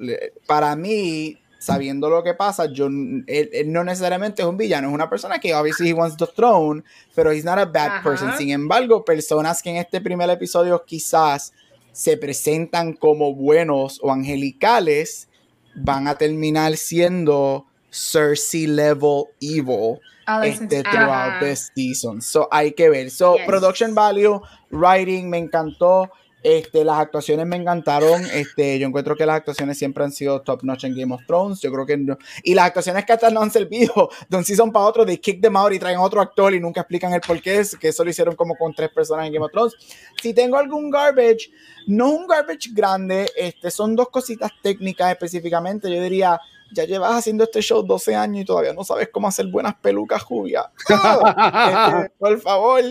para mí, sabiendo lo que pasa, yo, él, no necesariamente es un villano, es una persona que obviously he wants the throne, pero he's not a bad person. Sin embargo, personas que en este primer episodio quizás se presentan como buenos o angelicales, van a terminar siendo Cersei level evil este, throughout the season. So hay que ver. So, production value, writing, me encantó. Este, las actuaciones me encantaron. Este, yo encuentro que las actuaciones siempre han sido top notch en Game of Thrones. Yo creo que no. Y las actuaciones que hasta no han servido de un season para otro, de kick them out y traen otro actor y nunca explican el por qué. Que eso lo hicieron como con tres personas en Game of Thrones. Si tengo algún garbage, no un garbage grande, este, son dos cositas técnicas específicamente. Yo diría, ya llevas haciendo este show 12 años y todavía no sabes cómo hacer buenas pelucas, Julia. Este, por favor,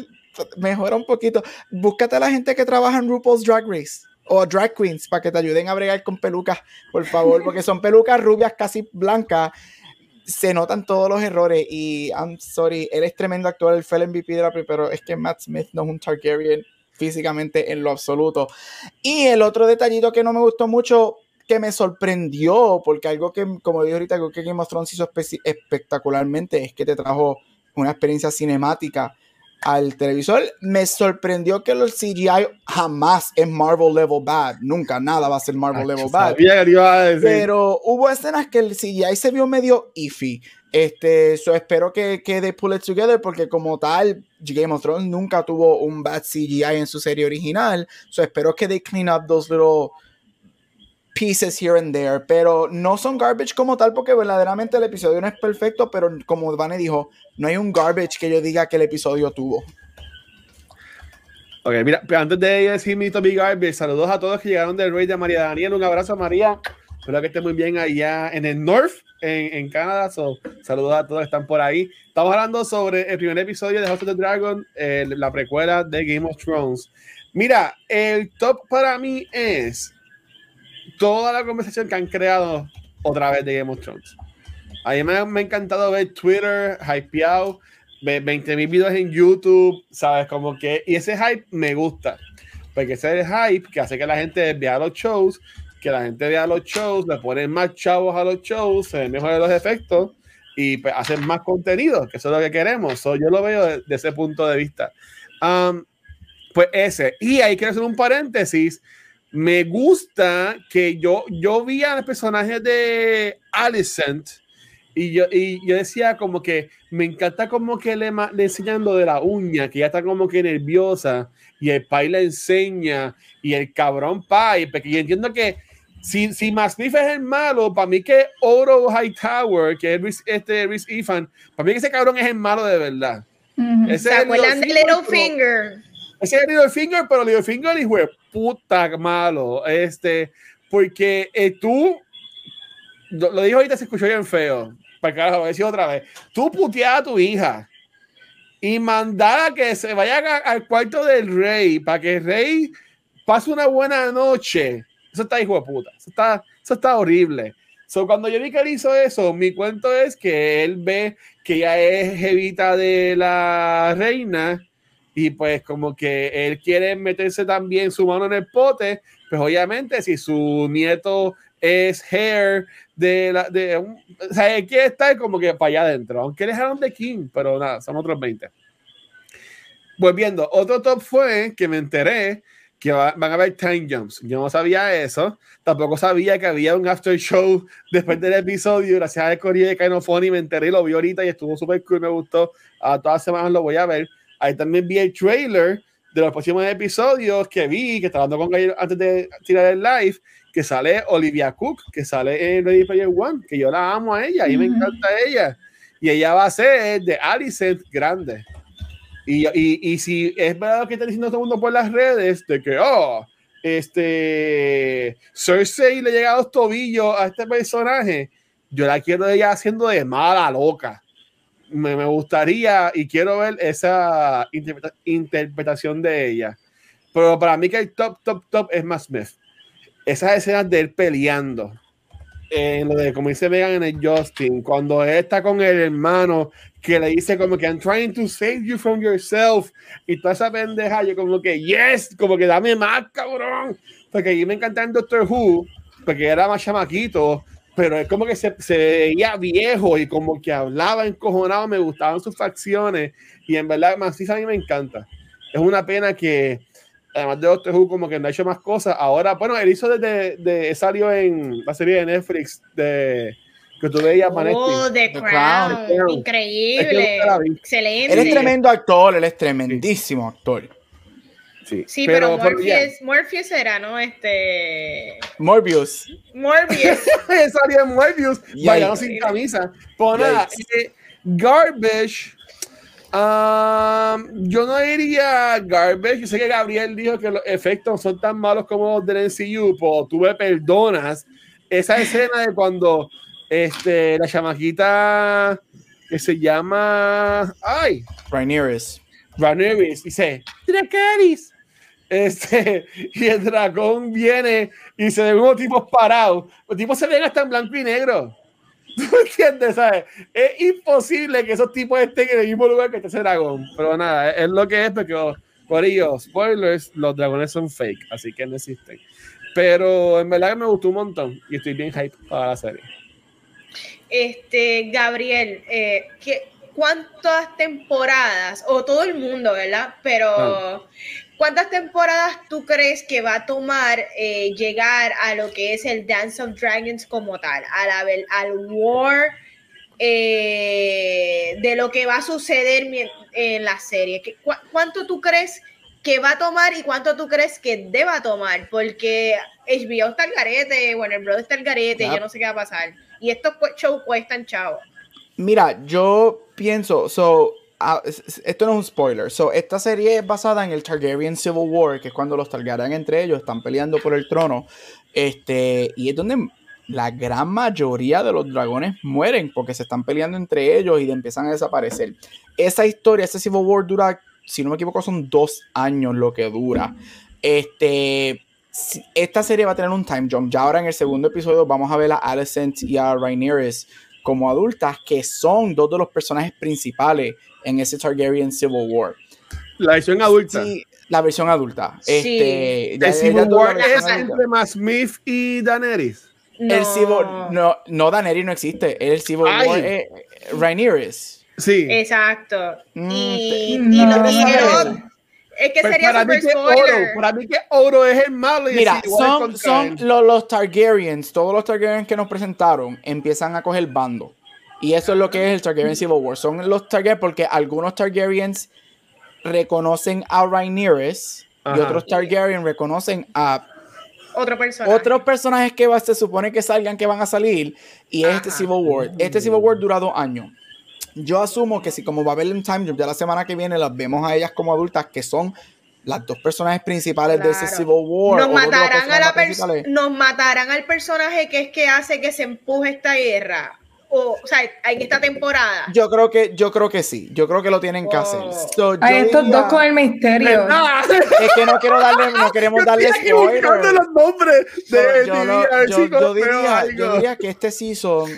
mejora un poquito. Búscate a la gente que trabaja en RuPaul's Drag Race o drag queens para que te ayuden a bregar con pelucas, por favor, porque son pelucas rubias casi blancas. Se notan todos los errores y I'm sorry, él es tremendo actor, él fue el MVP de la pero es que Matt Smith no es un Targaryen físicamente en lo absoluto. Y el otro detallito que no me gustó mucho, que me sorprendió, porque algo que, como dije ahorita, algo que Game of Thrones hizo espectacularmente es que te trajo una experiencia cinemática al televisor. Me sorprendió que los CGI jamás es Marvel level bad. Nunca, nada va a ser Marvel level bad. Pero hubo escenas que el CGI se vio medio iffy. Este, so espero que, que they pull it together porque como tal, Game of Thrones nunca tuvo un bad CGI en su serie original. So espero que they clean up those little pieces here and there, pero no son garbage como tal porque verdaderamente el episodio no es perfecto, pero como Vane dijo, no hay un garbage que yo diga que el episodio tuvo. Ok, mira, antes de decir mi topic garbage, saludos a todos que llegaron del Rey de María Daniel, un abrazo a María, espero que esté muy bien allá en el North, en, en Canadá, saludos a todos que están por ahí. Estamos hablando sobre el primer episodio de House of the Dragon, la precuela de Game of Thrones. Mira, el top para mí es toda la conversación que han creado otra vez de Game of Thrones. A mí me, ha encantado ver Twitter hypeado, ver 20 mil videos en YouTube, ¿sabes? Como que, y ese hype me gusta, porque ese es el hype que hace que la gente vea los shows, que la gente vea los shows, le ponen más chavos a los shows, se ven mejores los efectos y pues, hacen más contenido, que eso es lo que queremos. yo lo veo desde de ese punto de vista. Um, pues ese. Y ahí quiero hacer un paréntesis me gusta que yo, yo vi al personaje de Alicent y yo, y yo decía como que me encanta como que le, le enseñan lo de la uña, que ya está como que nerviosa y el pai le enseña y el cabrón pai, porque yo entiendo que si, si Masmith es el malo, para mí que Oro Hightower, que es este Rhys Ifan, para mí que ese cabrón es el malo de verdad. ¿Se acuerdan de Littlefinger? Ese es Littlefinger, pero Littlefinger hijo de puta malo. Este, porque eh, tú, lo, dijo ahorita, se escuchó bien feo. Para carajo, lo decir otra vez. Tú puteas a tu hija y mandar a que se vaya al cuarto del rey para que el rey pase una buena noche. Eso está hijo de puta. Eso está, eso está horrible. So, cuando yo vi que él hizo eso, mi cuento es que él ve que ya es jevita de la reina y pues como que él quiere meterse también su mano en el pote, pues obviamente si su nieto es hair de la de o sea, él quiere estar como que para allá adentro, aunque Aaron de King, pero nada, son otros 20. Volviendo, otro top fue que me enteré que van a haber time jumps. Yo no sabía eso, tampoco sabía que había un after show después del episodio. Gracias a Corey de Kinofony me enteré, lo vi ahorita y estuvo súper cool, me gustó. A todas las semanas lo voy a ver. Ahí también vi el trailer de los próximos episodios que vi, que estaba hablando con Gabriel antes de tirar el live, que sale Olivia Cook, que sale en Ready Player One, que yo la amo a ella y me encanta ella. Y ella va a ser de Alicent grande. Y, y, y, si es verdad que está diciendo todo el mundo por las redes de que, oh, este Cersei le llega a los tobillos a este personaje, yo la quiero ella haciendo de mala loca me, me, gustaría y quiero ver esa interpretación de ella. Pero para mí que el top, top, top es más Smith. Esas escenas de él peleando. En lo de, como dice Megan en el Justin, cuando está con el hermano que le dice como que I'm trying to save you from yourself y toda esa pendeja, yo como que yes, como que dame más, cabrón. Porque a mí me encanta en Doctor Who, porque era más chamaquito, pero es como que se, se, veía viejo y como que hablaba encojonado, me gustaban sus facciones y en verdad Maciza a mí me encanta. Es una pena que además de Doctor Who como que no ha hecho más cosas. Ahora, bueno, él hizo desde de, salió en la serie de Netflix de que tú veías Oh, The, Crown. Increíble. Excelente. Él es tremendo actor, él es tremendísimo actor. Sí, pero, Morpheus, Morpheus, era, ¿no? Este. Morbius. Morbius. Salía Morbius bailando sin camisa. Pues nada, eh, Garbage. Um, yo no diría garbage. Yo sé que Gabriel dijo que los efectos son tan malos como los del NCU, pero tú me perdonas. Esa escena de cuando este, la chamaquita que se llama. ¡Ay! Rhaenyra. Rhaenyra dice: Dracarys. Este, y el dragón viene y se ven unos tipos parados. Los tipos se ven hasta en blanco y negro. ¿Tú entiendes? ¿sabes? Es imposible que esos tipos estén en el mismo lugar que este ese dragón. Pero nada, es lo que es porque, por ellos, spoilers, los dragones son fake, así que no existen. Pero en verdad me gustó un montón y estoy bien hype para la serie. Este, Gabriel, eh, cuántas temporadas, o todo el mundo, ¿verdad? Pero ah. ¿Cuántas temporadas tú crees que va a tomar eh, llegar a lo que es el Dance of Dragons como tal? A la, al War eh, de lo que va a suceder en la serie. ¿Cuánto tú crees que va a tomar y cuánto tú crees que deba tomar? Porque HBO está el garete, el Brother está el garete, yo no sé qué va a pasar. Y estos shows cuestan chavo. Mira, yo pienso, so, ah, esto no es un spoiler. So, esta serie es basada en el Targaryen Civil War, que es cuando los Targaryen entre ellos están peleando por el trono. Este, y es donde la gran mayoría de los dragones mueren porque se están peleando entre ellos y empiezan a desaparecer. Esa historia, ese Civil War dura, si no me equivoco, son dos años lo que dura. Este, esta serie va a tener un time jump. Ya ahora en el segundo episodio vamos a ver a Alicent y a Rhaenyra como adultas, que son dos de los personajes principales en ese Targaryen Civil War. La versión adulta. Sí, la versión adulta. Sí. Este, ¿El Civil War es entre Smith y Daenerys? No. El Civil, no, no, Daenerys no existe. El Civil War es Rhaenyra. Sí. Exacto. Mm, y, y lo dijeron es que pues sería para super spoiler. Oro, para mí que Oro es el malo. Y Mira, son, son los, los, Targaryens, todos los Targaryens que nos presentaron empiezan a coger bando. Y eso es lo que es el Targaryen Civil War. Son los Targaryens porque algunos Targaryens reconocen a Rhaenyra y otros Targaryen reconocen a otro personaje. otros personajes que va, se supone que salgan, que van a salir. Y es este Civil War. Este Civil War dura dos años yo asumo que si como va a haber un time jump, ya la semana que viene las vemos a ellas como adultas, que son las dos personajes principales de ese Civil War. Nos matarán, a la nos matarán al personaje que es que hace que se empuje esta guerra. O, o sea, en esta temporada. Yo creo que, yo creo que sí. Yo creo que lo tienen que hacer. So, estos dos con el misterio. Es que no quiero darle, no queremos darle spoiler. los nombres de yo, yo, yo, diría, yo diría que este season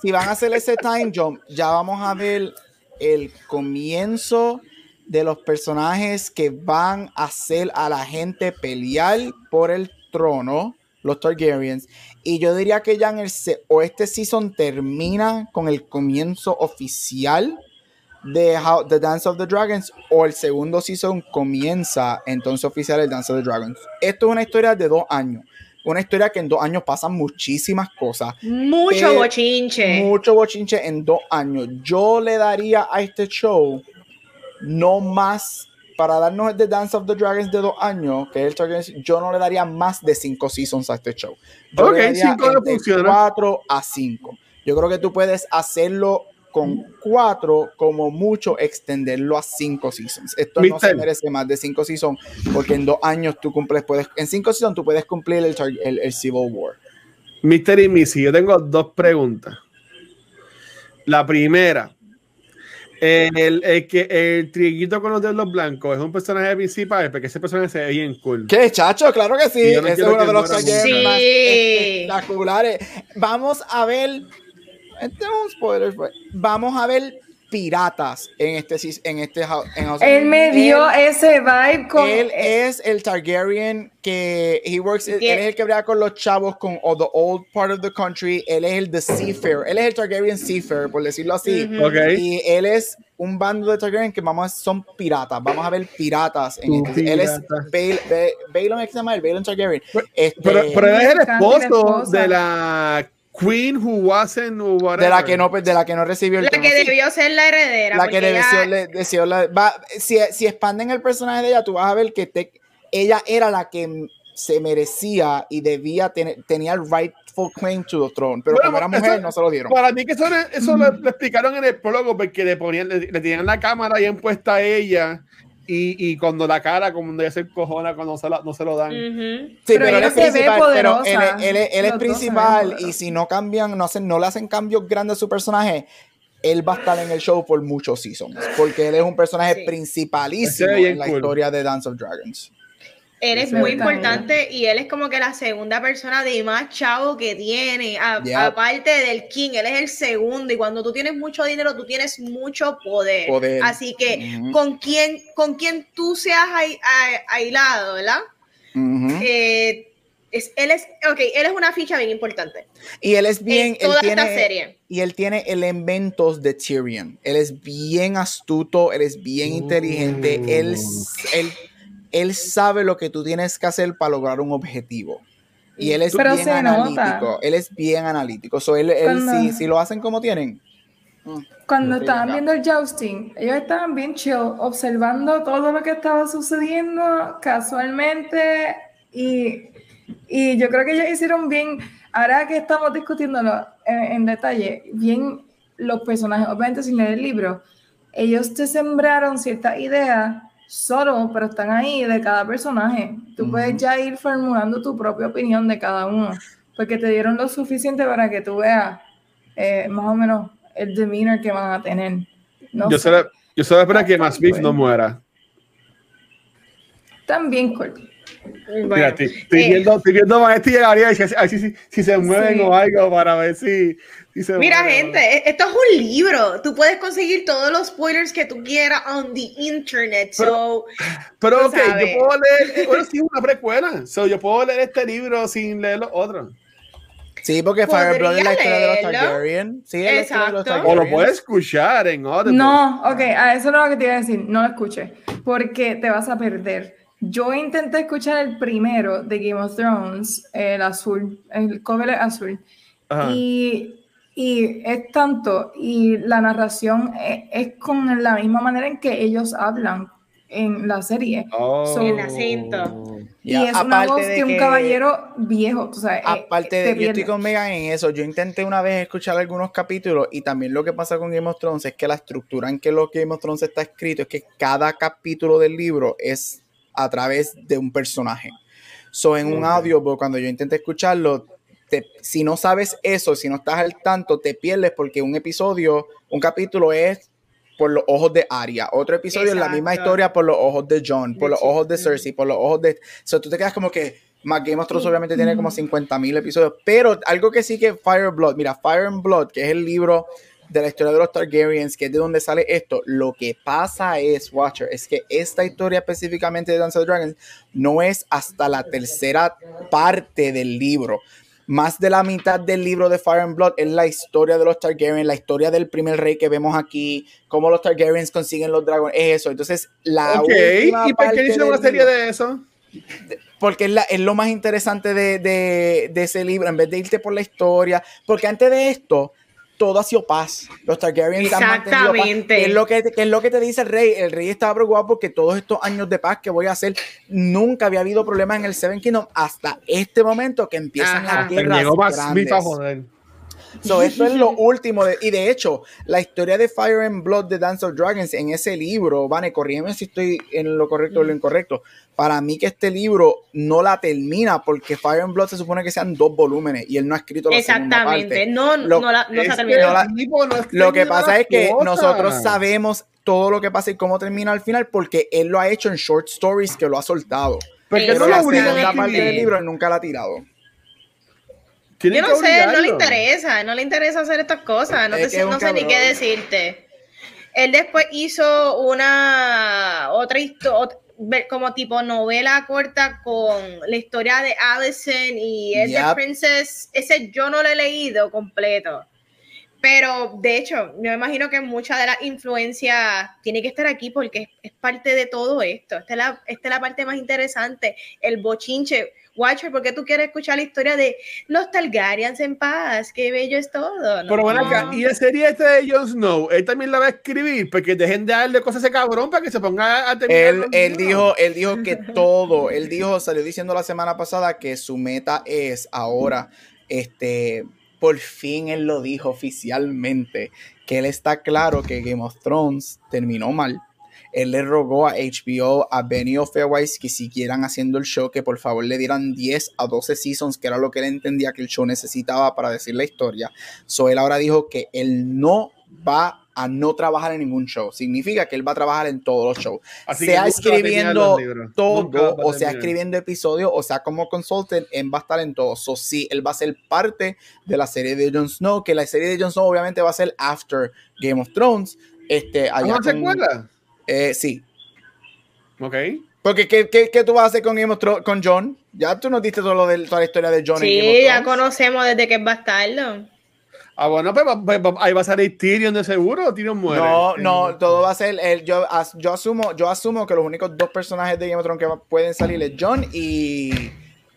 si van a hacer ese time jump, ya vamos a ver el comienzo de los personajes que van a hacer a la gente pelear por el trono, los Targaryens. Y yo diría que ya en el o este season termina con el comienzo oficial de The Dance of the Dragons o el segundo season comienza entonces oficial el Dance of the Dragons. Esto es una historia de dos años una historia que en dos años pasan muchísimas cosas. Mucho bochinche. Mucho bochinche en dos años. Yo le daría a este show no más para darnos The Dance of the Dragons de dos años, que es el yo no le daría más de cinco seasons a este show. Yo ok, cinco no funciona. Cuatro a cinco. Yo creo que tú puedes hacerlo con cuatro, como mucho, extenderlo a cinco seasons. Esto no se merece más de cinco seasons, porque en dos años tú cumples, puedes, en cinco seasons tú puedes cumplir el, el, Civil War. Mister y Missy, yo tengo dos preguntas. La primera, el, el, que el triguito con los dedos blancos es un personaje principal porque ese personaje se ve bien cool. ¿Qué, chacho? Claro que sí. Ese es uno de los más espectaculares. Vamos a ver este es un spoiler. Pues. Vamos a ver piratas en este en este en él me dio ese vibe con él es el Targaryen que he works él es el que brega con los chavos con the old part of the country. Él es el the seafarer. Él es el Targaryen seafarer por decirlo así. Y él es un bando de Targaryen que vamos a, son piratas. Vamos a ver piratas en este, él es Balon ¿qué se llama el Balon Targaryen. Este, pero, pero, él es el esposo de la Queen who wasn't de la que no de la que no recibió el la que debió ser la heredera la que debió, la, si, si, expanden el personaje de ella tú vas a ver que te, ella era la que se merecía y debía tener tenía el rightful claim to the throne pero como era mujer no se lo dieron. para mí que eso, eso lo, explicaron en el prólogo porque le ponían le, le tenían la cámara ahí puesta a ella y, y, cuando la cara, como ya se cojona cuando se no se lo dan. Sí, pero, él es principal, pero él, él, es principal y si no cambian, no, hacen, no le hacen cambios grandes a su personaje, él va a estar en el show por muchos seasons, porque él es un personaje principalísimo en la historia de Dance of Dragons. Él es muy importante y él es como que la segunda persona de más chavo que tiene, aparte del King, él es el segundo y cuando tú tienes mucho dinero, tú tienes mucho poder. Así que con quien con quien tú seas aislado, ¿verdad? Eh, Es, él es, ok, él es una ficha bien importante. Y él es bien, toda él esta serie. Y él tiene elementos de Tyrion. Él es bien astuto, él es bien inteligente, él, él, él sabe lo que tú tienes que hacer para lograr un objetivo. Y él es bien analítico. Él es bien analítico. So, él, él si, lo hacen como tienen. Mm, Cuando estaban viendo el jousting, ellos estaban bien chill, observando todo lo que estaba sucediendo casualmente. Y, y yo creo que ellos hicieron bien. Ahora que estamos discutiéndolo en, en detalle, bien los personajes, obviamente sin leer el libro, ellos te sembraron ciertas ideas solo, pero están ahí de cada personaje. Tú puedes ya ir formulando tu propia opinión de cada uno, porque te dieron lo suficiente para que tú veas eh, más o menos el demeanor que van a tener. yo, solo, yo solo espero que Beef no muera. También corto. Mira, estoy, eh, viendo, estoy viendo más este llegaría si, si, si, se mueven o algo para ver si, Mira, gente, e-, esto es un libro. Tú puedes conseguir todos los spoilers que tú quieras on the internet. Pero, pero ok, yo puedo leer, bueno, sí, una precuela. So, yo puedo leer este libro sin leer los otros. Sí, porque Fireblood es la historia de los Targaryen. Sí, es la de los Targaryen. O lo puedes escuchar en Audible. No, ok, a eso es lo que te iba a decir. No lo escuches, porque te vas a perder. Yo intenté escuchar el primero de Game of Thrones, el azul, el cover azul. Y y es tanto, y la narración es, con la misma manera en que ellos hablan en la serie. Oh. el acento. Y es una voz de, un caballero viejo. Eh, aparte de, yo estoy con Megan en eso. Yo intenté una vez escuchar algunos capítulos y también lo que pasa con Game of Thrones es que la estructura en que los Game of Thrones está escrito es que cada capítulo del libro es a través de un personaje. So, en un audio, cuando yo intenté escucharlo, si no sabes eso, si no estás al tanto, te pierdes porque un episodio, un capítulo es por los ojos de Arya, otro episodio es la misma historia por los ojos de John, por los ojos de Cersei, por los ojos de... O sea, tú te quedas como que... Más Game of Thrones obviamente tiene como 50 mil episodios, pero algo que sí que Fire Blood, mira, Fire and Blood, que es el libro de la historia de los Targaryens, que es de donde sale esto, lo que pasa es, Watcher, es que esta historia específicamente de Dance of Dragons no es hasta la tercera parte del libro más de la mitad del libro de Fire and Blood es la historia de los Targaryen, la historia del primer rey que vemos aquí, cómo los Targaryens consiguen los dragones, es eso. Entonces, la ¿y por qué hicieron una serie de eso? Porque es, lo más interesante de, de, ese libro, en vez de irte por la historia, porque antes de esto, todo ha sido paz. Los Targaryens Exactamente. ¿Qué es, lo que, es lo que te dice el rey? El rey estaba preocupado porque todos estos años de paz que voy a hacer, nunca había habido problemas en el Seven Kingdom hasta este momento que empiezan las guerras llegó más grandes. joder. So, esto es lo último. De, y de hecho, la historia de Fire and Blood de Dance of Dragons en ese libro, Vane, corrígeme si estoy en lo correcto o lo incorrecto para mí que este libro no la termina porque Fire and Blood se supone que sean dos volúmenes y él no ha escrito la Exactamente, no, no, la, no se ha terminado. lo que pasa es que nosotros sabemos todo lo que pasa y cómo termina al final porque él lo ha hecho en short stories que lo ha soltado. Pero la segunda parte del libro nunca la ha tirado. Yo no sé, no le interesa, no le interesa hacer estas cosas, no, no sé ni qué decirte. Él después hizo una otra historia como tipo novela corta con la historia de Allison y es de Princess. Ese yo no lo he leído completo. Pero de hecho, yo me imagino que mucha de la influencia tiene que estar aquí porque es, parte de todo esto. Esta es, la, esta es la parte más interesante, el bochinche. Watcher, ¿por qué tú quieres escuchar la historia de los Targaryens en paz? Qué bello es todo. Pero bueno, acá, y la serie esta de Jon Snow, él también la va a escribir, porque dejen de darle cosas a ese cabrón para que se ponga a terminar. Él, él dijo, él dijo que todo, él dijo, salió diciendo la semana pasada que su meta es ahora, este, por fin él lo dijo oficialmente, que él está claro que Game of Thrones terminó mal él le rogó a HBO, a Benioff Fairwise que siguieran haciendo el show, que por favor le dieran 10 a 12 seasons, que era lo que él entendía que el show necesitaba para decir la historia. So él ahora dijo que él no va a no trabajar en ningún show. Significa que él va a trabajar en todos los shows. sea escribiendo todo, o sea escribiendo episodios, o sea como consultant, él va a estar en todo. So sí, él va a ser parte de la serie de Jon Snow, que la serie de Jon Snow obviamente va a ser after Game of Thrones. Este, allá ¿Una secuela? Eh, sí. Ok. Porque, ¿qué, qué, qué tú vas a hacer con, con John? Ya tú nos diste todo lo de, toda la historia de John. Sí, ya conocemos desde que es bastardo. Ah, bueno, pues, pues, pues, ahí va a salir Tyrion de seguro o Tyrion muere. No, no, todo va a ser. El, yo, yo, asumo, yo asumo que los únicos dos personajes de Game of Thrones que pueden salir es John y,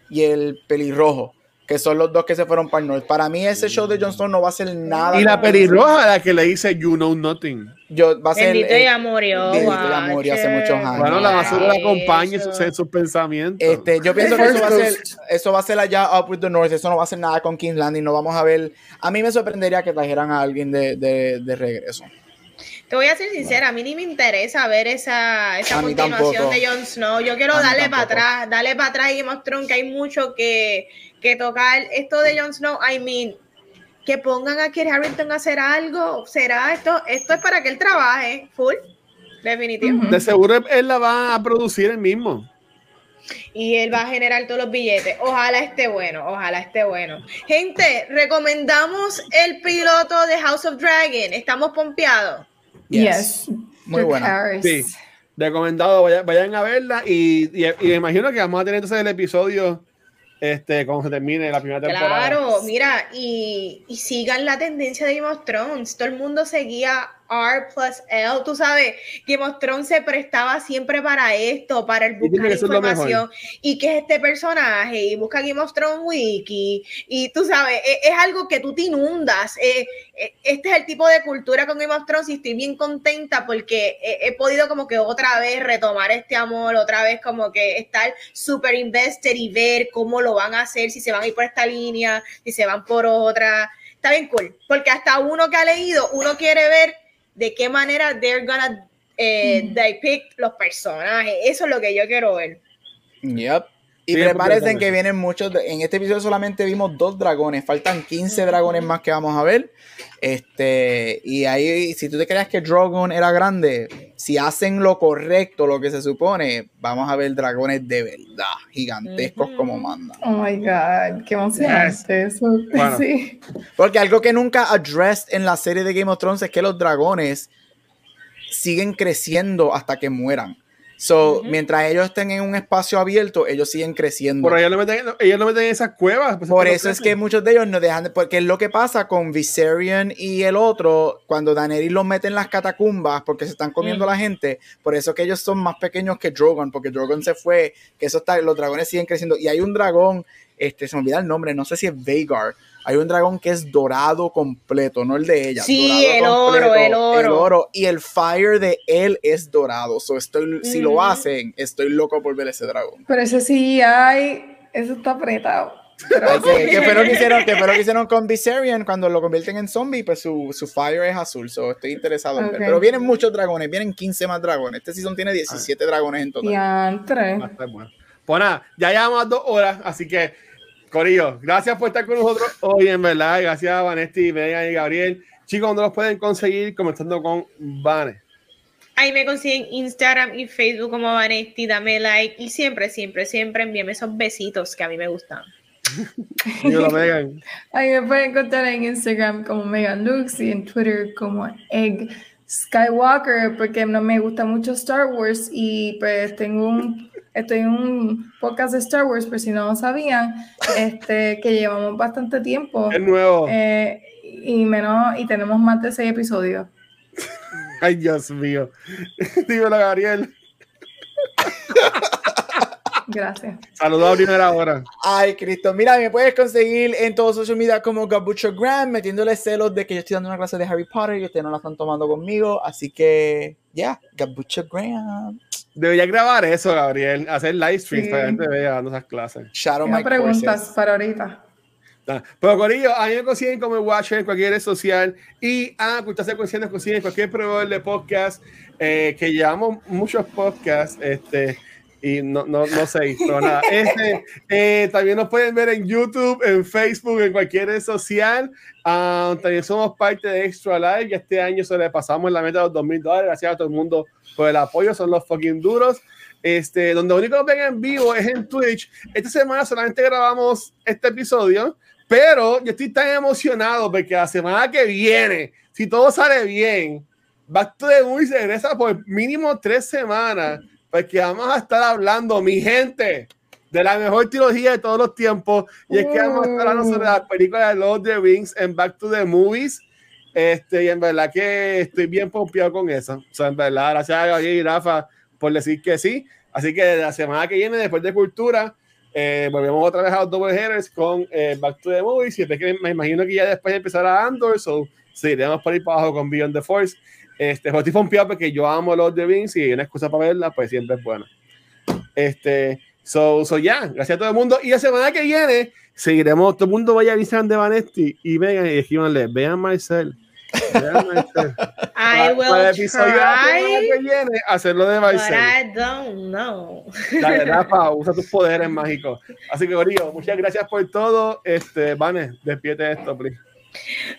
y el pelirrojo que son los dos que se fueron para el norte. Para mí ese show de Jon Snow no va a ser nada. Y la pelirroja, la que le dice You Know Nothing. Yo, va a ser, Bendito ya murió. Bendito ya murió hace muchos años. Bueno, la basura la acompaña en sus, pensamientos. Este, yo pienso que eso va, a ser, eso va a ser allá Up with the North. Eso no va a ser nada con King's Landing. No vamos a ver. A mí me sorprendería que trajeran a alguien de, de, de regreso. Te voy a ser sincera, a mí ni me interesa ver esa, esa continuación de Jon Snow. Yo quiero darle para atrás, darle para atrás y Game que hay mucho que, que tocar. Esto de Jon Snow, I mean, que pongan a Kit Harrington a hacer algo. ¿Será esto? Esto es para que él trabaje, full, definitivo. De seguro él la va a producir él mismo. Y él va a generar todos los billetes. Ojalá esté bueno, ojalá esté bueno. Gente, recomendamos el piloto de House of Dragon. Estamos pompeados. Yes. Muy bueno. Sí. Recomendado, vayan, a verla y, y, me imagino que vamos a tener entonces el episodio este, cuando se termine la primera temporada. Claro, mira, y, y, sigan la tendencia de Game of Thrones. Todo el mundo seguía R plus L, tú sabes, Game of Thrones se prestaba siempre para esto, para el buscar información. Y que es este personaje, y busca Game of Thrones Wiki, y tú sabes, es, es algo que tú te inundas. Eh, eh, este es el tipo de cultura con Game of Thrones y estoy bien contenta porque he, he podido como que otra vez retomar este amor, otra vez como que estar súper invested y ver cómo lo van a hacer, si se van a ir por esta línea, si se van por otra. Está bien cool, porque hasta uno que ha leído, uno quiere ver de qué manera they're gonna eh, mm. depict los personajes. Eso es lo que yo quiero ver. Yep. Y sí, prepárense que vienen muchos. En este episodio solamente vimos dos dragones. Faltan 15 dragones más que vamos a ver. Este, y ahí, si tú te creas que Drogon era grande, si hacen lo correcto, lo que se supone, vamos a ver dragones de verdad, gigantescos como mandan. Oh my god, qué emocionante eso. Sí. Porque algo que nunca addressed en la serie de Game of Thrones es que los dragones siguen creciendo hasta que mueran. So, mientras ellos estén en un espacio abierto, ellos siguen creciendo. Por ellos lo meten, ellos lo meten en esas cuevas. Pues, Por eso es que muchos de ellos no dejan de, porque es lo que pasa con Viserion y el otro, cuando Daenerys los mete en las catacumbas porque se están comiendo la gente, por eso que ellos son más pequeños que Drogon, porque Drogon se fue, que eso está, los dragones siguen creciendo. Y hay un dragón, este, se me olvida el nombre, no sé si es Vagar, hay un dragón que es dorado completo, no el de ella. Sí, el oro, el oro. El oro. Y el fire de él es dorado. So estoy, Si lo hacen, estoy loco por ver ese dragón. Pero ese sí hay, eso está apretado. Pero que, fue lo que hicieron, que que hicieron con Viserion cuando lo convierten en zombie, pues su, su fire es azul. So estoy interesado en ver. Pero vienen muchos dragones, vienen 15 más dragones. Este season tiene 17 dragones en total. Ya, tres. Bueno. Pues nada, ya llevamos dos horas, así que Corillo, gracias por estar con nosotros hoy, en verdad. Gracias a Vanesti, Megan y Gabriel. Chicos, ¿dónde los pueden conseguir? Comenzando con Vane. Ahí me consiguen Instagram y Facebook como Vanesti. Dame like y siempre, siempre, siempre envíame esos besitos que a mí me gustan. Megan. Ahí me pueden encontrar en Instagram como Megan Lux y en Twitter como Egg Skywalker porque no me gusta mucho Star Wars y pues tengo un estoy en un podcast de Star Wars, por si no lo sabían, este, que llevamos bastante tiempo. Es nuevo. Eh, y, menos, y tenemos más de seis episodios. Ay, Dios mío. Dímelo, Gabriel. Gracias. Saludos a primera hora. Ay, Cristo. Mira, me puedes conseguir en todos social media como Gabucho Graham, metiéndole celos de que yo estoy dando una clase de Harry Potter y ustedes no la están tomando conmigo. Así que, ya, yeah, Gabucho Graham. Debería grabar eso, Gabriel. Hacer live streams para que la gente vea dando esas clases. Shadow no preguntas para ahorita. Pero Corillo, a mí me consiguen como Watcher en cualquier red social y a Cultura Secuencial nos consiguen en cualquier proveedor de podcast eh, que llevamos muchos podcasts este, y no, no, no sé, pero nada. Este, eh, también nos pueden ver en YouTube, en Facebook, en cualquier red social. Ah, también somos parte de Extra Live y este año sobrepasamos la meta de los 2000 dólares. Gracias a todo el mundo por el apoyo, son los fucking duros. Este, donde único que ven en vivo es en Twitch. Esta semana solamente grabamos este episodio, pero yo estoy tan emocionado porque la semana que viene, si todo sale bien, Back to the Movie regresa por mínimo tres semanas Porque vamos a estar hablando, mi gente, de la mejor trilogía de todos los tiempos. Y es que vamos a estar hablando sobre la película de Lord of the Rings en Back to the Movies. Este, y en verdad que estoy bien pompeado con eso. O sea, en verdad, gracias a Gabriel y Rafa por decir que sí. Así que la semana que viene, después de Cultura, eh, volvemos otra vez a los double headers con eh, Back to the Movies. Y que me imagino que ya después de empezar a Andor, so seguiremos por ahí para abajo con Beyond the Force. Este, estoy pompeado porque yo amo los de Rings y una excusa para verla, pues siempre es buena. Este, so, so ya, gracias a todo el mundo. Y la semana que viene seguiremos, todo el mundo vaya a Instagram de Vanetti y vengan y escríbanle, vean Marcel. Vean Marcel. I will para el episodio try, que viene, hacerlo de Marcel. But I don't know. Dale, Rafa, usa tus poderes mágicos. Así que, Gorillo, muchas gracias por todo. Este, Vane, despierte esto, please.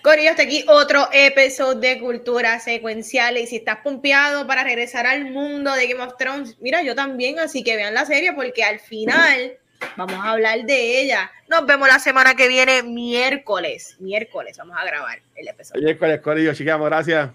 Corillo, hasta aquí otro episodio de Cultura Secuencial. Y si estás pompeado para regresar al mundo de Game of Thrones, mira, yo también, así que vean la serie porque al final vamos a hablar de ella. Nos vemos la semana que viene, miércoles. Miércoles vamos a grabar el episodio. Miércoles, Corillo, chicamos, gracias.